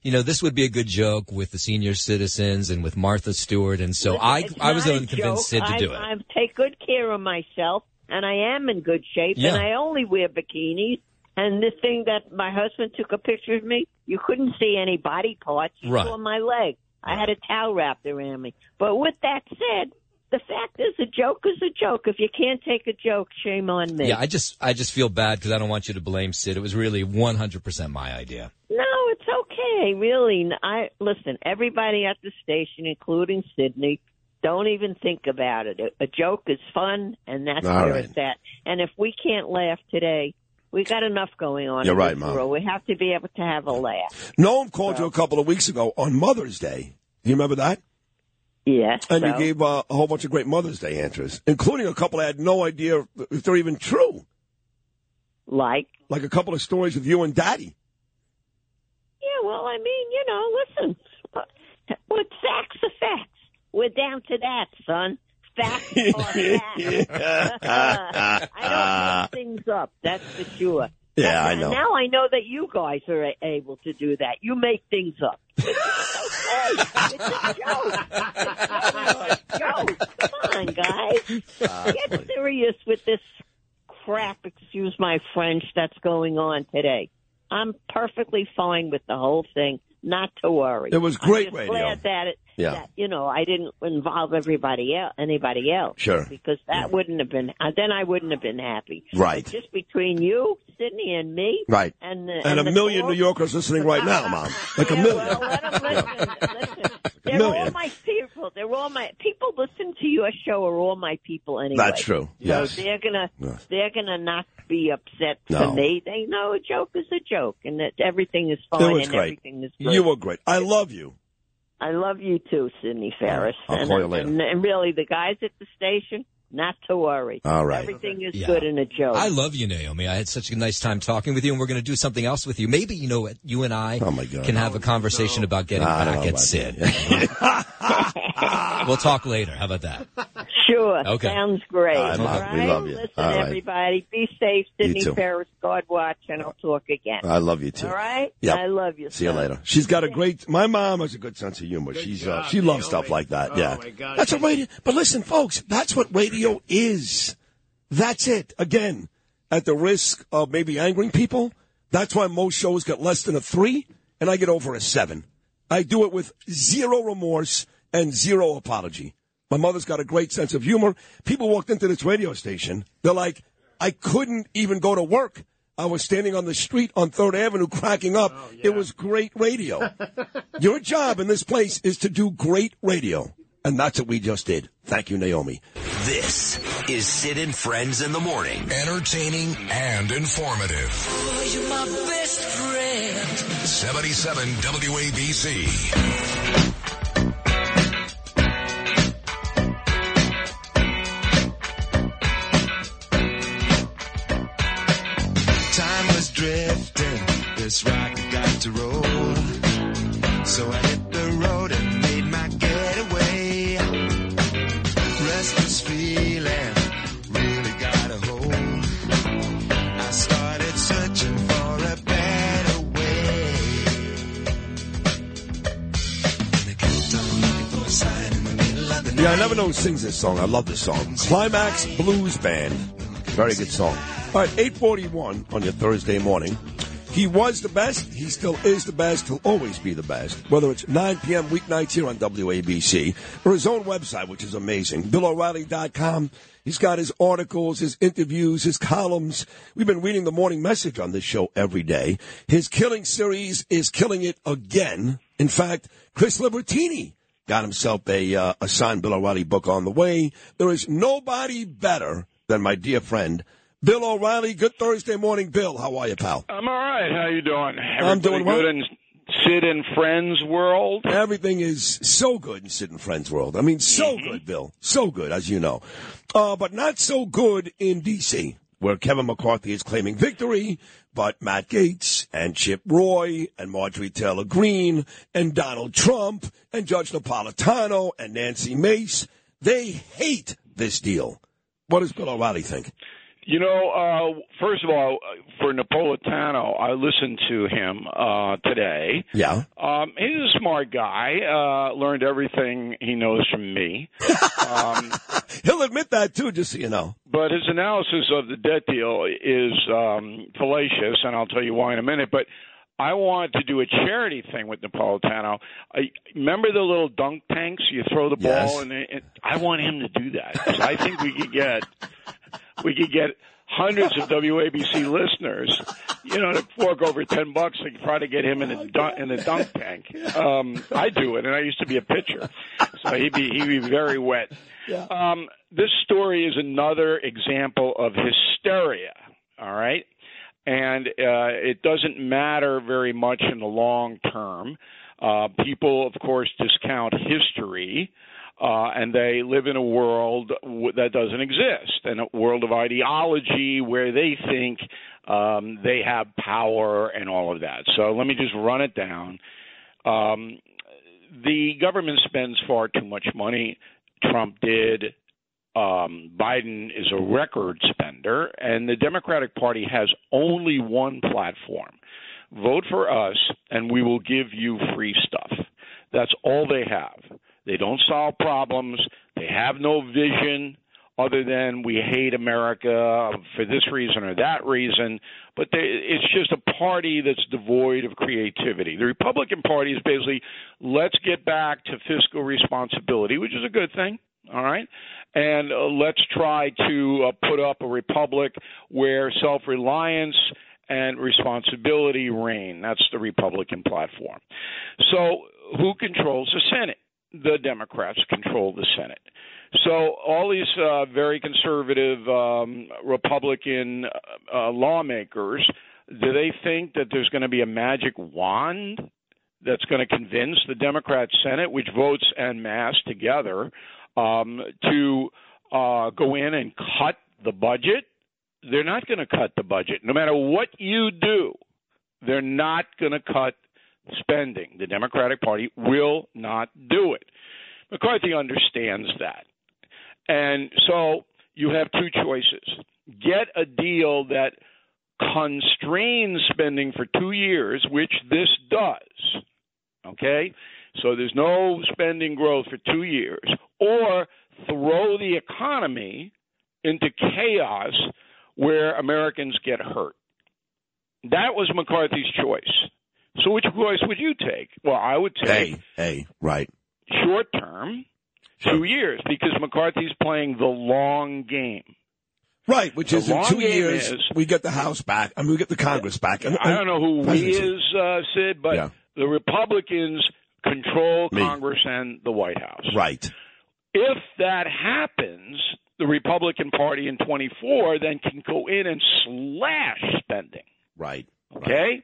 you know, this would be a good joke with the senior citizens and with Martha Stewart, and so I I was the not one a who convinced. Sid to I, do it. I take good care of myself, and I am in good shape, Yeah. and I only wear bikinis. And this thing that my husband took a picture of me, you couldn't see any body parts. You Right. saw my leg. I had a towel wrapped around me. But with that said, the fact is, a joke is a joke. If you can't take a joke, shame on me. Yeah, I just I just feel bad because I don't want you to blame Sid. It was really 100 percent my idea. No, it's okay. Really, I listen. Everybody at the station, including Sydney, don't even think about it. A, a joke is fun, and that's All where right. it's at. And if we can't laugh today, we got enough going on. You're in right, Mom. world. We have to be able to have a laugh. Noam called you a couple of weeks ago on Mother's Day. You remember that? Yes. And you gave uh, a whole bunch of great Mother's Day answers, including a couple I had no idea if they're even true. Like? Like a couple of stories of you and Daddy. Yeah. Well, I mean, you know, listen. What facts are facts? We're down to that, son. Facts are facts. I don't make things up. That's for sure. Yeah, I know. Now I know that you guys are able to do that. You make things up. It's a joke. It's a joke. Come on, guys. Ah, Get serious with this crap, excuse my French, that's going on today. I'm perfectly fine with the whole thing. Not to worry. It was great I'm just radio. Glad that it, Yeah. that, you know, I didn't involve everybody else, anybody else. Sure. Because that wouldn't have been, uh, then I wouldn't have been happy. Right. But just between you, Sydney, and me. Right. And, the, And, a the million call- New Yorkers listening right now, Mom. Like a yeah, million. Well, let 'em listen. listen. They're million. all my people. They're all my people. Listen to your show are all my people anyway. That's true. Yes. So they're gonna Yes. they're gonna not be upset No. to me. They know a joke is a joke, and that everything is fine It was and great. everything is good. You were great. I love you. I love you too, Sydney Ferris. I'll and, call you later. And, and really, the guys at the station, not to worry. All right. Everything is Yeah. good in a joke. I love you, Naomi. I had such a nice time talking with you, and we're going to do something else with you. Maybe you know what? You and I Oh, my God. can have a conversation about getting I don't back know at Sid. we'll talk later. How about that? Sure. Okay. Sounds great. All right, Mom. All We love you. Listen, All right. everybody. Be safe. You Sydney too. Ferris, God watch, and I'll talk again. I love you too. All right? Yep. I love you. See you later. She's got a great. My mom has a good sense of humor. She's uh, she loves stuff like that. Oh, yeah, my God. that's what radio. But listen, folks, that's what radio is. That's it. Again, at the risk of maybe angering people, that's why most shows get less than a three, and I get over a seven. I do it with zero remorse and zero apology. My mother's got a great sense of humor. People walked into this radio station. They're like, I couldn't even go to work. I was standing on the street on Third Avenue cracking up. Oh, it was great radio. Your job in this place is to do great radio. And that's what we just did. Thank you, Naomi. This is Sid and Friends in the Morning. Entertaining and informative. Oh, you're my best friend. 77 WABC. Time was drifting, this rocket got to roll. So I Yeah, I never know who sings this song. I love this song. Climax Blues Band. Very good song. All right, 841 on your Thursday morning. He was the best. He still is the best. He'll always be the best. Whether it's 9 p.m. weeknights here on WABC or his own website, which is amazing, BillO'Reilly.com. He's got his articles, his interviews, his columns. We've been reading the morning message on this show every day. His killing series is killing it again. In fact, Chris Libertini got himself a, uh, a signed Bill O'Reilly book on the way. There is nobody better than my dear friend, Bill O'Reilly. Good Thursday morning, Bill. How are you, pal? I'm all right. How you doing? I'm doing Everybody well. good in Sid and Friends world? Everything is so good in Sid and Friends world. I mean, so good, Bill. So good, as you know. Uh, but not so good in D.C., where Kevin McCarthy is claiming victory, but Matt Gaetz And Chip Roy and Marjorie Taylor Greene and Donald Trump and Judge Napolitano and Nancy Mace. They hate this deal. What does Bill O'Reilly think? You know, uh, first of all, for Napolitano, I listened to him uh, today. Yeah. Um, he's a smart guy. Uh, learned everything he knows from me. Um, He'll admit that too, just so you know. but his analysis of the debt deal is um, fallacious, and I'll tell you why in a minute. But I want to do a charity thing with Napolitano. I, remember the little dunk tanks? You throw the ball, Yes. and it, I want him to do that. I think we could get we could get hundreds of WABC listeners, you know, to fork over ten bucks to try to get him in the dunk, in a dunk tank. Um, I do it, and I used to be a pitcher, so he'd be he'd be very wet. Um, this story is another example of hysteria. All right, and uh, it doesn't matter very much in the long term. Uh, people, of course, discount history uh, and they live in a world w- that doesn't exist, in a world of ideology where they think um, they have power and all of that. So let me just run it down. Um, the government spends far too much money. Trump did. Um, Biden is a record spender, and the Democratic Party has only one platform vote for us, and we will give you free stuff. That's all they have. They don't solve problems. They have no vision other than we hate America for this reason or that reason. But they, it's just a party that's devoid of creativity. The Republican Party is basically let's get back to fiscal responsibility, which is a good thing. All right. And uh, let's try to uh, put up a republic where self reliance and responsibility reign. That's the Republican platform. So, who controls the Senate? The Democrats control the Senate. So, all these uh, very conservative um, Republican uh, lawmakers, do they think that there's going to be a magic wand that's going to convince the Democrat Senate, which votes en masse together, um, to uh, go in and cut the budget? They're not going to cut the budget. No matter what you do, they're not going to cut spending. The Democratic Party will not do it. McCarthy understands that. And so you have two choices get a deal that constrains spending for two years, which this does. Okay? So there's no spending growth for two years, or throw the economy into chaos where Americans get hurt. That was McCarthy's choice. So which choice would you take? Well, I would take Hey, hey, right. short term, two years, because McCarthy's playing the long game. Right, which The is in two years is- we get the House back and we get the Congress back. And, I don't know who we is, uh, Sid, but Yeah. the Republicans control Me. Congress and the White House. Right. If that happens, the Republican Party in 24 then can go in and slash spending. Right. Okay?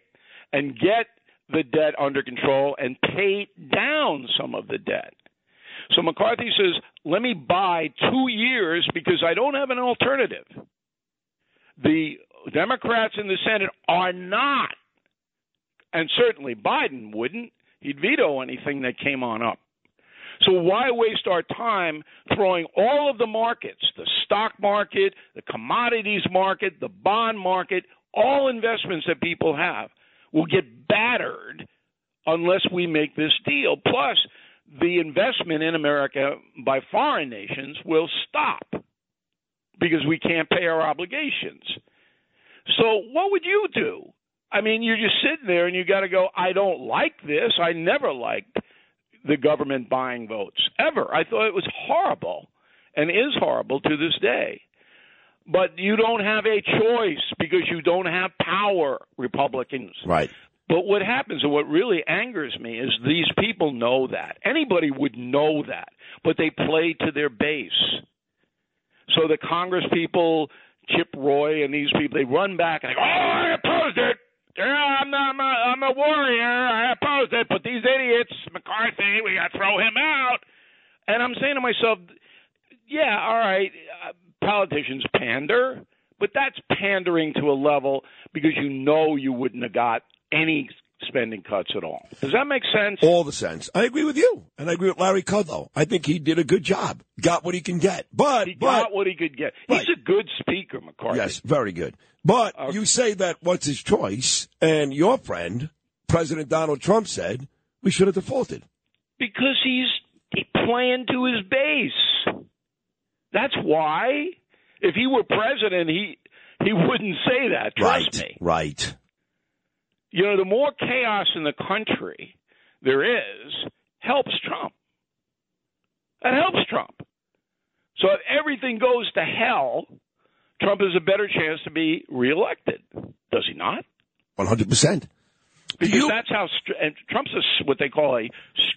And get the debt under control and pay down some of the debt. So McCarthy says, let me buy two years because I don't have an alternative. The Democrats in the Senate are not, and certainly Biden wouldn't. He'd veto anything that came on up. So why waste our time throwing all of the markets, the stock market, the commodities market, the bond market, all investments that people have will get battered unless we make this deal. Plus, the investment in America by foreign nations will stop because we can't pay our obligations. So, what would you do? I mean, you're just sitting there and you got to go, I don't like this. I never liked the government buying votes ever. I thought it was horrible and is horrible to this day. But you don't have a choice because you don't have power, Republicans. Right. But what happens and what really angers me is these people know that. Anybody would know that, but they play to their base. So the Congress people, Chip Roy and these people, they run back and they go, "Oh, I opposed it. Yeah, I'm not, I'm a, I'm a warrior. I opposed it, but these idiots, McCarthy, we got to throw him out." And I'm saying to myself, "Yeah, all right, politicians pander." But that's pandering to a level because you know you wouldn't have got any spending cuts at all. Does that make sense? All the sense. I agree with you, and I agree with Larry Kudlow. I think he did a good job. Got what he can get, but He but got what he could get. He's a good speaker, McCarthy. yes, very good. But you say that what's his choice, and your friend President Donald Trump said we should have defaulted. Because he's he playing to his base. That's why. If he were president, he he wouldn't say that. Trust me. Right. You know, the more chaos in the country there is, helps Trump. That helps Trump. So if everything goes to hell, Trump has a better chance to be reelected. Does he not? One hundred percent. Because that's how and Trump's a what they call a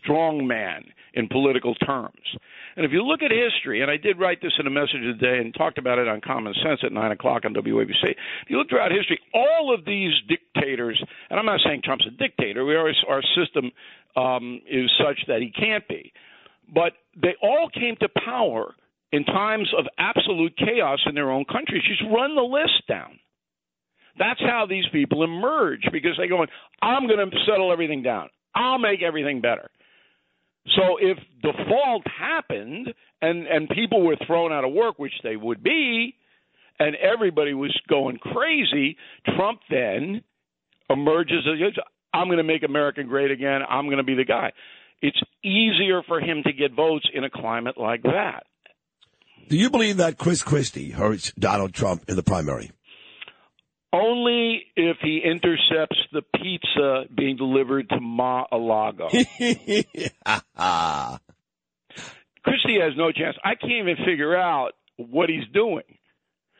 strong man in political terms. And if you look at history, and I did write this in a message today and talked about it on Common Sense at nine o'clock on WABC. If you look throughout history, all of these dictators, and I'm not saying Trump's a dictator. We always our system um, is such that he can't be, but they all came to power in times of absolute chaos in their own countries. Just run the list down. That's how these people emerge because they go, I'm going to settle everything down. I'll make everything better. So if default happened and and people were thrown out of work, which they would be, and everybody was going crazy, Trump then emerges as I'm going to make America great again. I'm going to be the guy. It's easier for him to get votes in a climate like that. Do you believe that Chris Christie hurts Donald Trump in the primary? Only if he intercepts the pizza being delivered to Mar-a-Lago. Christie has no chance. I can't even figure out what he's doing.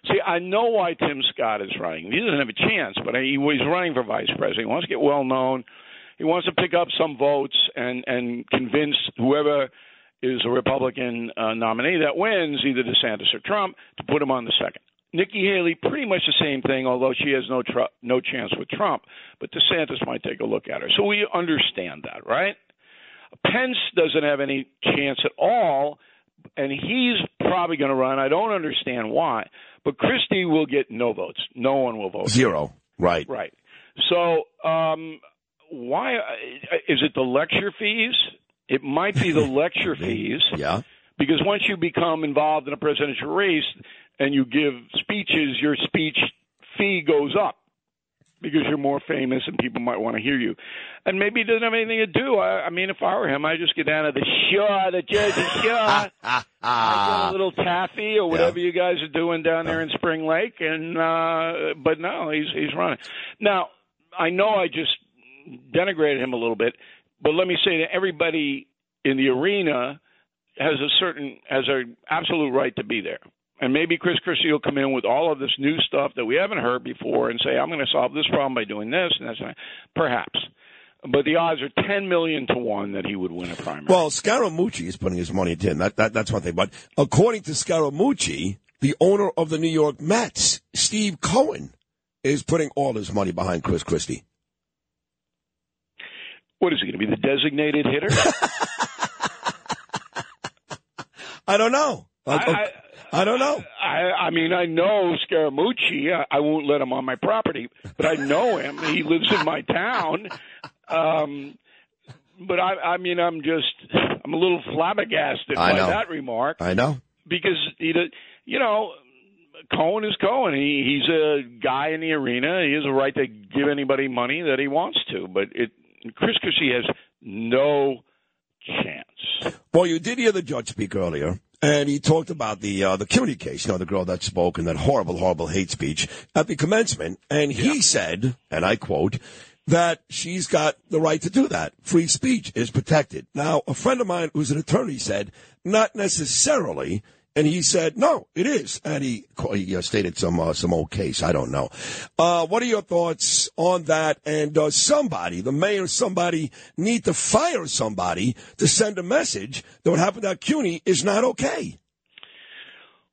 See, I know why Tim Scott is running. He doesn't have a chance, but he, he's running for vice president. He wants to get well known. He wants to pick up some votes and and convince whoever is a Republican uh, nominee that wins, either DeSantis or Trump, to put him on the second. Nikki Haley, pretty much the same thing, although she has no tr- no chance with Trump. But DeSantis might take a look at her, so we understand that, right? Pence doesn't have any chance at all, and he's probably going to run. I don't understand why, but Christie will get no votes. No one will vote. Zero. Right. Right. So, um, why is it the lecture fees? It might be the lecture fees. Yeah. Because once you become involved in a presidential race and you give speeches, your speech fee goes up because you're more famous and people might want to hear you. And maybe he doesn't have anything to do. I, I mean, if I were him, I'd just get down to the shore, the Jersey Shore. Get a little taffy or whatever you guys are doing down there in Spring Lake, and uh but no, he's he's running. Now, I know I just denigrated him a little bit, but let me say that everybody in the arena has a certain has an absolute right to be there. And maybe Chris Christie will come in with all of this new stuff that we haven't heard before and say, I'm going to solve this problem by doing this and that's perhaps. But the odds are 10 million to 1 that he would win a primary. Well, Scaramucci is putting his money him. That, that, that's one thing. But according to Scaramucci, the owner of the New York Mets, Steve Cohen, is putting all his money behind Chris Christie. What is he going to be, the designated hitter? I don't know. I, I, don't know. I, I mean, I know Scaramucci. I, I won't let him on my property, but I know him. He lives in my town. Um, but I, I mean, I'm just, I'm a little flabbergasted I by know. that remark I know. because he, you know, Cohen is Cohen. He he's a guy in the arena. He has a right to give anybody money that he wants to. But it, Chris Christie has no chance. Well, you did hear the judge speak earlier, and he talked about the uh, the CUNY case. You know, the girl that spoke in that horrible, horrible hate speech at the commencement, and he said, and I quote, that she's got the right to do that. Free speech is protected. Now, a friend of mine who's an attorney said, not necessarily. And he said, no, it is. And he, he uh, stated some, uh, some old case. I don't know. Uh, what are your thoughts on that? And does somebody, the mayor, somebody need to fire somebody to send a message that what happened at CUNY is not okay?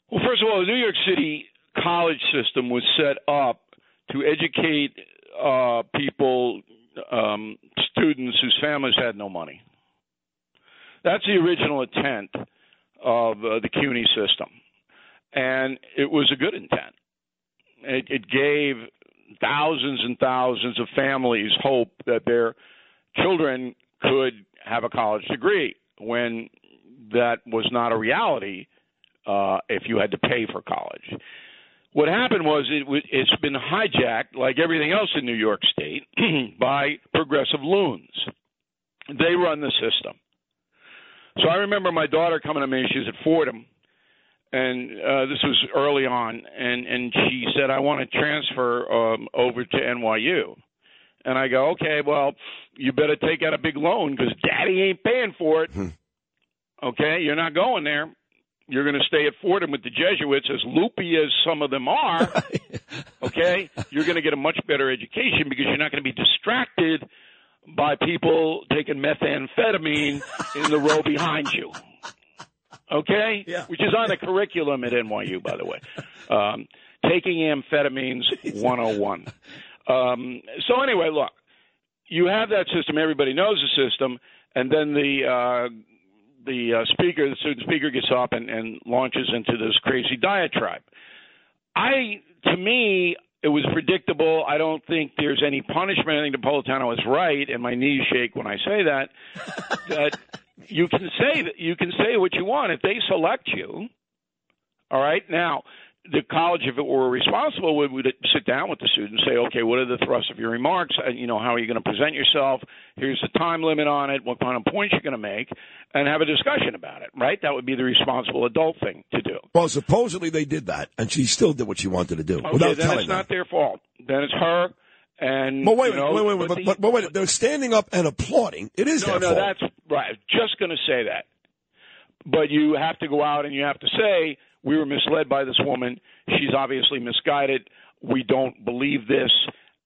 Well, first of all, the New York City college system was set up to educate uh, people, um, students whose families had no money. That's the original intent of uh, the CUNY system, and it was a good intent. It, it gave thousands and thousands of families hope that their children could have a college degree when that was not a reality uh, if you had to pay for college. What happened was it w- it's been hijacked, like everything else in New York State, by progressive loons. They run the system. So I remember my daughter coming to me. She was at Fordham, and uh, this was early on, and and she said, "I want to transfer um, over to NYU." And I go, "Okay, well, you better take out a big loan because Daddy ain't paying for it." okay, you're not going there. You're going to stay at Fordham with the Jesuits, as loopy as some of them are. okay, you're going to get a much better education because you're not going to be distracted by people taking methamphetamine in the row behind you. Okay? Yeah. Which is on the curriculum at NYU, by the way. Um, taking amphetamines 101. Um, so, anyway, look, you have that system. Everybody knows the system. And then the. Uh, the uh, speaker, the student speaker, gets up and, and launches into this crazy diatribe. I, to me, it was predictable. I don't think there's any punishment. I think Napolitano is right, and my knees shake when I say that. that you can say that you can say what you want if they select you. All right. Now, the college, if it were responsible, would, would sit down with the student and say, okay, what are the thrusts of your remarks? Uh, you know, how are you going to present yourself? Here's the time limit on it. What kind of points you're going to make, and have a discussion about it. Right? That would be the responsible adult thing to do. Well, supposedly they did that, and she still did what she wanted to do Okay, without then telling it's not their fault. Then it's her. And But wait, you know, wait, wait, wait, but but, but, but wait, they're standing up and applauding. It is no, no, fault. that's right. Just going to say that, but you have to go out and you have to say we were misled by this woman. She's obviously misguided. We don't believe this,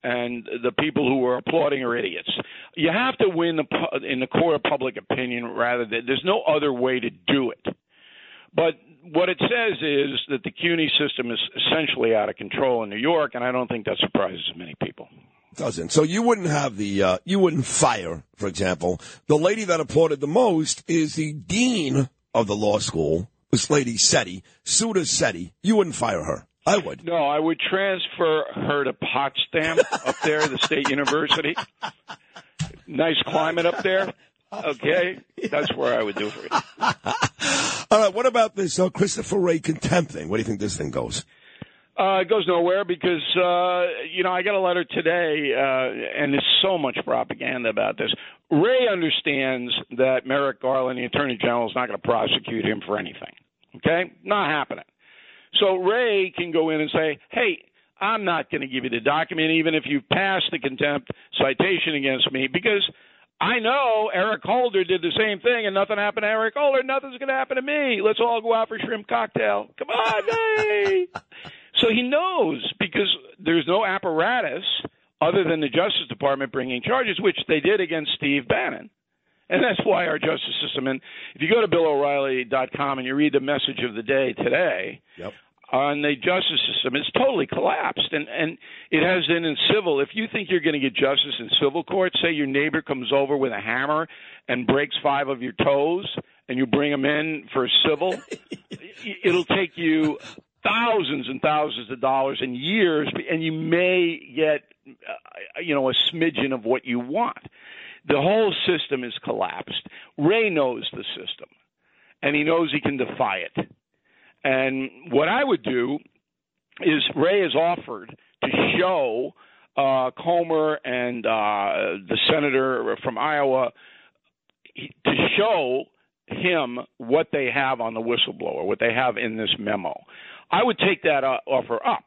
and the people who are applauding are idiots. You have to win the in the court of public opinion rather than there's no other way to do it. But what it says is that the CUNY system is essentially out of control in New York, and I don't think that surprises many people. doesn't. So you wouldn't have the uh, you wouldn't fire, for example, the lady that applauded the most is the dean of the law school. This lady Setty, Sudha Setty. You wouldn't fire her. I would. No, I would transfer her to Potsdam up there, the state university. Nice climate up there. Okay, that's where I would do for it. All right. What about this uh, Christopher Wray contempt thing? What do you think this thing goes? Uh, it goes nowhere because uh, you know I got a letter today, uh, and there's so much propaganda about this. Wray understands that Merrick Garland, the Attorney General, is not going to prosecute him for anything. Okay, not happening. So Wray can go in and say, "Hey, I'm not going to give you the document, even if you pass the contempt citation against me, because I know Eric Holder did the same thing, and nothing happened to Eric Holder. Nothing's going to happen to me. Let's all go out for shrimp cocktail. Come on, hey!" So he knows because there's no apparatus other than the Justice Department bringing charges, which they did against Steve Bannon. And that's why our justice system, and if you go to BillO'Reilly.com and you read the message of the day today, Yep. on the justice system, it's totally collapsed. And, and it has been in civil. If you think you're going to get justice in civil court, say your neighbor comes over with a hammer and breaks five of your toes, and you bring him in for civil, it'll take you thousands and thousands of dollars in years, and you may get, uh, you know, a smidgen of what you want. The whole system is collapsed. Wray knows the system, and he knows he can defy it. And what I would do is Wray has offered to show uh, Comer and uh, the senator from Iowa to show him what they have on the whistleblower, what they have in this memo. I would take that uh, offer up,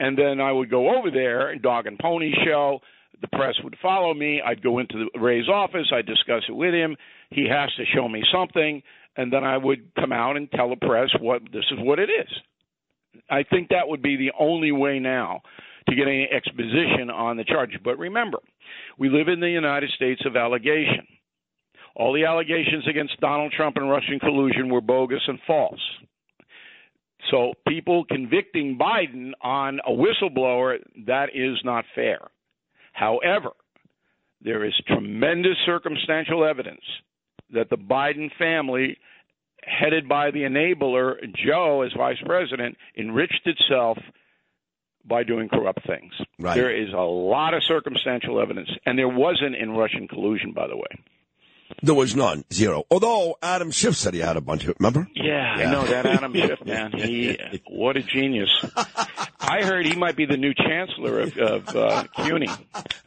and then I would go over there and dog and pony show. The press would follow me. I'd go into the Wray's office. I'd discuss it with him. He has to show me something, and then I would come out and tell the press what this is what it is. I think that would be the only way now to get any exposition on the charges. But remember, we live in the United States of allegation. All the allegations against Donald Trump and Russian collusion were bogus and false. So people convicting Biden on a whistleblower, that is not fair. However, there is tremendous circumstantial evidence that the Biden family, headed by the enabler Joe as vice president, enriched itself by doing corrupt things. Right. There is a lot of circumstantial evidence, and there wasn't in Russian collusion, by the way. There was none, zero. Although Adam Schiff said he had a bunch of. Remember? Yeah, I know that Adam Schiff man. He, what a genius! I heard he might be the new chancellor of, of uh, CUNY.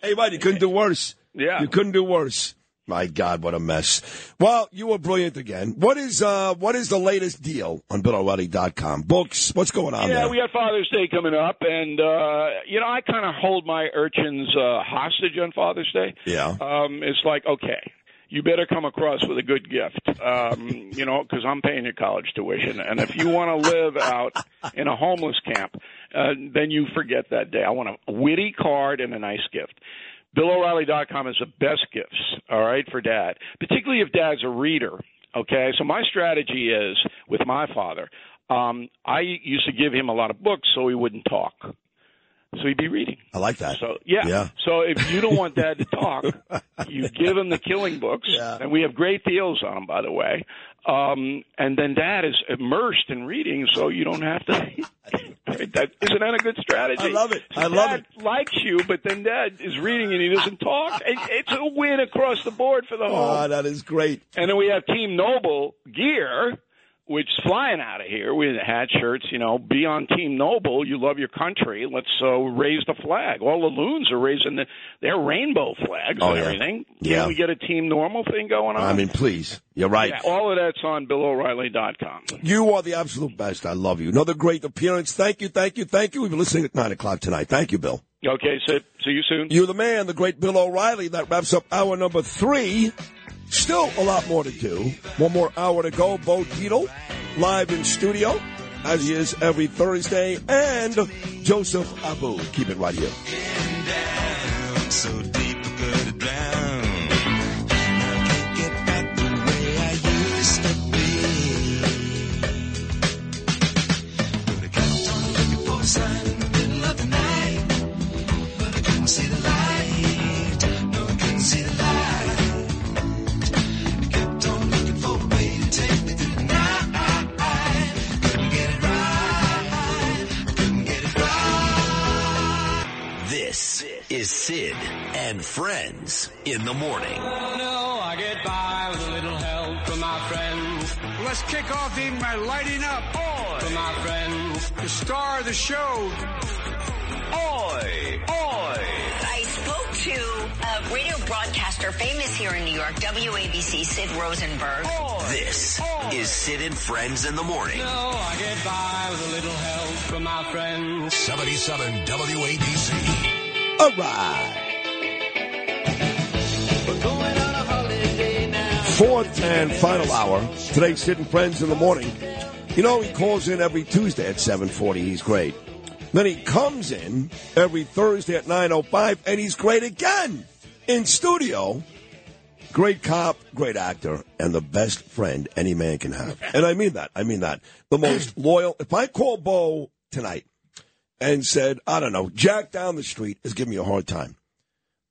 Hey, Mike, you couldn't do worse. Yeah. You couldn't do worse. My God, what a mess. Well, you were brilliant again. What is uh what is the latest deal on BillO'Reilly.com? Books, what's going on yeah, there? we got Father's Day coming up, and uh, you know I kind of hold my urchins uh, hostage on Father's Day. Yeah. Um, it's like okay. You better come across with a good gift, um, you know, because I'm paying your college tuition. And if you want to live out in a homeless camp, uh, then you forget that day. I want a witty card and a nice gift. BillO'Reilly.com is the best gifts, all right, for dad, particularly if dad's a reader. Okay, so my strategy is with my father. Um, I used to give him a lot of books so he wouldn't talk, so he'd be reading. I like that. So yeah. Yeah. So if you don't want dad to talk, you give him the killing books, and we have great deals on them, by the way. Um, and then dad is immersed in reading, so you don't have to. that isn't that a good strategy? I love it. So I love it. dad likes you, but then dad is reading and he doesn't talk. It's a win across the board for the whole. Oh, that is great. And then we have Team Normal gear, which is flying out of here with hat shirts. You know, be on Team Normal. You love your country. Let's uh, raise the flag. All the loons are raising the, their rainbow flags Oh, and yeah. everything. Yeah. Can we get a Team Normal thing going on? I mean, please. You're right. Yeah, all of that's on BillO'Reilly.com. You are the absolute best. I love you. Another great appearance. Thank you, thank you, thank you. We've been listening at 9 o'clock tonight. Thank you, Bill. Okay, so see you soon. You're the man, the great Bill O'Reilly. That wraps up hour number three. Still a lot more to do. One more hour to go. Bo Dietl, live in studio, as he is every Thursday, and Joseph Abboud. Keep it right here. I could drown. Is Sid and Friends in the morning. Oh, no, I get by with a little help from my friends. Let's kick off the evening by lighting up. Oi! From my friends. The star of the show. Oi! Oi! I spoke to a radio broadcaster famous here in New York, WABC, Sid Rosenberg. This is Sid and Friends in the morning. No, I get by with a little help from my friends. 77 WABC. All right. Fourth and final hour. Today's Sid and Friends in the morning. You know, he calls in every Tuesday at 740. He's great. Then he comes in every Thursday at 905, and he's great again in studio. Great cop, great actor, and the best friend any man can have. And I mean that. I mean that. The most loyal. If I call Bo tonight and said, I don't know, Jack down the street is giving me a hard time.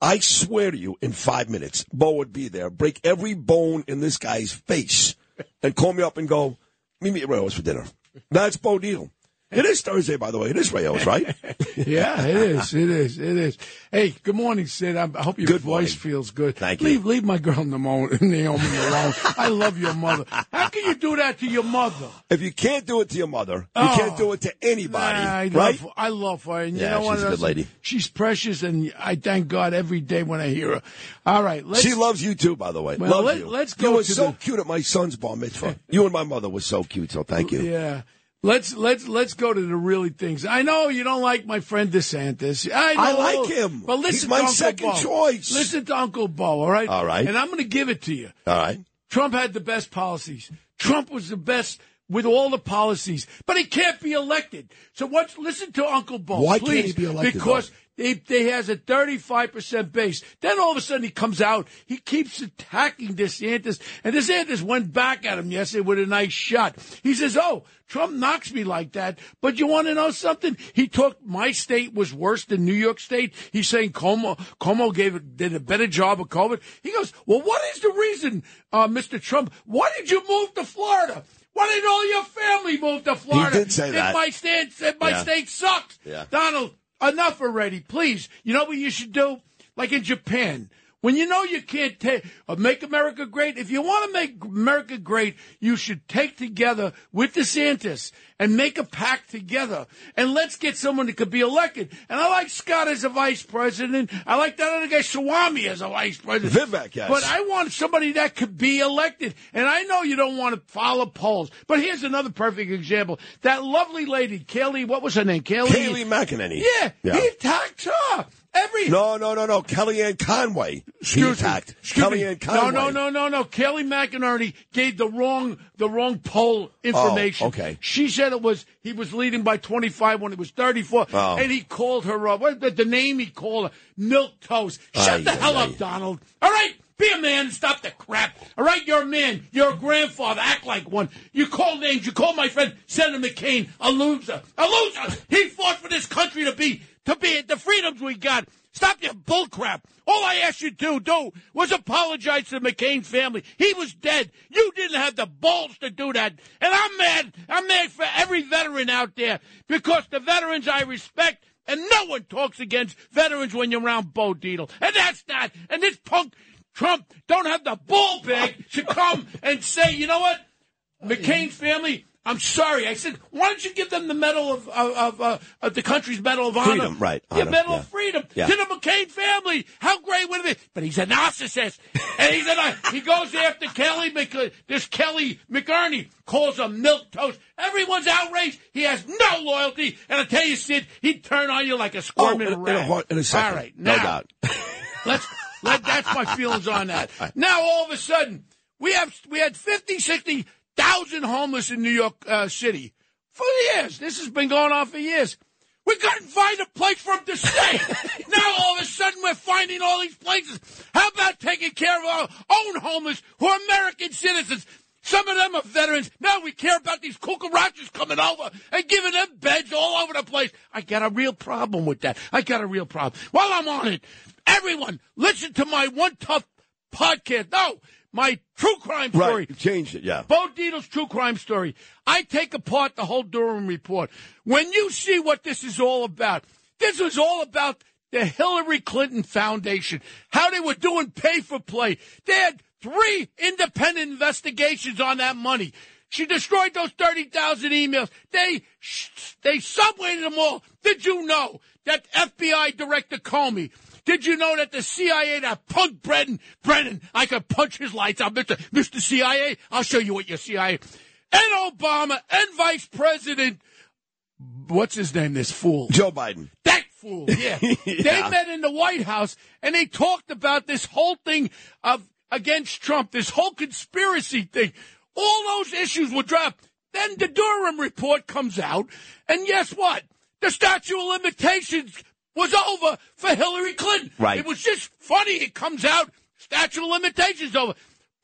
I swear to you, in five minutes, Bo would be there, break every bone in this guy's face, and call me up and go, meet me at Rao's for dinner. That's Bo Dietl. It is Thursday, by the way. It is Rao's, right? yeah, it is. It is. It is. Hey, good morning, Sid. I I hope your Good voice morning. feels good. Thank you. leave, Leave my girl Naomi, alone. I love your mother. How can you do that to your mother? If you can't do it to your mother, you Oh. can't do it to anybody, I right? Love, I love her. And you Yeah, know what? she's a good lady. She's precious, and I thank God every day when I hear her. All right. Let's, she loves you too, by the way. Well, Loves let- you. let's go. You were to so the- cute at my son's bar mitzvah. you and my mother were so cute. So thank you. Yeah. Let's let's let's go to the really things. I know you don't like my friend DeSantis. I, know, I like him. But listen He's my to Uncle second Bo. choice. Listen to Uncle Bo. All right. All right. And I'm going to give it to you. All right. Trump had the best policies. Trump was the best with all the policies, but he can't be elected. So what's listen to Uncle Bo, Why can't he be elected, Because he, he has a 35% base. Then all of a sudden he comes out, he keeps attacking DeSantis, and DeSantis went back at him yesterday with a nice shot. He says, oh, Trump knocks me like that, but you want to know something? He took, my state was worse than New York State. He's saying Cuomo, Cuomo gave did a better job of COVID. He goes, well, what is the reason, uh, Mr. Trump? Why did you move to Florida? Why didn't all your family move to Florida? He did say if that. My state, if my Yeah. state sucks. Yeah. Donald, enough already, please. You know what you should do? Like in Japan. When you know you can't take uh, make America great, if you want to make America great, you should take together with DeSantis and make a pact together, and let's get someone that could be elected. And I like Scott as a vice president. I like that other guy Swami as a vice president. Vivek, yes. But I want somebody that could be elected. And I know you don't want to follow polls, but here's another perfect example. That lovely lady, Kayleigh, what was her name? Kayleigh. Kayleigh McEnany. Yeah, Yeah. he attacked her. Every No, no, no, no. Kellyanne Conway. He Excuse attacked. Excuse. Kellyanne No, Conway. no, no, no, no. no. Kelly McInerney gave the wrong the wrong poll information. Oh, okay. She said it was he was leading by 25 when it was 34, Oh. and he called her uh, what the, the name he called her milk toast. Shut Ay, the hell ay, up. Donald. All right. Be a man and stop the crap. All right, you're a man. You're a grandfather. Act like one. You call names. You call my friend Senator McCain a loser. A loser. He fought for this country to be to be the freedoms we got. Stop your bull crap. All I asked you to do was apologize to the McCain family. He was dead. You didn't have the balls to do that. And I'm mad. I'm mad for every veteran out there because the veterans I respect and no one talks against veterans when you're around Bo Dietl. And that's that. And this punk Trump don't have the bull bag to come and say, you know what? McCain's family, I'm sorry. I said, why don't you give them the medal of, of, of, uh, of the country's medal of honor? Freedom, right, Yeah, medal yeah. of freedom Yeah. to the McCain family. How great would it be? But he's a narcissist. and he's a, he goes after Kelly, Mc, this Kelly McEarney, calls him milk toast. Everyone's outraged. He has no loyalty. And I tell you, Sid, he'd turn on you like a Oh, in, a- in a, in a second. All right, no doubt. Let's let that's my feelings on that. Now all of a sudden we have we had 50, 60,000 homeless in New York uh, City for years. This has been going on for years. We couldn't find a place for them to stay. now all of a sudden we're finding all these places. How about taking care of our own homeless who are American citizens? Some of them are veterans. Now we care about these cucarachas coming over and giving them beds all over the place. I got a real problem with that. I got a real problem. While I'm on it, everyone, listen to my one tough podcast. No, my true crime story. Right. Changed it, yeah. Bo Dietl's true crime story. I take apart the whole Durham report. When you see what this is all about, this was all about the Hillary Clinton Foundation, how they were doing pay for play. They had three independent investigations on that money. She destroyed those 30,000 emails. They, they subwayed them all. Did you know that FBI Director Comey did you know that the CIA, that punk Brennan, Brennan, I could punch his lights out, Mr. Mr. CIA? I'll show you what you're CIA. And Obama and Vice President, what's his name, this fool? Joe Biden. That fool, yeah. They met in the White House and they talked about this whole thing of against Trump, this whole conspiracy thing. All those issues were dropped. Then the Durham report comes out, and guess what? The statute of limitations was over for Hillary Clinton. Right. It was just funny. It comes out, statute of limitations over.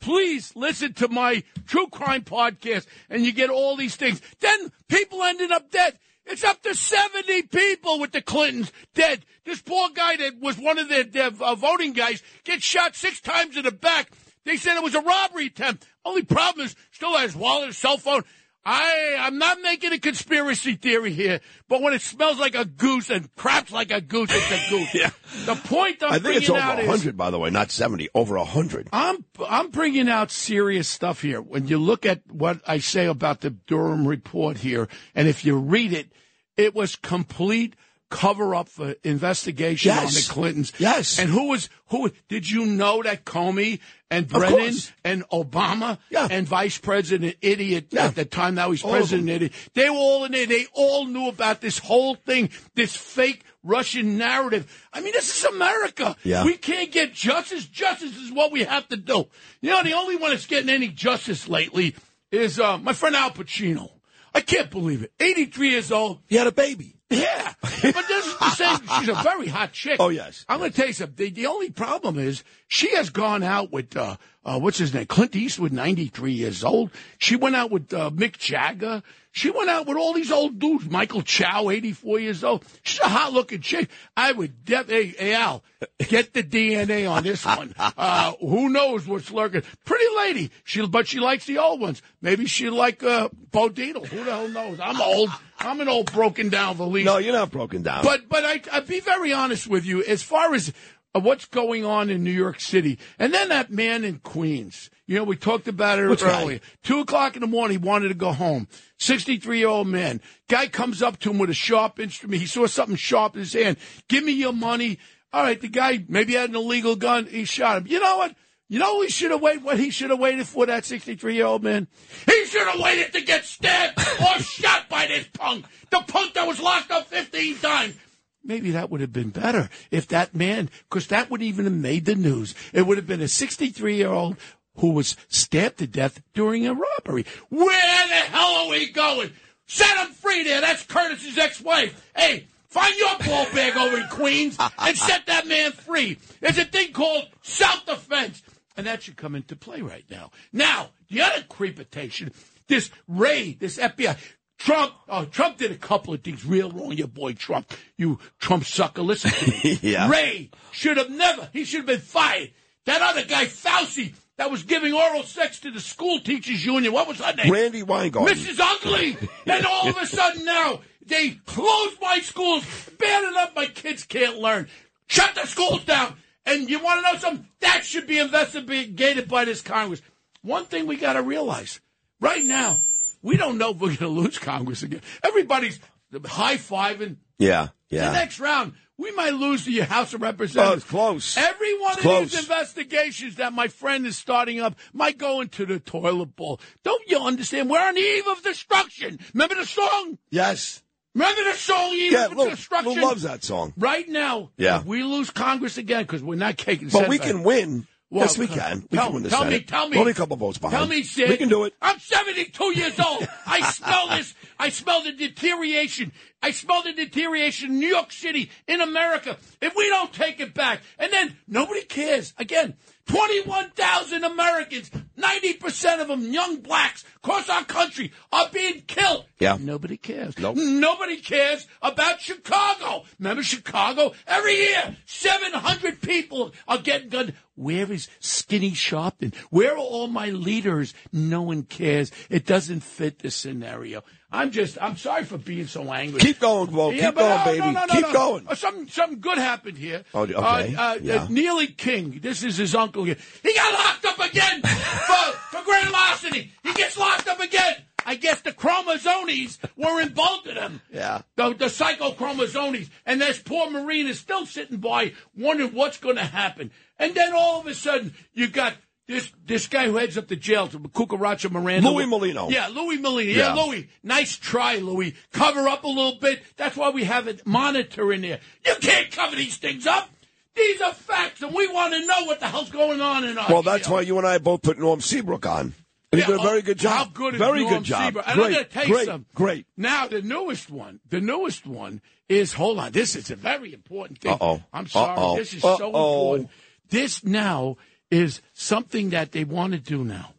Please listen to my true crime podcast, and you get all these things. Then people ended up dead. It's up to 70 people with the Clintons dead. This poor guy that was one of their, their uh, voting guys gets shot six times in the back. They said it was a robbery attempt. Only problem is still has wallet, cell phone. I, I'm not making a conspiracy theory here, but when it smells like a goose and craps like a goose, it's a goose. Yeah. The point I'm I think bringing it's over out is 100, by the way, not 70, over 100. I'm I'm bringing out serious stuff here. When you look at what I say about the Durham report here, and if you read it, it was complete cover up for investigation on the Clintons. Yes. And who was who? Did you know that Comey and Brennan and Obama Yeah. and Vice President Idiot Yeah. at the time now he's President Idiot? They were all in there. They all knew about this whole thing, this fake Russian narrative. I mean, this is America. Yeah. We can't get justice. Justice is what we have to do. You know, the only one that's getting any justice lately is uh, my friend Al Pacino. I can't believe it. 83 years old. He had a baby. Yeah. But this is the same. She's a very hot chick. Oh, yes. I'm going to tell you something. The, the only problem is she has gone out with uh, uh, what's his name? Clint Eastwood, 93 years old. She went out with uh, Mick Jagger. She went out with all these old dudes. Michael Chow, 84 years old. She's a hot looking chick. I would, def- hey, hey, Al, get the DNA on this one. Uh, who knows what's lurking? Pretty lady. She, but she likes the old ones. Maybe she like, uh, Bo. Who the hell knows? I'm old. I'm an old broken down valise. No, you're not broken down. But but I I'd be very honest with you as far as uh, what's going on in New York City, and then that man in Queens. You know, we talked about it Which guy? earlier. Two o'clock in the morning, he wanted to go home. Sixty-three year old man. Guy comes up to him with a sharp instrument. He saw something sharp in his hand. Give me your money. All right, the guy maybe had an illegal gun. He shot him. You know what? You know he should have waited. What he should have waited for that sixty-three-year-old man. He should have waited to get stabbed or shot by this punk. The punk that was locked up fifteen times. Maybe that would have been better if that man, because that would even have made the news. It would have been a sixty-three-year-old who was stabbed to death during a robbery. Where the hell are we going? Set him free there. That's Curtis's ex-wife. Hey, find your ball bag over in Queens and set that man free. There's a thing called self-defense. And that should come into play right now. Now, the other creepitation, this raid, this FBI, Trump, oh, Trump did a couple of things real wrong, your boy Trump. You Trump sucker, listen. Yeah. Wray should have never, he should have been fired. That other guy, Fauci, that was giving oral sex to the school teachers union, what was her name? Randi Weingarten. Mrs. Ugly. and all of a sudden now, they closed my schools, bad enough my kids can't learn. Shut the schools down. And you want to know something? That should be investigated by this Congress. One thing we got to realize right now, we don't know if we're going to lose Congress again. Everybody's high fiving. Yeah, yeah. The next round, we might lose the House of Representatives. Oh, it's close. Every one It's of close. these investigations that my friend is starting up might go into the toilet bowl. Don't you understand? We're on the eve of destruction. Remember the song? Yes. Remember the song, Eve Yeah, of Lou, Destruction? Lou loves that song. Right now, Yeah. if we lose Congress again, because we're not taking But we Senate can back. win. Yes, we can. We tell, can win the tell Senate. me, tell me. Only a couple votes behind. Tell me, Sid. We can do it. I'm 72 years old. I smell this. I smell the deterioration. I smell the deterioration in New York City, in America. If we don't take it back, and then nobody cares. Again, 21,000 Americans, 90% of them young blacks across our country are being killed. Yeah. Nobody cares. Nope. Nobody cares about Chicago. Remember Chicago? Every year, 700 people are getting gunned. Where is Skinny Sharpton? Where are all my leaders? No one cares. It doesn't fit the scenario. I'm just, I'm sorry for being so angry. Keep going, Walt. Yeah, Keep going, no, baby. no, no, Keep going. Uh, Something, something good happened here. Oh, okay. Uh, uh, Yeah. uh, Neely King, this is his uncle here. He got locked up again for, for grand larceny. He gets locked up again. I guess the chromosomes were involved in both of them. Yeah. The, the psychochromosomes. And this poor Marine is still sitting by wondering what's going to happen. And then all of a sudden, you got this this guy who heads up the jail, Cucaracha Miranda. Louis Molina. Yeah, Louis Molina. Yeah, Yeah. Louis. Nice try, Louis. Cover up a little bit. That's why we have a monitor in there. You can't cover these things up. These are facts, and we want to know what the hell's going on in our Well, that's why you and I both put Norm Seabrook on. And he did a very oh, good job. How good is Very Norm good job. Seabrook? And great, I'm going to tell you great, something. great. Now, the newest one, the newest one is, hold on, this is a very important thing. Uh-oh. I'm sorry. Uh-oh. This is so Uh-oh. important. This now is something that they want to do now.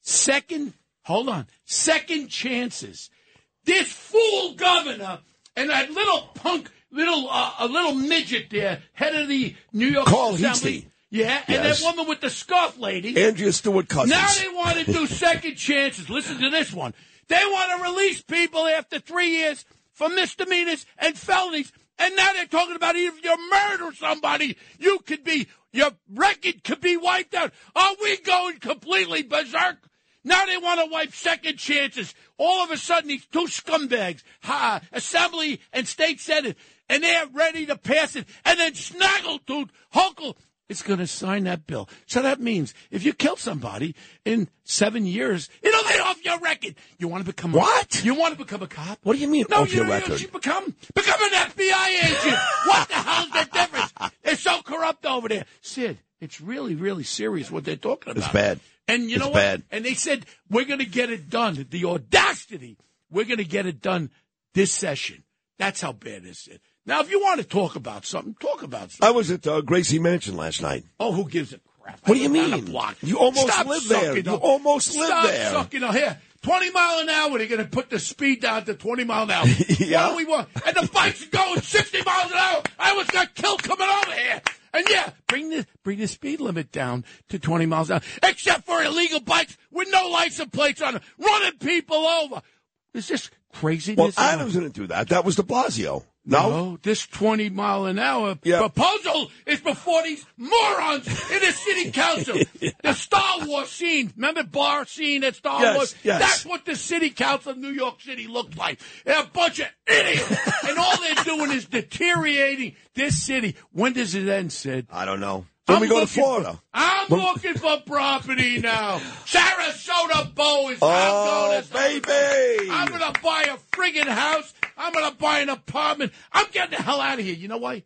Second, hold on, second chances. This fool governor and that little punk, little, uh, a little midget there, head of the New York Carl Assembly. Heastie. Yeah, and Yes. that woman with the scarf lady. Andrea Stewart Cousins. Now they want to do second chances. Listen to this one. They want to release people after three years for misdemeanors and felonies. And now they're talking about if you murder somebody, you could be, your record could be wiped out. Are we going completely berserk? Now they want to wipe second chances. All of a sudden, these two scumbags, ha, Assembly and State Senate, and they're ready to pass it. And then Snaggletooth, Hunkle, is going to sign that bill. So that means if you kill somebody in seven years, it'll lay off your record. You want to become a, What? You want to become a cop? What do you mean No, off you, your you- record? You become become an FBI agent. what the hell's the difference? They're so corrupt over there, Sid. It's really, really serious what they're talking about. It's bad. And you It's know what? bad. And they said we're going to get it done. The audacity. We're going to get it done this session. That's how bad it is. Now, if you want to talk about something, talk about something. I was at uh, Gracie Mansion last night. Oh, who gives a crap? What do you I live down mean? You almost Stop live there. sucking You up. almost live Stop there. sucking up. Here, 20 mile an hour. They're going to put the speed down to 20 mile an hour. Yeah. What do we want? And the bikes going 60 miles an hour. I almost got killed coming over here. And yeah, bring the bring the speed limit down to 20 miles an hour, except for illegal bikes with no license plates on them, running people over. Is this craziness? Well, Adams didn't do that. That was De Blasio. No? this 20 mile an hour proposal is before these morons in the city council. the Star Wars scene. Remember the bar scene at Star Yes, Wars? yes. That's what the city council of New York City looked like. They're a bunch of idiots. and all they're doing is deteriorating this city. When does it end, Sid? I don't know. When we go to Florida. I'm When- looking for property now. Sarasota Bow is Oh, I'm going to baby. I'm going to buy a friggin' house. I'm going to buy an apartment. I'm getting the hell out of here. You know why?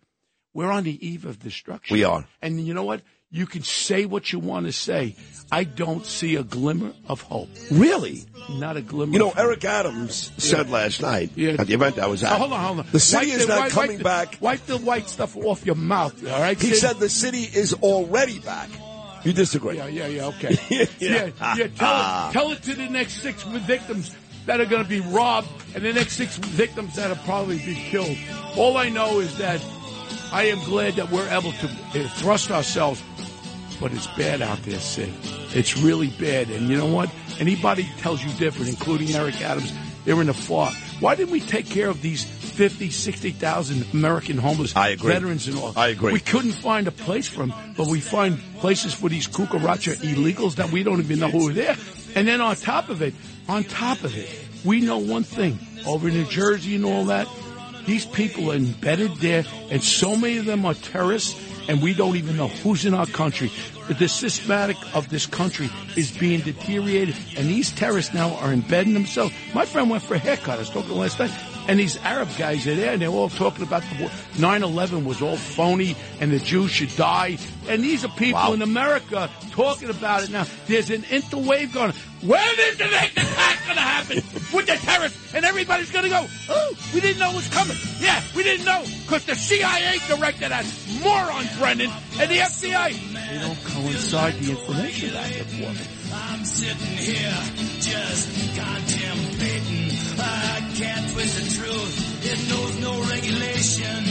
We're on the eve of destruction. We are. And you know what? You can say what you want to say. I don't see a glimmer of hope. Really? Not a glimmer. You know. Eric Adams said Yeah. last night Yeah. at the event I was Oh, at. hold on, hold on. The city Wipe is the- not wipe- coming wipe the- back. Wipe the white stuff off your mouth. All right. He said the city is already back. You disagree? Yeah, yeah, yeah. Okay. Yeah. yeah, yeah. Tell it, ah. tell it to the next six victims that are going to be robbed, and the next six victims that'll probably be killed. All I know is that I am glad that we're able to uh, thrust ourselves, but it's bad out there, Sid. It's really bad, and you know what? Anybody tells you different, including Eric Adams, they're in the fog. Why didn't we take care of these 50, 60,000 American homeless I agree. veterans and all? I agree. We couldn't find a place for them, but we find places for these kukaracha illegals that we don't even know who are there. And then on top of it, on top of it, we know one thing over in New Jersey and all that. These people are embedded there, and so many of them are terrorists, and we don't even know who's in our country. The systematic of this country is being deteriorated, and these terrorists now are embedding themselves. My friend went for a haircut. I was talking last night. And these Arab guys are there, and they're all talking about the war. 9-11 was all phony, and the Jews should die. And these are people in America talking about it now. There's an interwave going. When is the next attack going to happen with the terrorists? And everybody's going to go, oh, we didn't know it was coming. Yeah, we didn't know because the CIA directed that moron Brennan and the FBI. They don't coincide the information back and forth. I'm sitting here just contemplating. I can't twist the truth. It knows no regulation.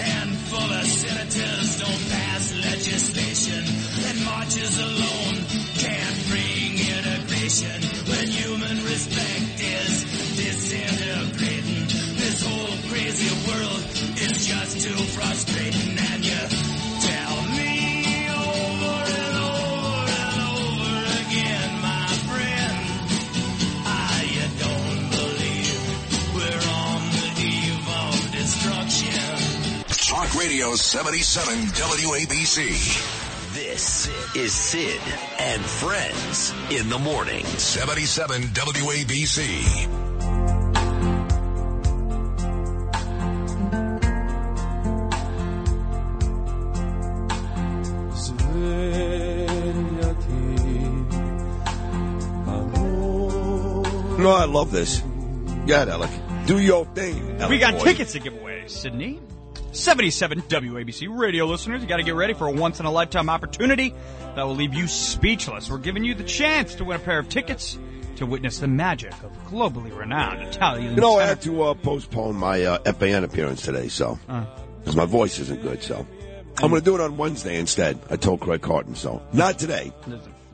Handful of senators don't pass legislation. And marches alone can't bring integration. When human respect is disintegrating. This whole crazy world is just too frustrating. Talk Radio 77 WABC. This is Sid and Friends in the morning. 77 WABC. No, I love this. Go ahead, Alec. Do your thing. Alec we got boy. tickets to give away, Sydney. 77 WABC radio listeners, you got to get ready for a once in a lifetime opportunity that will leave you speechless. We're giving you the chance to win a pair of tickets to witness the magic of globally renowned Italian. You know, I had to uh, postpone my uh, FAN appearance today, so Uh. because my voice isn't good. So I'm going to do it on Wednesday instead. I told Craig Carton, so not today.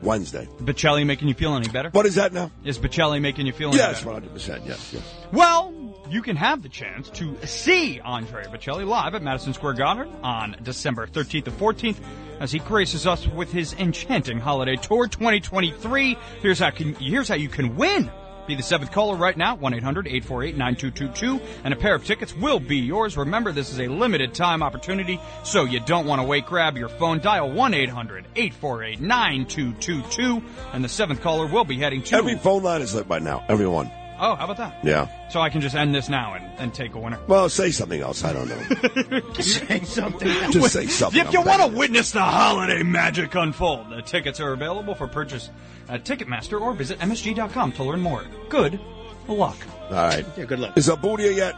Wednesday. Bocelli making you feel any better? What is that now? Is Bocelli making you feel any Yes, better? 100. percent Yes, yes. Well, you can have the chance to see Andre Bocelli live at Madison Square Garden on December 13th and 14th as he graces us with his enchanting holiday tour 2023. Here's how can, here's how you can win. Be the seventh caller right now, 1-800-848-9222, and a pair of tickets will be yours. Remember, this is a limited time opportunity, so you don't want to wait. Grab your phone, dial 1-800-848-9222, and the seventh caller will be heading to... Every phone line is lit by now. Everyone. Oh, how about that? Yeah. So I can just end this now and, and take a winner. Well, say something else. I don't know. say something. Just say something. If you want to witness the holiday magic unfold, the tickets are available for purchase at Ticketmaster or visit MSG.com to learn more. Good luck. All right. Yeah, good luck. Is Abudia yet?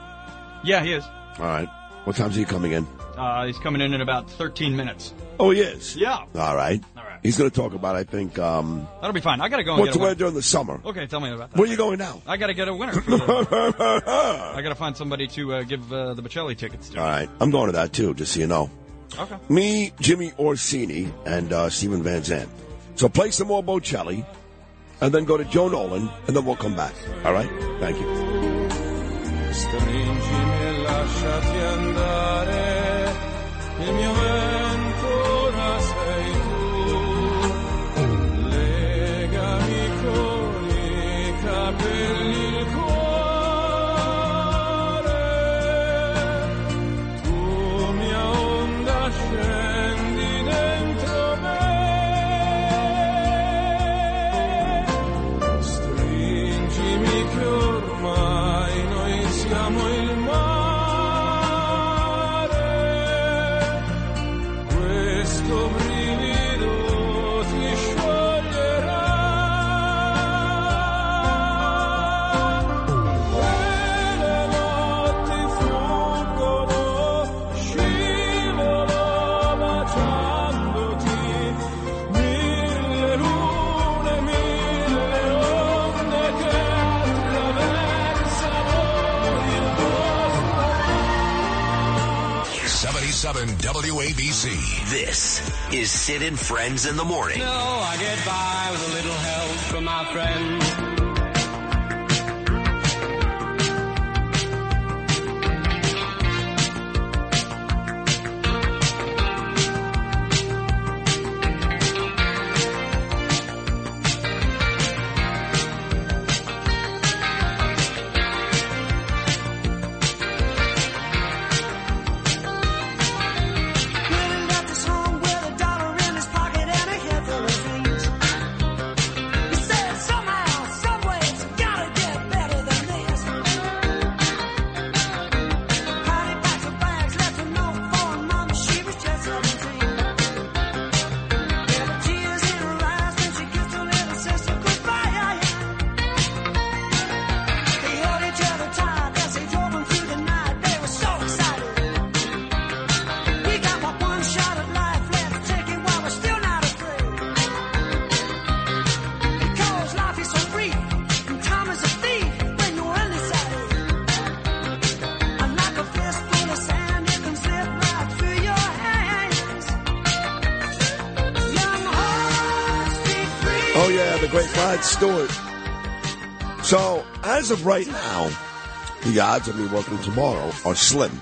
Yeah, he is. All right. What time's he coming in? Uh, he's coming in in about 13 minutes. Oh, he is. Yeah. All right. All right. He's going to talk about, I think, um, That'll be fine. I gotta go and what get to a wear winner. during the summer. Okay, tell me about that. Where are you going now? I gotta get a winner. The, I gotta find somebody to uh, give uh, the Bocelli tickets to. All right. I'm going to that too, just so you know. Okay. Me, Jimmy Orsini, and uh, Steven Van Zandt. So play some more Bocelli, and then go to Joe Nolan, and then we'll come back. All right? Thank you. WABC. This is Sid and Friends in the Morning. No, I get by with a little help from my friends. Stewart. So, as of right now, the odds of me working tomorrow are slim.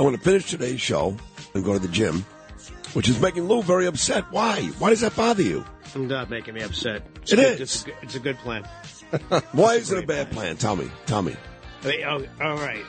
I want to finish today's show and go to the gym, which is making Lou very upset. Why? Why does that bother you? It's not making me upset. It's It good- is. It's a, good- it's a good plan. Why is it a bad plan? Tell me. Tell me. Wait, oh, all right.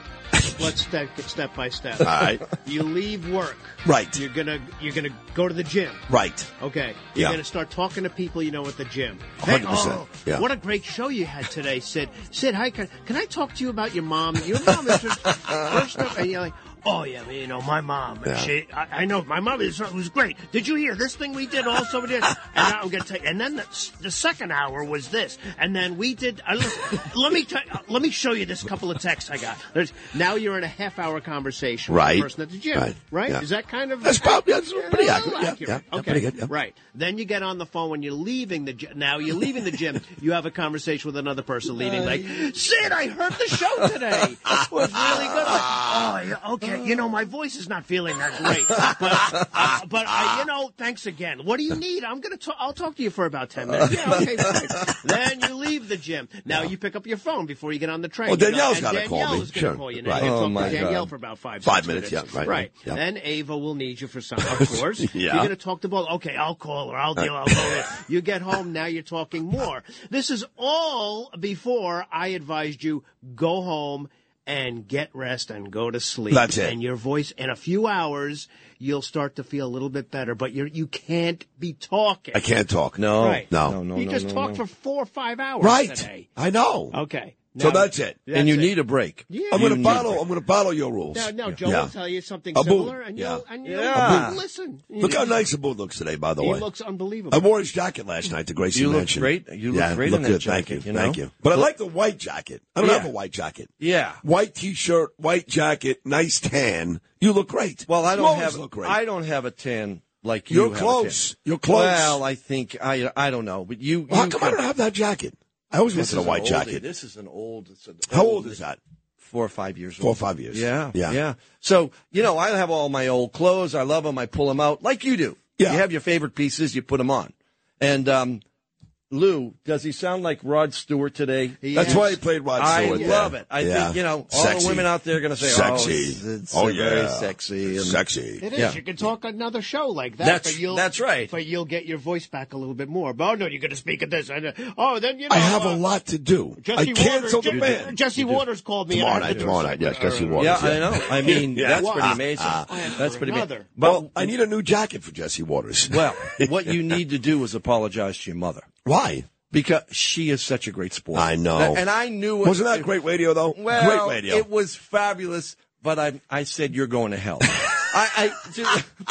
Let's take it step by step. All right. You leave work. Right. You're gonna you're gonna go to the gym. Right. Okay. You're Yeah. gonna start talking to people you know at the gym. 100%, oh, yeah. what a great show you had today, Sid. Sid, hi. Can, can I talk to you about your mom? Your mom is just first up, and you're like. Oh yeah, you know my mom. Yeah. She, I, I know my mom is was great. Did you hear this thing we did also? We did, and I'm gonna take. And then the, the second hour was this, and then we did. I, listen, let me tell- let me show you this couple of texts I got. There's, now you're in a half hour conversation with Right. the person at the gym, Right. right? Yeah. Is that kind of That's probably that's pretty accurate. accurate. yeah, okay. pretty good. Right. Then you get on the phone when you're leaving the gym. Now you're leaving the gym. You have a conversation with another person leaving. Like, Sid, I heard the show today. It was really good. Like, oh, yeah, okay. You know, my voice is not feeling that great, but uh, but uh, you know, thanks again. What do you need? I'm gonna. Talk, I'll talk to you for about ten minutes. Yeah, okay, fine. then you leave the gym. Now you pick up your phone before you get on the train. Well, You know, gotta call Danielle me. is gonna Sure. call you. Now Right. you Oh, talk my to Danielle God. for about five Five six minutes, yeah, right, right. yeah. Then Ava will need you for some, of course. Yeah. You're going to talk to both. Okay, I'll call her. I'll deal. I'll call her. You get home. Now you're talking more. This is all before I advised you go home and get rest and go to sleep. That's it. And your voice in a few hours, you'll start to feel a little bit better. But you you can't be talking. I can't talk. No. Right. No. No. You just talked for four or five hours Right. today. I know. Okay. So that's it. That's and you it. Need a break. Yeah. I'm going to follow. a break. I'm going to follow your rules. Now, now Joe Yeah. will tell you something Abboud. similar, and Yeah. you'll, and you'll, Yeah. you'll listen. Look how nice Abboud looks today, by the he way. looks unbelievable. I wore his jacket last night to Gracie You look great. You look yeah, great look in that good. Thank you. jacket, you know? Thank you. But I like the white jacket. I don't Yeah. have a white jacket. Yeah. White t-shirt, white jacket, nice tan. You look great. Well, I don't have. look great. I don't have a tan like You're you have a close. You're close. Well, I think I I don't know, but you. Well, how you come I don't have that jacket? I always This wanted a white an oldie. jacket. This is an old. An How old is that? Four or five years. Four or five years. Yeah, Yeah. yeah. So you know, I have all my old clothes. I love them. I pull them out like you do. Yeah. You have your favorite pieces. You put them on. And um, Lou, does he sound like Rod Stewart today? That's why he played Rod Stewart. I Stewart. yeah. love it. I Yeah. think you know all Sexy. the women out there are going to say, sexy. "Oh, it's, it's oh yeah, very sexy." And, sexy. It is. Yeah. You can talk another show like that. That's- but you'll, that's right. But you'll get your voice back a little bit more. But oh no, you're going to speak at this. And, uh, oh, then you know. I have uh, a lot to do. Jesse I canceled Watters, the Je- band. Jesse Watters called me. and I Tomorrow had night. Tomorrow night. Yes, Jesse Uh, Watters. Yeah, I know. I mean, Yeah. that's pretty Ah, amazing. ah. That's pretty amazing. Well, I need a new jacket for Jesse Watters. Well, what you need to do is apologize to your mother Why? because she is such a great sport. I know. and I knew it. Wasn't that great radio though? Well, great radio. it was fabulous, but I I said you're going to hell. I, I to,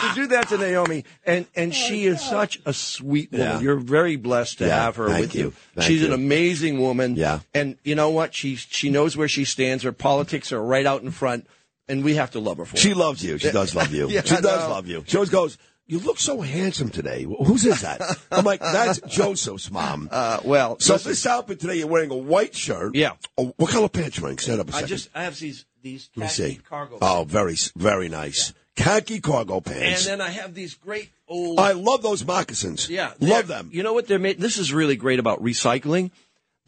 to do that to Naomi, and and oh, she is such a sweet woman. Yeah. You're very blessed to Yeah, have her thank with you. you. Thank She's an amazing woman. Yeah. and you know what? She she knows where she stands. Her politics are right out in front, and we have to love her for it. She it. loves you. She does love you. Yeah, she I does know. love you. She always goes, "You look so handsome today. Whose is that?" I'm like, "That's Joseph's mom." Uh, well, so listen, this outfit today, you're wearing a white shirt. Yeah. Oh, what color pants you wearing? Stand up a I second. I just I have these these Let me khaki see. cargo. Pants. Oh, very, very nice. Khaki cargo pants. and then I have these great old. I love those moccasins. Yeah, love them. You know what they're made? This is really great about recycling.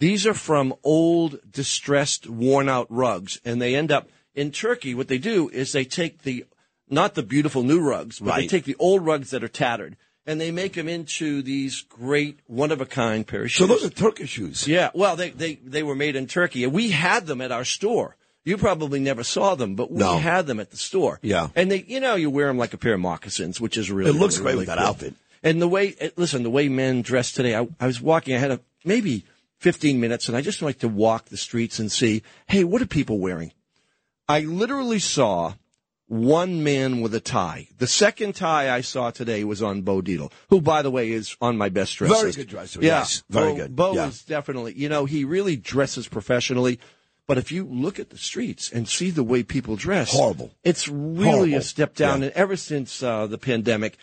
These are from old, distressed, worn out rugs, and they end up in Turkey. What they do is they take the not the beautiful new rugs, but they take the old rugs that are tattered, and they make them into these great, one of a kind pair of So shoes. those are Turkish shoes. Yeah, well, they, they, they were made in Turkey, and we had them at our store. You probably never saw them, but we No. had them at the store. Yeah. and they, you know, you wear them like a pair of moccasins, which is really It looks really, great really with that cool. outfit. And the way, eh, listen, the way men dress today. I, I was walking. I had a maybe 15 minutes, and I just like to walk the streets and see, hey, what are people wearing? I literally saw one man with a tie. The second tie I saw today was on Bo Dietl, who, by the way, is on my best dress Very list. good dresser, Yeah, yes. Very Bo, good, Bo yeah. is definitely, you know, he really dresses professionally. But if you look at the streets and see the way people dress, Horrible. It's really Horrible. a step down. Yeah. And ever since uh, the pandemic,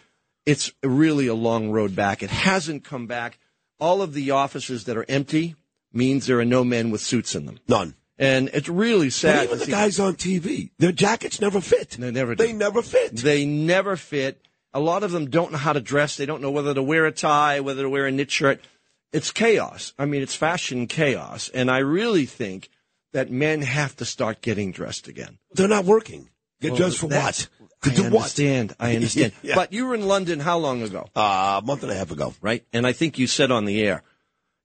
it's really a long road back. It hasn't come back. All of the offices that are empty means there are no men with suits in them. None. And it's really But sad. even the guys on TV, their jackets never fit. They never do. They never fit. They never fit. A lot of them don't know how to dress. They don't know whether to wear a tie, whether to wear a knit shirt. It's chaos. I mean, it's fashion chaos. And I really think that men have to start getting dressed again. They're not working. Get Well, dressed for what? To I do what? understand. I understand. Yeah. But you were in London how long ago? Uh, a month and a half ago. Right? And I think you said on the air,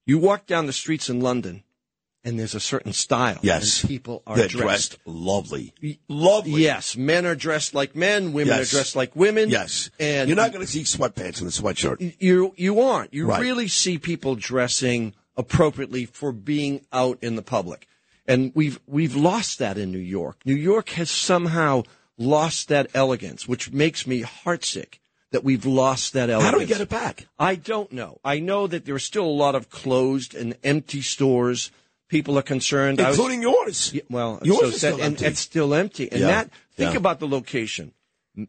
you walk down the streets in London and there's a certain style. Yes. And people are dressed. dressed lovely. Lovely. Yes. Men are dressed like men. Women Yes. are dressed like women. Yes. And You're not going to see sweatpants and a sweatshirt. you you aren't. You Right. really see people dressing appropriately for being out in the public. And we've we've lost that in New York. New York has somehow lost that elegance, which makes me heartsick that we've lost that elegance. How do we get it back? I don't know. I know that there are still a lot of closed and empty stores. People are concerned, I was- Including yours. Yeah, well, Yours so is still that- empty. It's still empty. And Yeah. that, think Yeah. about the location.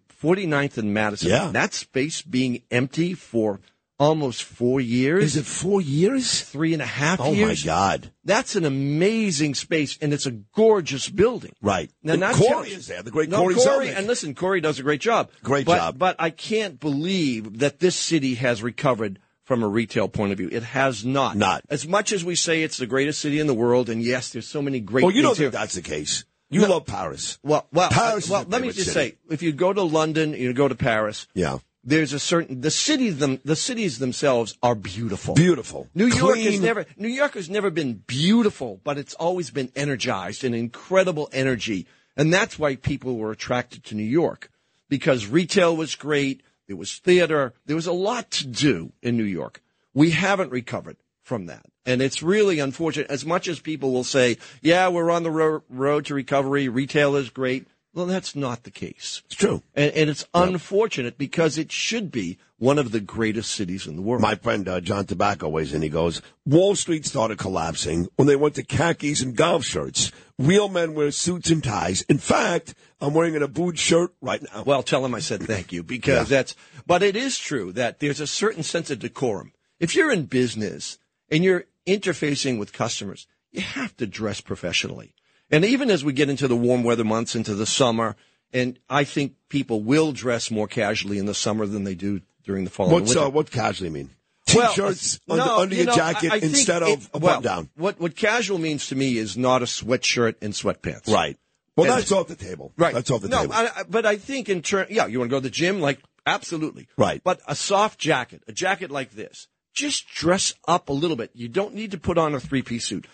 49th and Madison. Yeah. That space being empty for almost four years. Is it four years? Three and a half Oh, my. God. That's an amazing space, and it's a gorgeous building. Right. Now, And not Corey just- is there, the great no, Corey Corey, and listen, Corey does a great job. Great But- job. But I can't believe that this city has recovered from a retail point of view. It has not. Not. As much as we say it's the greatest city in the world, and yes, there's so many great Well, you don't think that's the case. You love Paris. Well, well, Paris is well. Let me just city. say, if you go to London, you go to Paris. Yeah. There's a certain the cities them the cities themselves are beautiful. Beautiful. New York has never New York has never been beautiful, but it's always been energized and incredible energy, and that's why people were attracted to New York because retail was great. There was theater. There was a lot to do in New York. We haven't recovered from that. And it's really unfortunate. As much as people will say, yeah, we're on the ro- road to recovery, retail is great. Well, that's not the case. It's true. And, and it's unfortunate because it should be one of the greatest cities in the world. My friend uh, John Tobacco weighs in. He goes, Wall Street started collapsing when they went to khakis and golf shirts. Real men wear suits and ties. In fact, I'm wearing an Abboud shirt right now. Well, tell him I said thank you because Yeah. that's, but it is true that there's a certain sense of decorum. If you're in business and you're interfacing with customers, you have to dress professionally. And even as we get into the warm weather months, into the summer, and I think people will dress more casually in the summer than they do during the fall. What's uh, what casually mean? T-shirts no, under, under you your know, jacket I- I instead it- of a well, button down. What what casual means to me is not a sweatshirt and sweatpants. Right. Well, that's off the table. Right. That's off the no, table. No, I- but I think in turn, yeah, you want to go to the gym, like absolutely. Right. But a soft jacket, a jacket like this, just dress up a little bit. You don't need to put on a three piece suit.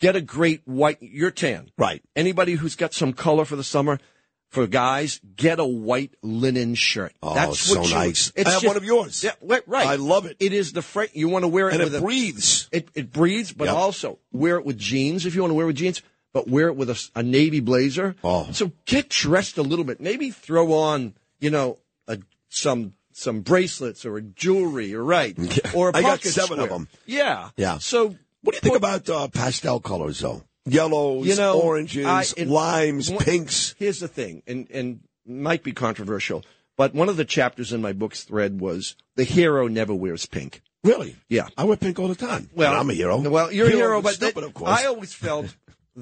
Get a great white. You're tan. Right. Anybody who's got some color for the summer, for guys, get a white linen shirt. Oh, That's so what you, nice. It's I have just- one of yours. Yeah, right, right. I love it. It is the fra- You want to wear it And with it a, breathes. It it breathes, but Yep. also wear it with jeans if you want to wear it with jeans. But wear it with a navy blazer. Oh. So get dressed a little bit. Maybe throw on, you know, a, some some bracelets or a jewelry, or right, or a I got pocket seven of them. Yeah, Yeah. So What do you think about uh, pastel colors, though? Yellows, you know, oranges, I- it- limes, one- pinks. Here's the thing, and and might be controversial, but one of the chapters in my book's thread was the hero never wears pink. Really? Yeah. I wear pink all the time. Well, And I'm a hero. Well, you're a Hero hero, but stupid, that- of course. I always felt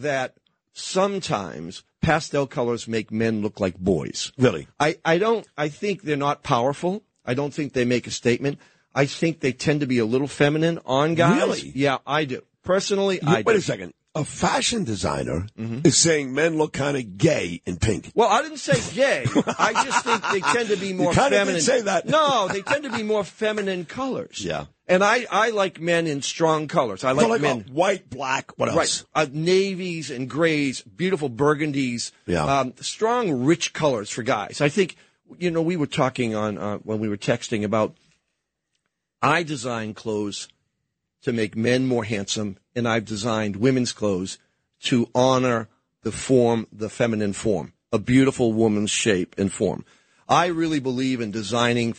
that sometimes pastel colors make men look like boys. Really? I, I don't, I think they're not powerful. I don't think they make a statement. I think they tend to be a little feminine on guys. Really? Yeah, I do. Personally, You- I wait do. Mm-hmm. a second. A fashion designer is saying men look kind of gay in pink. Well, I didn't say gay. I just think they tend to be more did feminine. say that. No, they tend to be more feminine colors. Yeah. And I, I like men in strong colors. I like like men. uh, white, black, what else? Right. Uh, navies and grays, beautiful burgundies. Yeah. Um, strong, rich colors for guys. I think, you know, we were talking on, uh, when we were texting about, I design clothes to make men more handsome, and I've designed women's clothes to honor the form, the feminine form, a beautiful woman's shape and form. I really believe in designing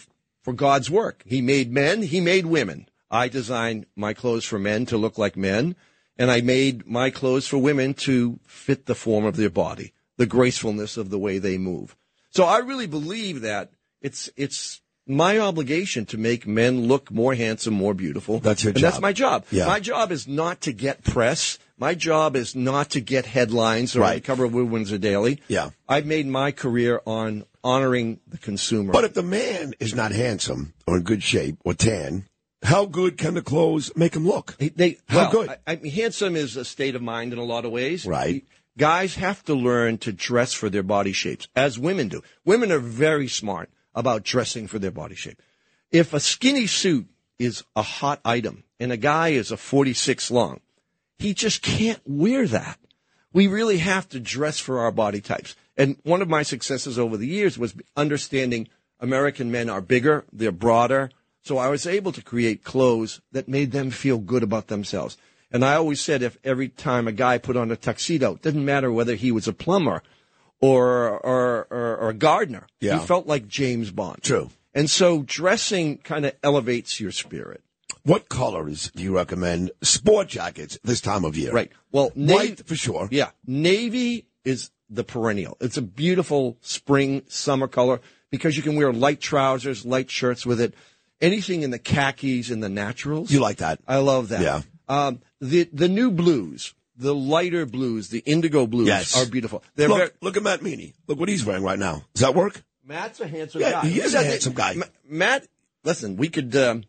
for God's work. He made men, He made women. I designed my clothes for men to look like men, and I made my clothes for women to fit the form of their body, the gracefulness of the way they move. So I really believe that it's it's my obligation to make men look more handsome, more beautiful. That's your and That's my job. Yeah. My job is not to get press. My job is not to get headlines or on the Right. cover of Windsor Daily. Yeah. I've made my career on honoring the consumer. But if the man is not handsome or in good shape or tan, how good can the clothes make him look? They How well, good? I, I mean, handsome is a state of mind in a lot of ways. Right. Guys have to learn to dress for their body shapes, as women do. Women are very smart about dressing for their body shape. If a skinny suit is a hot item and a guy is a 46 long, he just can't wear that. We really have to dress for our body types. And one of my successes over the years was understanding American men are bigger, they're broader. So I was able to create clothes that made them feel good about themselves. And I always said if every time a guy put on a tuxedo, it didn't matter whether he was a plumber or or, or, or a gardener. Yeah. He felt like James Bond. True. And so dressing kind of elevates your spirit. What colors do you recommend sport jackets this time of year? Right. Well, white for sure. Yeah. Navy is the perennial. It's a beautiful spring, summer color because you can wear light trousers, light shirts with it. Anything in the khakis and the naturals. You like that? I love that. Yeah. Um, the, the new blues, the lighter blues, the indigo blues Yes. are beautiful. They're look, very, look at Matt Meany. Look what he's wearing right now. Does that work? Matt's a handsome Yeah, guy. he is a handsome guy. Matt, listen, we could um,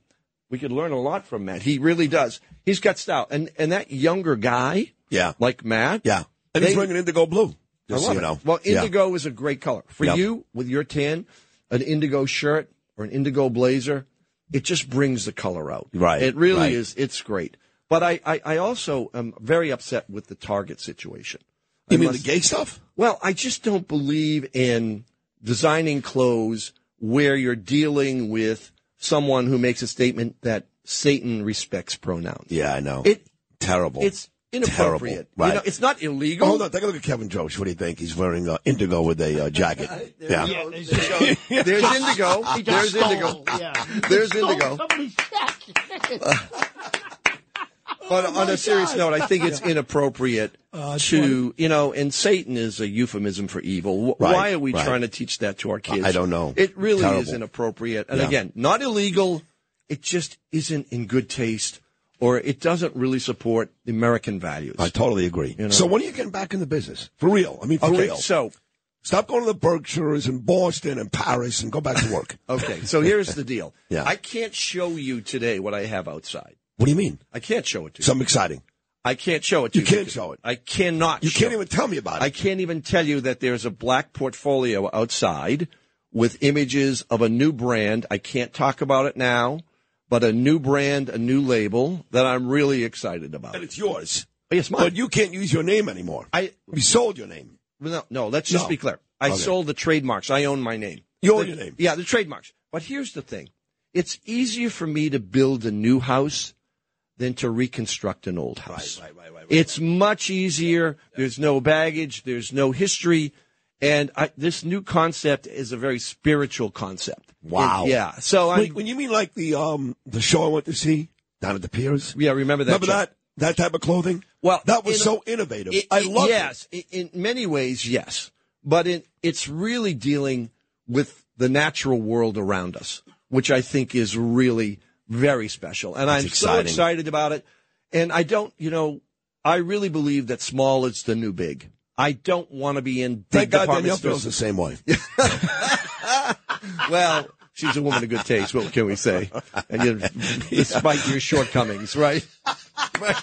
we could learn a lot from Matt. He really does. He's got style, and and that younger guy, Yeah. like Matt, Yeah. And he's wearing an indigo blue. I Just so love you it. know. Well, Yeah. indigo is a great color for Yep. you with your tan. An indigo shirt or an indigo blazer, it just brings the color out. Right, It really right. is. It's great. But I, I, I also am very upset with the Target situation. You I mean the gay stuff? Well, I just don't believe in designing clothes where you're dealing with someone who makes a statement that Satan respects pronouns. Yeah, I know. It Terrible. it's inappropriate. Terrible. Right. You know, it's not illegal. Hold on, take a look at Kevin Jones. What do you think? He's wearing uh, indigo with a uh, jacket. yeah. There's indigo. He just There's stole. indigo. Yeah. There's indigo. somebody's jacket. But Oh, on my a serious God. note, I think it's inappropriate Uh, it's to, you know, and Satan is a euphemism for evil. Wh- Right, Why are we right. trying to teach that to our kids? I don't know. It really is inappropriate. And Yeah. again, not illegal. It just isn't in good taste or it doesn't really support the American values. I totally agree. You know? So when are you getting back in the business? For real. I mean, for Okay, real. so Stop going to the Berkshires and Boston and Paris and go back to work. Okay, so here's the deal. Yeah. I can't show you today what I have outside. What do you mean? I can't show it to you. Something exciting. I can't show it to You you. can't show it. I cannot. You can't it. even tell me about it. I can't even tell you that there's a black portfolio outside with images of a new brand. I can't talk about it now, but a new brand, a new label that I'm really excited about. And it's yours. Oh, yes, mine. But you can't use your name anymore. I you sold your name. no, no. Let's just No. be clear. I Okay. sold the trademarks. I own my name. You own The- your name. Yeah, the trademarks. But here's the thing: it's easier for me to build a new house than to reconstruct an old house. Right, right, right, right. It's much easier. There's no baggage. There's no history. And I, this new concept is a very spiritual concept. Wow. And- yeah. So Wait, when you mean like the um the show I went to see down at the piers? yeah, remember that. Remember show? that that type of clothing? Well, that was in- so innovative. It- I it- love yes, i- in many ways, yes. But it, it's really dealing with the natural world around us, which I think is really very special. And That's I'm so excited about it. And I don't, you know, I really believe that small is the new big. I don't want to be in big Thank God department feels stores. the same way. well, she's a woman of good taste. What can we say? And you, despite your shortcomings, right? right,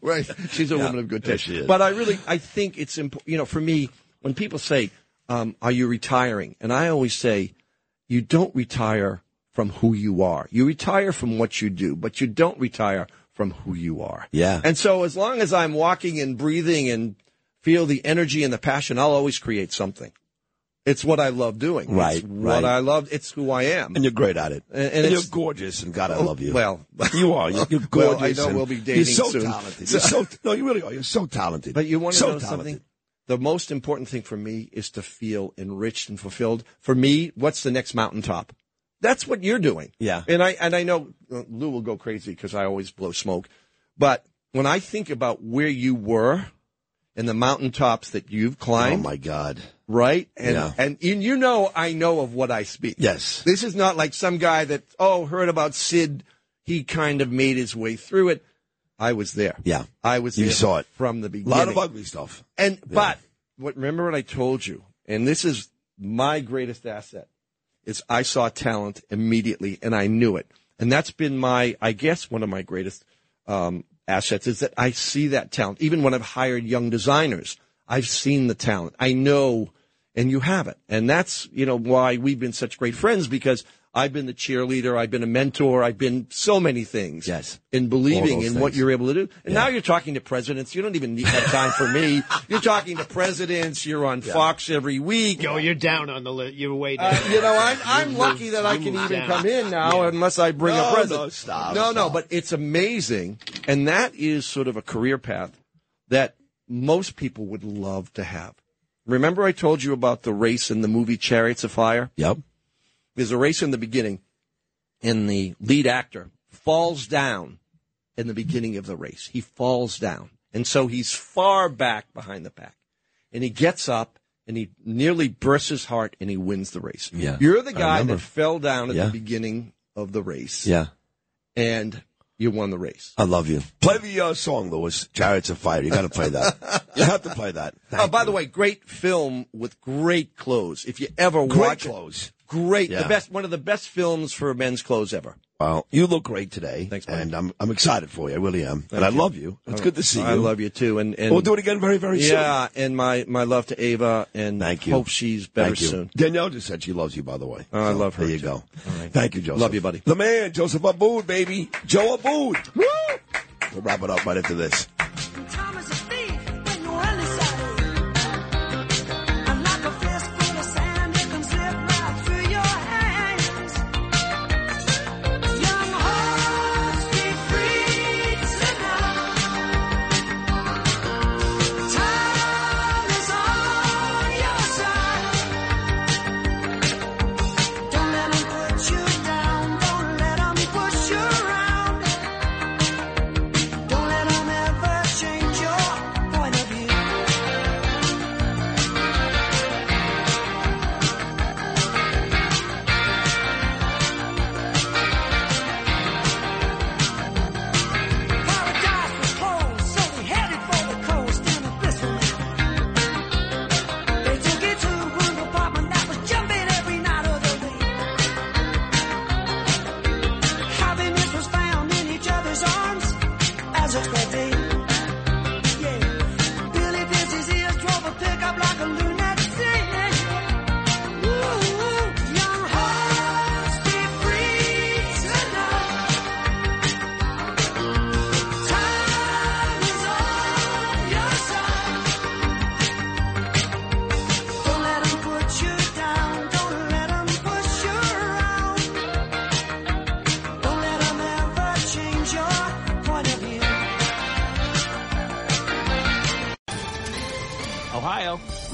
right. She's a woman of good taste. she is. But I really, I think it's important. You know, for me, when people say, um, "Are you retiring?" and I always say, "You don't retire from who you are. You retire from what you do, but you don't retire from who you are." Yeah. And so, as long as I'm walking and breathing and feel the energy and the passion, I'll always create something. It's what I love doing. Right, It's what right. I love. It's who I am. And you're great at it. And- and And, you're gorgeous, and God, I Oh, love you. well, you are. You're, you're Well, I know we'll be dating You're so soon. talented. You're so no, you really are. You're so talented. But you want to so know talented. something? The most important thing for me is to feel enriched and fulfilled. For me, what's the next mountaintop? That's what you're doing. Yeah. And I and I know uh, Lou will go crazy because I always blow smoke. But when I think about where you were and the mountaintops that you've climbed, Oh my God. right? And, Yeah. and and you know I know of what I speak. Yes. This is not like some guy that oh heard about Sid. He kind of made his way through it. I was there. Yeah. I was You there saw it. from the beginning. A lot of ugly stuff. And but what remember what I told you, and this is my greatest asset, is I saw talent immediately and I knew it. And that's been my I guess one of my greatest um, assets is that I see that talent. Even when I've hired young designers, I've seen the talent. I know and you have it. And that's, you know, why we've been such great friends because I've been the cheerleader, I've been a mentor, I've been so many things. Yes. In believing in those what you're able to do. And now you're talking to presidents. You don't even need have time for me. You're talking to presidents. You're on Fox every week. Yo, you're down on the list. You're way down. Uh, you know, I'm, I'm lucky that I can even down. come in now Yeah. unless I bring No, a president. no, stop, No, no, stop. but it's amazing. And that is sort of a career path that most people would love to have. Remember I told you about the race in the movie Chariots of Fire? Yep. There's a race in the beginning, and the lead actor falls down in the beginning of the race. He falls down. And so he's far back behind the pack. And he gets up and he nearly bursts his heart and he wins the race. Yeah. You're the guy that fell down at Yeah. the beginning of the race. Yeah. And you won the race. I love you. Play the uh, song, Lewis. Chariots of Fire. You got to play that. you have to play that. Oh, by the way, great film with great clothes. If you ever Great watch clothes. Great, Yeah. the best, one of the best films for men's clothes ever. Well, you look great today. Thanks, and I'm I'm excited for you. I really am. Thank and I you. love you. It's Oh, good to see you. I love you too, and, and We'll do it again very very soon. Yeah, and my my love to Ava, and Thank you. Hope she's better Thank you. soon. Danielle just said she loves you, by the way. Oh, I love her, There you too. go. Right. Thank you, Joseph. Love you, buddy. The man, Joseph Abboud, baby. Joe Abboud. Woo! We'll wrap it up right after this.